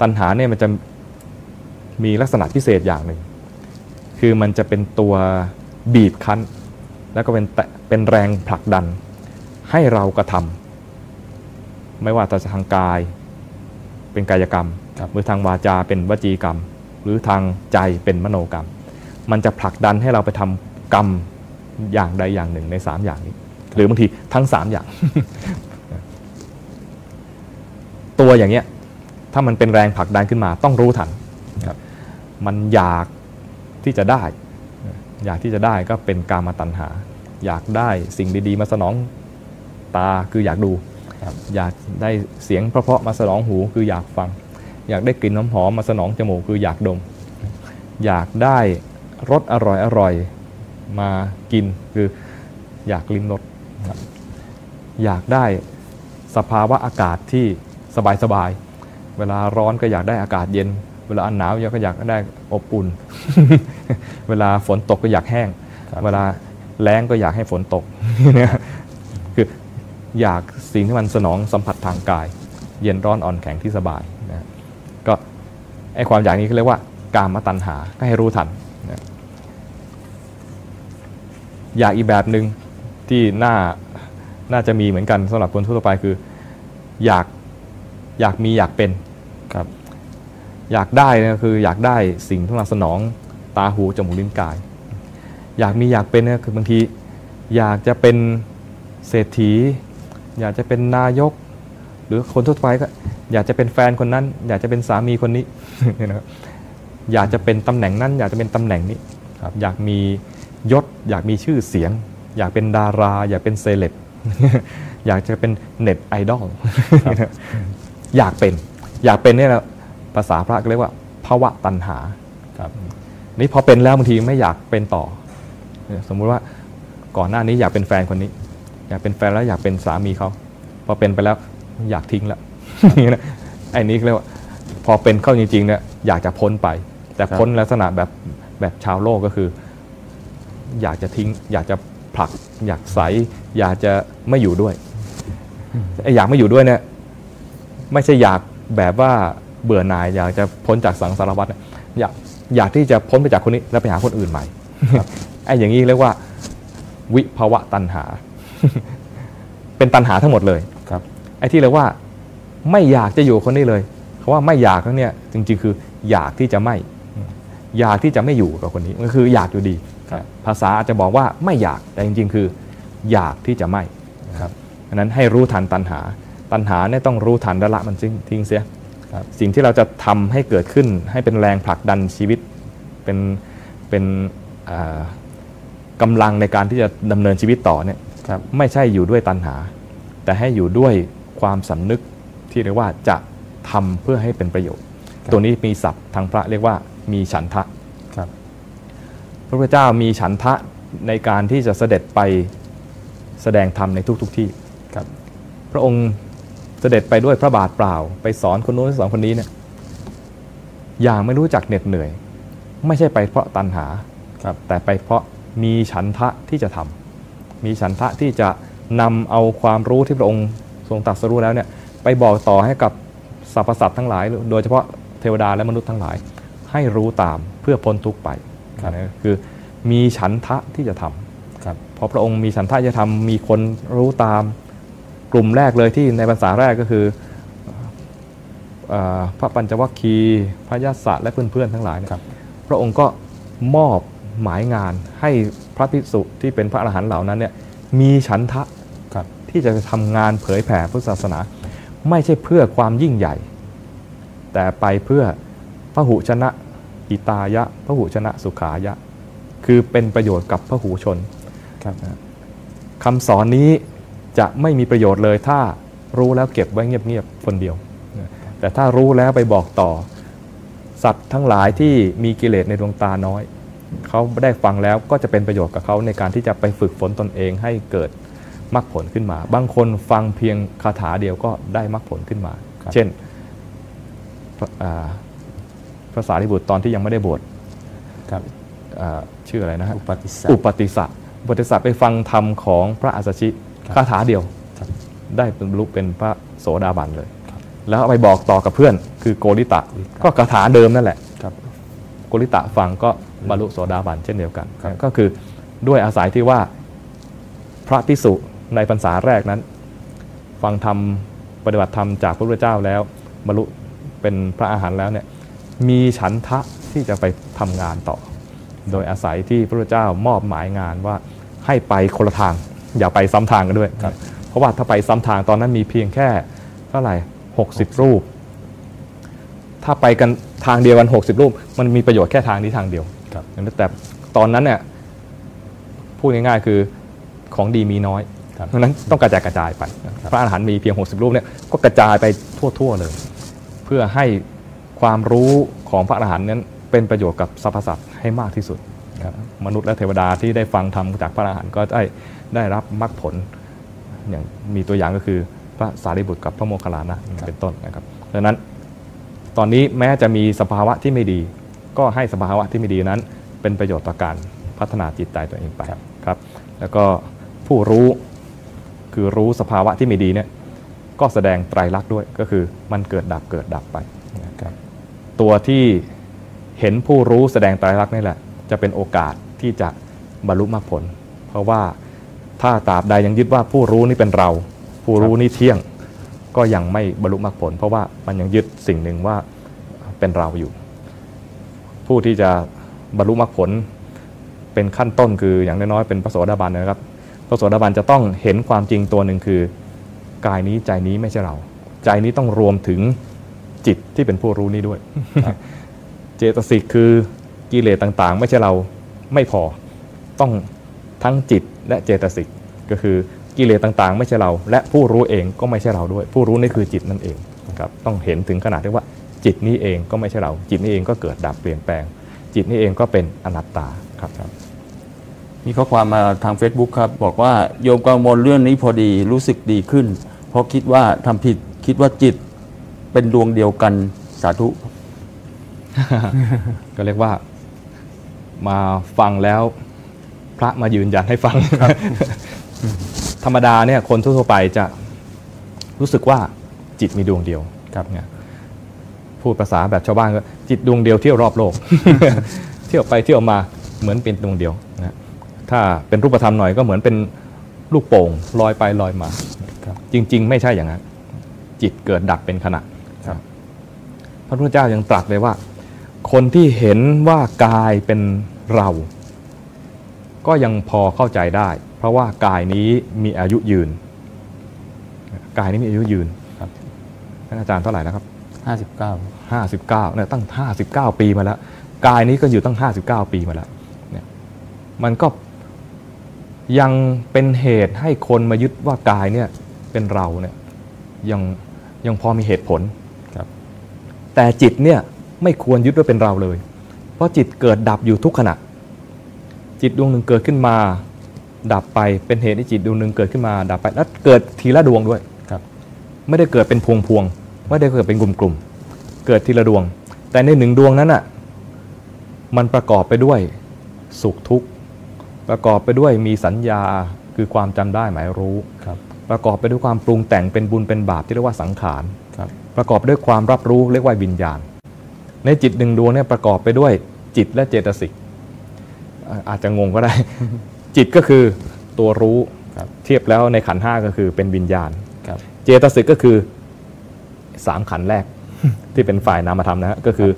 ตัณหาเนี่ยมันจะมีลักษณะพิเศษอย่างหนึ่ง คือมันจะเป็นตัวบีบคั้น แล้วก็เป็นแตะเป็นแรงผลักดัน ให้เรากระทำไม่ว่าจะทางกาย เป็นกายกรรมครับหรือทางวาจาเป็นวจีกรรม หรือทางใจเป็นมโนกรรม มันจะผลักดันให้เราไปทำกรรมอย่างใดอย่างหนึ่งในสามอย่างนี้ หรือบางทีทั้งสามอย่าง ตัวอย่างเงี้ยถ้ามันเป็นแรงผลักดันขึ้นมาต้องรู้ทันครับมันอยากที่จะได้ อยากที่จะได้ก็เป็นกามาตัณหา อยากได้สิ่งดีๆ มาสนองตาคืออยากดูครับ อยากได้เสียงเพราะๆมาสนองหูคืออยากฟัง อยากได้กลิ่นน้ำหอมมาสนองจมูกคืออยากดม อยากได้รสอร่อยอร่อยมากินคืออยากลิ้มรสครับอยากได้สภาวะอากาศที่สบายสบายๆเวลาร้อนก็อยากได้อากาศเย็น เวลาหนาวก็อยากได้อบอุ่น เวลาฝนตกก็อยากแห้งครับเวลาแล้งก็อยากให้ฝนตกคือ อยากสิ่งที่มันสนองสัมผัสทางกาย เย็นร้อนอ่อนแข็งที่สบายนะก็ไอความอยากนี้เขาเรียกว่ากามตัณหาก็ให้รู้ทันนะอยากอีกแบบหนึ่งที่น่าน่าจะมีเหมือนกันสำหรับคนทั่วไปคือ อยากอยากมีอยากเป็นครับ อยากได้นยคืออยากได้สิ่งที่มาสนองตาหูจมูกลิ้นกาย อยากมีอยากเป็นนี่ยคือบางที อยากจะเป็นเศรษฐี อยากจะเป็นนายก หรือคนทั่วไปก็อยากจะเป็นแฟนคนนั้น อยากจะเป็นสามีคนนี้นะครับอยากจะเป็นตำแหน่งนั้น อยากจะเป็นตำแหน่งนี้ครับอยากมียศ อยากมีชื่อเสียง อยากเป็นดารา อยากเป็นเซเลบอยากจะเป็นเน็ตไอดอลอยากเป็นอยากเป็นเนี่ยนะภาษาพระก็เรียกว่าภาวะตัณหาครับนี่พอเป็นแล้วบางทีไม่อยากเป็นต่อ สมมุติว่าก่อนหน้านี้อยากเป็นแฟนคนนี้ อยากเป็นแฟนแล้วอยากเป็นสามีเขาพอเป็นไปแล้วอยากทิ้งแล้วอย่างนี้นะไอ้นี้เรียกว่าพอเป็นเข้าจริงๆเนี่ยอยากจะพ้นไป แต่พ้นลักษณะแบบแบบชาวโลกก็คือ อยากจะทิ้ง อยากจะผลัก อยากใส อยากจะไม่อยู่ด้วยไอ้อยากไม่อยู่ด้วยเนี่ยไม่ใช่อยากแบบว่าเบื่อหน่าย อยากจะพ้นจากสังสารวัฏอยากอยากที่จะพ้นไปจากคนนี้แล้วไปหาคนอื่นใหม่ไอ้อย่างนี้เรียกว่า วิภาวะตัณหา เป็นตัณหาทั้งหมดเลยครับ ไอ้ที่เรียกว่าไม่อยากจะอยู่คนนี้เลยเพราะว่าไม่อยากนั้นเนี่ยจริงๆ คืออยากที่จะไม่ อยากที่จะไม่อยู่กับคนนี้ก็คืออยากอยู่ดีครับภาษาอาจจะบอกว่าไม่อยากแต่จริง ๆ คือ อยากที่จะไม่ครับดังนั้นให้รู้ทันตัณหา ตัณหาเนี่ยต้องรู้ทันและละมันทิ้งเสียครับสิ่งที่เราจะทำให้เกิดขึ้นให้เป็นแรงผลักดันชีวิตเป็นเป็นอ่ากำลังในการที่จะดำเนินชีวิตต่อเนี่ยครับ ไม่ใช่อยู่ด้วยตัณหา แต่ให้อยู่ด้วยความสำนึกที่เรียกว่าจะทำเพื่อให้เป็นประโยชน์ครับตัวนี้มีศัพท์ทางพระเรียกว่ามีฉันทะครับพระพุทธเจ้ามีฉันทะในการที่จะเสด็จไปแสดงธรรมในทุกๆทที่ครับ พระองค์เสด็จไปด้วยพระบาทเปล่า ไปสอนคนโน้นสอนคนนี้เนี่ยอย่างไม่รู้จักเหน็ดเหนื่อย ไม่ใช่ไปเพราะตัณหาครับแต่ไปเพราะมีฉันทะที่จะทำ มีฉันทะที่จะนำเอาความรู้ที่พระองค์ทรงตรัสรู้แล้วเนี่ยไปบอกต่อให้กับสรรพสัตว์ทั้งหลาย โดยเฉพาะเทวดาและมนุษย์ทั้งหลาย ให้รู้ตามเพื่อพ้นทุกข์ไปครับนะคือมีฉันทะที่จะทำครับพอพระองค์มีฉันทะจะทำมีคนรู้ตามกลุ่มแรกเลยที่ในภาษาแรกก็คือเอ่อพระปัญจวัคคีย์พระยศะและเพื่อนๆทั้งหลายเนี่ยครับพระองค์ก็มอบหมายงานให้พระภิกษุที่เป็นพระอรหันต์เหล่านั้นเนี่ยมีฉันทะครับที่จะทำงานเผยแผ่พุทธศาสนา ไม่ใช่เพื่อความยิ่งใหญ่ แต่ไปเพื่อพระหุชนะอิตายะพระหุชนะสุขายะ คือเป็นประโยชน์กับพระหูชนครับคำสอนนี้จะไม่มีประโยชน์เลยถ้ารู้แล้วเก็บไว้เงียบๆคนเดียว แต่ถ้ารู้แล้วไปบอกต่อ สัตว์ทั้งหลายที่มีกิเลสในดวงตาน้อย เขาได้ฟังแล้วก็จะเป็นประโยชน์กับเขาในการที่จะไปฝึกฝนตนเองให้เกิดมรรคผลขึ้นมา บางคนฟังเพียงคาถาเดียวก็ได้มรรคผลขึ้นมาครับเช่นพระอ่าพระสารีบุตรตอนที่ยังไม่ได้บวชครับอ่าชื่ออะไรนะฮะอุปติสสะอุปติสสะอุปติสสะไปฟังธรรมของพระอัสสชิครับคาถาเดียวครับได้บรรลุเป็นพระโสดาบันเลยครับแล้วเอาไปบอกต่อกับเพื่อน คือโกริตะโกริตะก็คาถาเดิมนั่นแหละครับโกริตะฟังก็ บรรลุโสดาบันเช่นเดียวกันครับก็คือด้วยอาศัยที่ว่าพระพิสุในพรรษาแรกนั้น ฟังธรรมปฏิบัติธรรมจากพระพุทธเจ้าแล้วบรรลุเป็นพระอาหารแล้วเนี่ยมีฉันทะที่จะไปทำงานต่อ โดยอาศัยที่พระพุทธเจ้ามอบหมายงานว่าให้ไปคนละทาง อย่าไปซ้ำทางกันด้วยครับเพราะว่าถ้าไปซ้ำทางตอนนั้นมีเพียงแค่เท่าไหร่หกสิบรูป ถ้าไปกันทางเดียวกัน 60 รูป มันมีประโยชน์แค่ทางนี้ทางเดียว ครับแต่ตอนนั้นเนี่ยพูดง่ายๆคือของดีมีน้อยครับเพราะฉะนั้นต้องกระจายกระจายไปพระอาหารหันต์มีเพียง 60 รูปเนี่ยก็กระจายไปทั่วๆเลย เพื่อให้ความรู้ของพระอรหันต์นั้นเป็นประโยชน์กับสรรพสัตว์ให้มากที่สุดครับมนุษย์และเทวดาที่ได้ฟังธรรมจากพระอรหันต์ก็ได้ได้รับมรรคผลอย่างมีตัวอย่างก็คือพระสารีบุตรกับพระโมคคัลลานะเป็นต้นนะครับดังนั้นตอนนี้แม้จะมีสภาวะที่ไม่ดี ก็ให้สภาวะที่ไม่ดีนั้น เป็นประโยชน์ต่อการพัฒนาจิตใจตัวเองไปครับ แล้วก็ผู้รู้คือรู้สภาวะที่ไม่ดีเนี่ยก็แสดงไตรลักษณ์ด้วยก็คือมันเกิดดับเกิดดับไปนะครับตัวที่เห็นผู้รู้แสดงไตรลักษณ์นี่แหละ จะเป็นโอกาสที่จะบรรลุมรรคผล เพราะว่าถ้าตราบใดยังยึดว่าผู้รู้นี่เป็นเรา ผู้รู้นี่เที่ยงก็ยังไม่บรรลุมรรคผล เพราะว่ามันยังยึดสิ่งหนึ่งว่าเป็นเราอยู่ ผู้ที่จะบรรลุมรรคผลเป็นขั้นต้นคืออย่างน้อยๆเป็นพระโสดาบันนะครับ พระโสดาบันจะต้องเห็นความจริงตัวหนึ่งคือกายนี้ใจนี้ไม่ใช่เรา ใจนี้ต้องรวมถึงจิตที่เป็นผู้รู้นี้ด้วย เจตสิกคือกิเลสต่างๆ ไม่ใช่เราไม่พอต้องทั้งจิตและเจตสิกก็คือกิเลสต่างๆ ไม่ใช่เรา และผู้รู้เองก็ไม่ใช่เราด้วย ผู้รู้นี่คือจิตนั่นเองครับต้องเห็นถึงขนาดที่ว่า จิตนี้เองก็ไม่ใช่เรา จิตนี้เองก็เกิดดับเปลี่ยนแปลง จิตนี้เองก็เป็นอนัตตาครับครับมีข้อความมาทาง Facebook ครับ บอกว่าโยมกังวลเรื่องนี้พอดีรู้สึกดีขึ้น เพราะคิดว่าทำผิดคิดว่าจิตเป็นดวงเดียวกันสาธุ ก็เรียกว่ามาฟังแล้วพระมายืนยันให้ฟังธรรมดาเนี่ยคนทั่วๆไปจะรู้สึกว่าจิตมีดวงเดียวครับเนี่ย พูดภาษาแบบชาวบ้านก็จิตดวงเดียวเที่ยวรอบโลก เที่ยวไปเที่ยวมาเหมือนเป็นดวงเดียวนะถ้าเป็นรูปธรรมหน่อยก็เหมือนเป็นลูกโป่งลอยไปลอยมาครับจริง ๆ ไม่ใช่อย่างนั้น จิตเกิดดับเป็นขณะครับพระพุทธเจ้ายังตรัสเลยว่า คนที่เห็นว่ากายเป็นเรา ก็ยังพอเข้าใจได้ เพราะว่ากายนี้มีอายุยืน กายนี้มีอายุยืนครับท่านอาจารย์เท่าไหร่แล้วครับ59 59เนี่ยตั้ง 59 ปีมาแล้ว กายนี้ก็อยู่ตั้ง 59 ปีมาแล้วเนี่ยมันก็ยังเป็นเหตุให้คนมายึดว่ากายเนี่ยเป็นเราเนี่ยยังยังพอมีเหตุผลครับแต่จิตเนี่ยไม่ควรยึดว่าเป็นเราเลย เพราะจิตเกิดดับอยู่ทุกขณะ จิตดวงหนึ่งเกิดขึ้นมา ดับไปเป็นเหตุให้จิตดวงหนึ่งเกิดขึ้นมา ดับไปแล้วเกิดทีละดวงด้วยครับ ไม่ได้เกิดเป็นพวงพวงๆไม่ได้เกิดเป็นกลุ่มกลุ่มๆ เกิดทีละดวง แต่ในหนึ่งดวงนั้นอะมันประกอบไปด้วยสุขทุกข์ประกอบไปด้วยมีสัญญาคือความจำได้หมายรู้ครับประกอบไปด้วยความปรุงแต่งเป็นบุญเป็นบาปที่เรียกว่าสังขารครับประกอบไปด้วยความรับรู้เรียกว่าวิญญาณ ในจิตหนึ่งดวงเนี่ยประกอบไปด้วยจิตและเจตสิกอ่าอาจจะงงก็ได้ จิตก็คือตัวรู้ครับเทียบแล้วในขันธ์ห้าก็คือเป็นวิญญาณครับเจตสิกก็คือสามขันธ์แรก ที่เป็นฝ่ายนามธรรมนะฮะก็คือ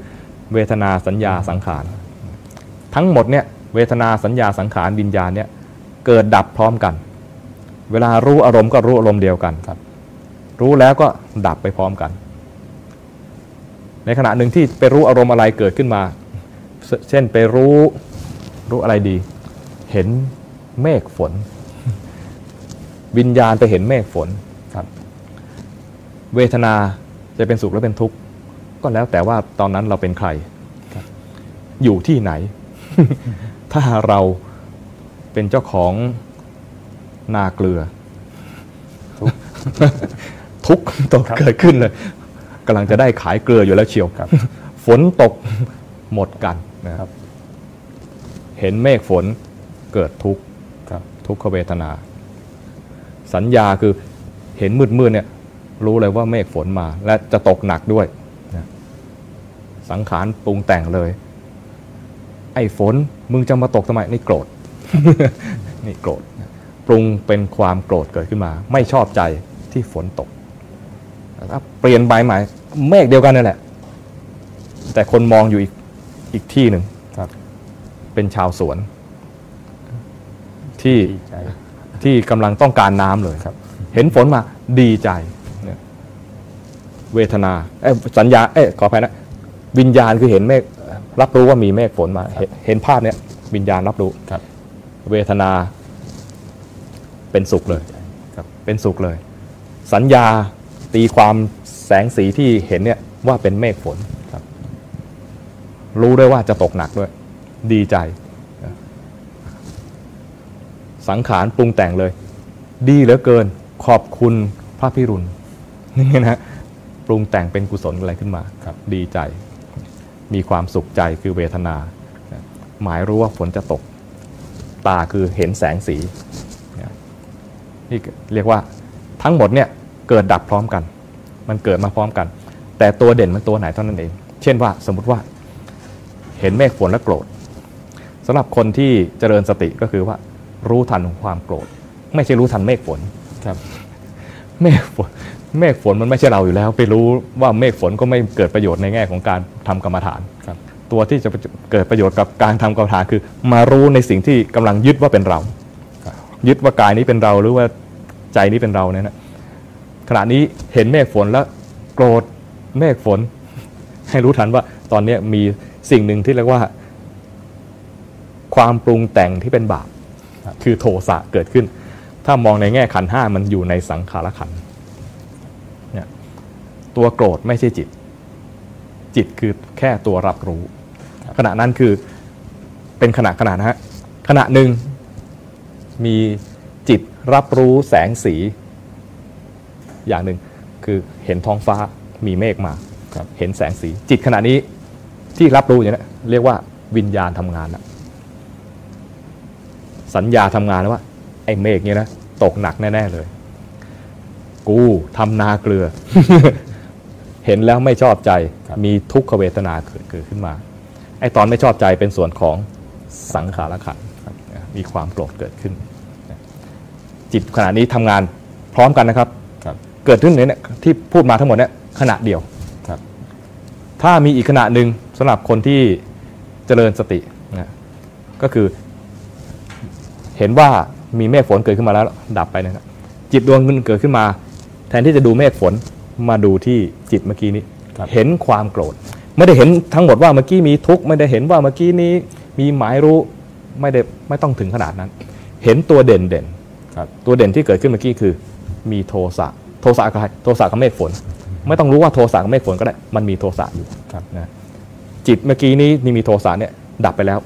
เวทนาสัญญาสังขาร ทั้งหมดเนี่ยเวทนาสัญญาสังขารวิญญาณเนี่ยเกิดดับพร้อมกัน เวลารู้อารมณ์ก็รู้อารมณ์เดียวกันครับ รู้แล้วก็ดับไปพร้อมกัน ในขณะหนึ่งที่ไปรู้อารมณ์อะไรเกิดขึ้นมา เชเช่นไปรู้รู้อะไรดี เห็นเมฆฝน วิญญาณไปเห็นเมฆฝนครับ เวทนา จะเป็นสุขหรือเป็นทุกข์ก็แล้วแต่ว่าตอนนั้นเราเป็นใครครับอยู่ที่ไหน ถ้าเราเป็นเจ้าของนาเกลือ ทุกข์ตกเกิดขึ้นเลยกำลังจะได้ขายเกลืออยู่แล้วเชียวครับฝนตกหมดกันนะครับ เห็นเมฆฝนเกิดทุกข์ครับทุกขเวทนา สัญญาคือเห็นมืดๆเนี่ย รู้เลยว่าเมฆฝนมา และจะตกหนักด้วยนะสังขารปรุงแต่งเลย ไอ้ฝนมึงจะมาตกทำไมนี่โกรธนี่โกรธปรุงเป็นความโกรธเกิดขึ้นมา ไม่ชอบใจที่ฝนตกถ้าเปลี่ยนใบใหม่เมฆเดียวกันนั่นแหละ แต่คนมองอยู่อีกอีกที่หนึ่งครับเป็นชาวสวน ที่ดีใจที่กำลังต้องการน้ำเลยครับเห็นฝนมาดีใจ เนี่ยเวทนาเอ้ยสัญญาเอ้ยขออภัยนะวิญญาณคือเห็นเมฆรับรู้ว่ามีเมฆฝนมาเห็นเห็นภาพเนี้ยวิญญาณรับรู้ครับ เวทนาเป็นสุขเลยครับเป็นสุขเลย สัญญาตีความแสงสีที่เห็นเนี่ยว่าเป็นเมฆฝนครับ รู้ด้วยว่าจะตกหนักด้วย ดีใจ สังขารปรุงแต่งเลย ดีเหลือเกินขอบคุณพระพิรุณนี่นะ ปรุงแต่งเป็นกุศลอะไรขึ้นมาครับดีใจ มีความสุขใจคือเวทนา หมายรู้ว่าฝนจะตก ตาคือเห็นแสงสีนี่เรียกว่าทั้งหมดเนี่ยเกิดดับพร้อมกัน มันเกิดมาพร้อมกัน แต่ตัวเด่นมันตัวไหนเท่านั้นเอง เช่นว่าสมมติว่าเห็นเมฆฝนแล้วโกรธสำหรับคนที่เจริญสติก็คือว่า รู้ทันความโกรธ ไม่ใช่รู้ทันเมฆฝนครับเมฆฝน เมฆฝนมันไม่ใช่เราอยู่แล้ว ไปรู้ว่าเมฆฝนก็ไม่เกิดประโยชน์ในแง่ของการทำกรรมฐานครับ ตัวที่จะเกิดประโยชน์กับการทำกรรมฐานคือ มารู้ในสิ่งที่กำลังยึดว่าเป็นเรา ยึดว่ากายนี้เป็นเราหรือว่าใจนี้เป็นเราเนี่ยนะขณะนี้เห็นเมฆฝนแล้วโกรธเมฆฝน ให้รู้ทันว่าตอนนี้มีสิ่งหนึ่งที่เรียกว่า ความปรุงแต่งที่เป็นบาปครับคือโทสะเกิดขึ้น ถ้ามองในแง่ขันธ์ห้ามันอยู่ในสังขารขันธ์เนี่ย ตัวโกรธไม่ใช่จิต จิตคือแค่ตัวรับรู้ ขณะนั้นคือเป็นขณะขณะนะฮะขณะหนึ่งมีจิตรับรู้แสงสี อย่างหนึ่งคือเห็นท้องฟ้ามีเมฆมาครับเห็นแสงสี จิตขณะนี้ที่รับรู้อย่างนี้เรียกว่าวิญญาณทำงานนะสัญญาทำงานแล้วว่า ไอ้เมฆเนี่ยนะตกหนักแน่ ๆ เลย กูทำนาเกลือ เห็นแล้วไม่ชอบใจครับมีทุกขเวทนาเกิดเกิดขึ้นมาไอ้ตอนไม่ชอบใจเป็นส่วนของสังขารขันธ์ครับมีความโกรธเกิดขึ้น จิตขณะนี้ทำงานพร้อมกันนะครับครับ เกิดขึ้นเนี่ยที่พูดมาทั้งหมดเนี่ยขณะเดียวครับถ้ามีอีกขณะหนึ่งสำหรับคนที่เจริญสตินะก็คือ เห็นว่ามีเมฆฝนเกิดขึ้นมาแล้วดับไปนะครับจิตดวงนึงเกิดขึ้นมา แทนที่จะดูเมฆฝน มาดูที่จิตเมื่อกี้นี้ครับเห็นความโกรธ ไม่ได้เห็นทั้งหมดว่าเมื่อกี้มีทุกข์ไม่ได้เห็นว่าเมื่อกี้นี้มีหมายรู้ไม่ได้ไม่ต้องถึงขนาดนั้น เห็นตัวเด่นเด่นครับตัวเด่นที่เกิดขึ้นเมื่อกี้คือ มีโทสะโทสะกับใครโทสะกับเมฆฝน ไม่ต้องรู้ว่าโทสะกับเมฆฝนก็ได้ มันมีโทสะอยู่ครับนะจิตเมื่อกี้นี้นี่มีโทสะเนี่ยดับไปแล้ว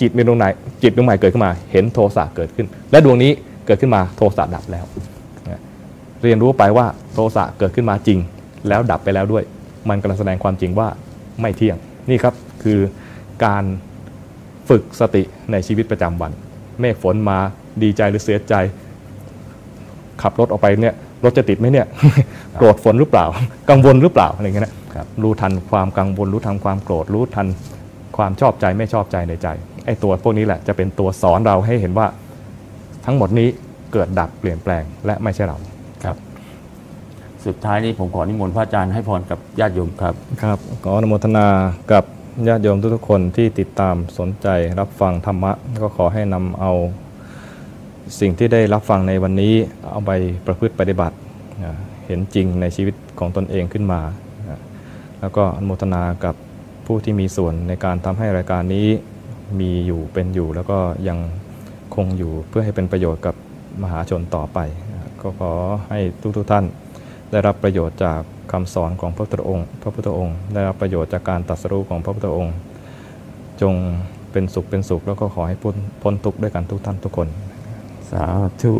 จิตมีดวงไหนจิตดวงใหม่เกิดขึ้นมา เห็นโทสะเกิดขึ้น และดวงนี้เกิดขึ้นมาโทสะดับแล้วนะ เรียนรู้ไปว่าโทสะเกิดขึ้นมาจริง แล้วดับไปแล้วด้วย มันกำลังแสดงความจริงว่าไม่เที่ยงนี่ครับคือการฝึกสติในชีวิตประจำวัน เมฆฝนมาดีใจหรือเสียใจ ขับรถออกไปเนี่ยรถจะติดไหมเนี่ยโกรธฝนหรือเปล่า กังวลหรือเปล่าอะไรเงี้ยนะครับรู้ทันความกังวลรู้ทันความโกรธรู้ทันความชอบใจไม่ชอบใจในใจไอ้ตัวพวกนี้แหละจะเป็นตัวสอนเราให้เห็นว่าทั้งหมดนี้เกิดดับเปลี่ยนแปลงและไม่ใช่เราครับ สุดท้ายนี้ผมขอนิมนต์พระอาจารย์ให้พรกับญาติโยมครับครับขออนุโมทนากับญาติโยมทุกๆคนที่ติดตามสนใจรับฟังธรรมะ ก็ขอให้นำเอาสิ่งที่ได้รับฟังในวันนี้เอาไปประพฤติปฏิบัติ เห็นจริงในชีวิตของตนเองขึ้นมา แล้วก็อนุโมทนากับผู้ที่มีส่วนในการทำให้รายการนี้มีอยู่เป็นอยู่ แล้วก็ยังคงอยู่เพื่อให้เป็นประโยชน์กับมหาชนต่อไป ก็ขอให้ทุกๆท่าน ได้รับประโยชน์จากคำสอนของพระพุทธองค์ พระพุทธองค์ ได้รับประโยชน์จากการตรัสรู้ของพระพุทธองค์ จงเป็นสุขเป็นสุขแล้วก็ขอให้พ้นพ้นทุกข์ด้วยกันทุกท่านทุกคน สาธุ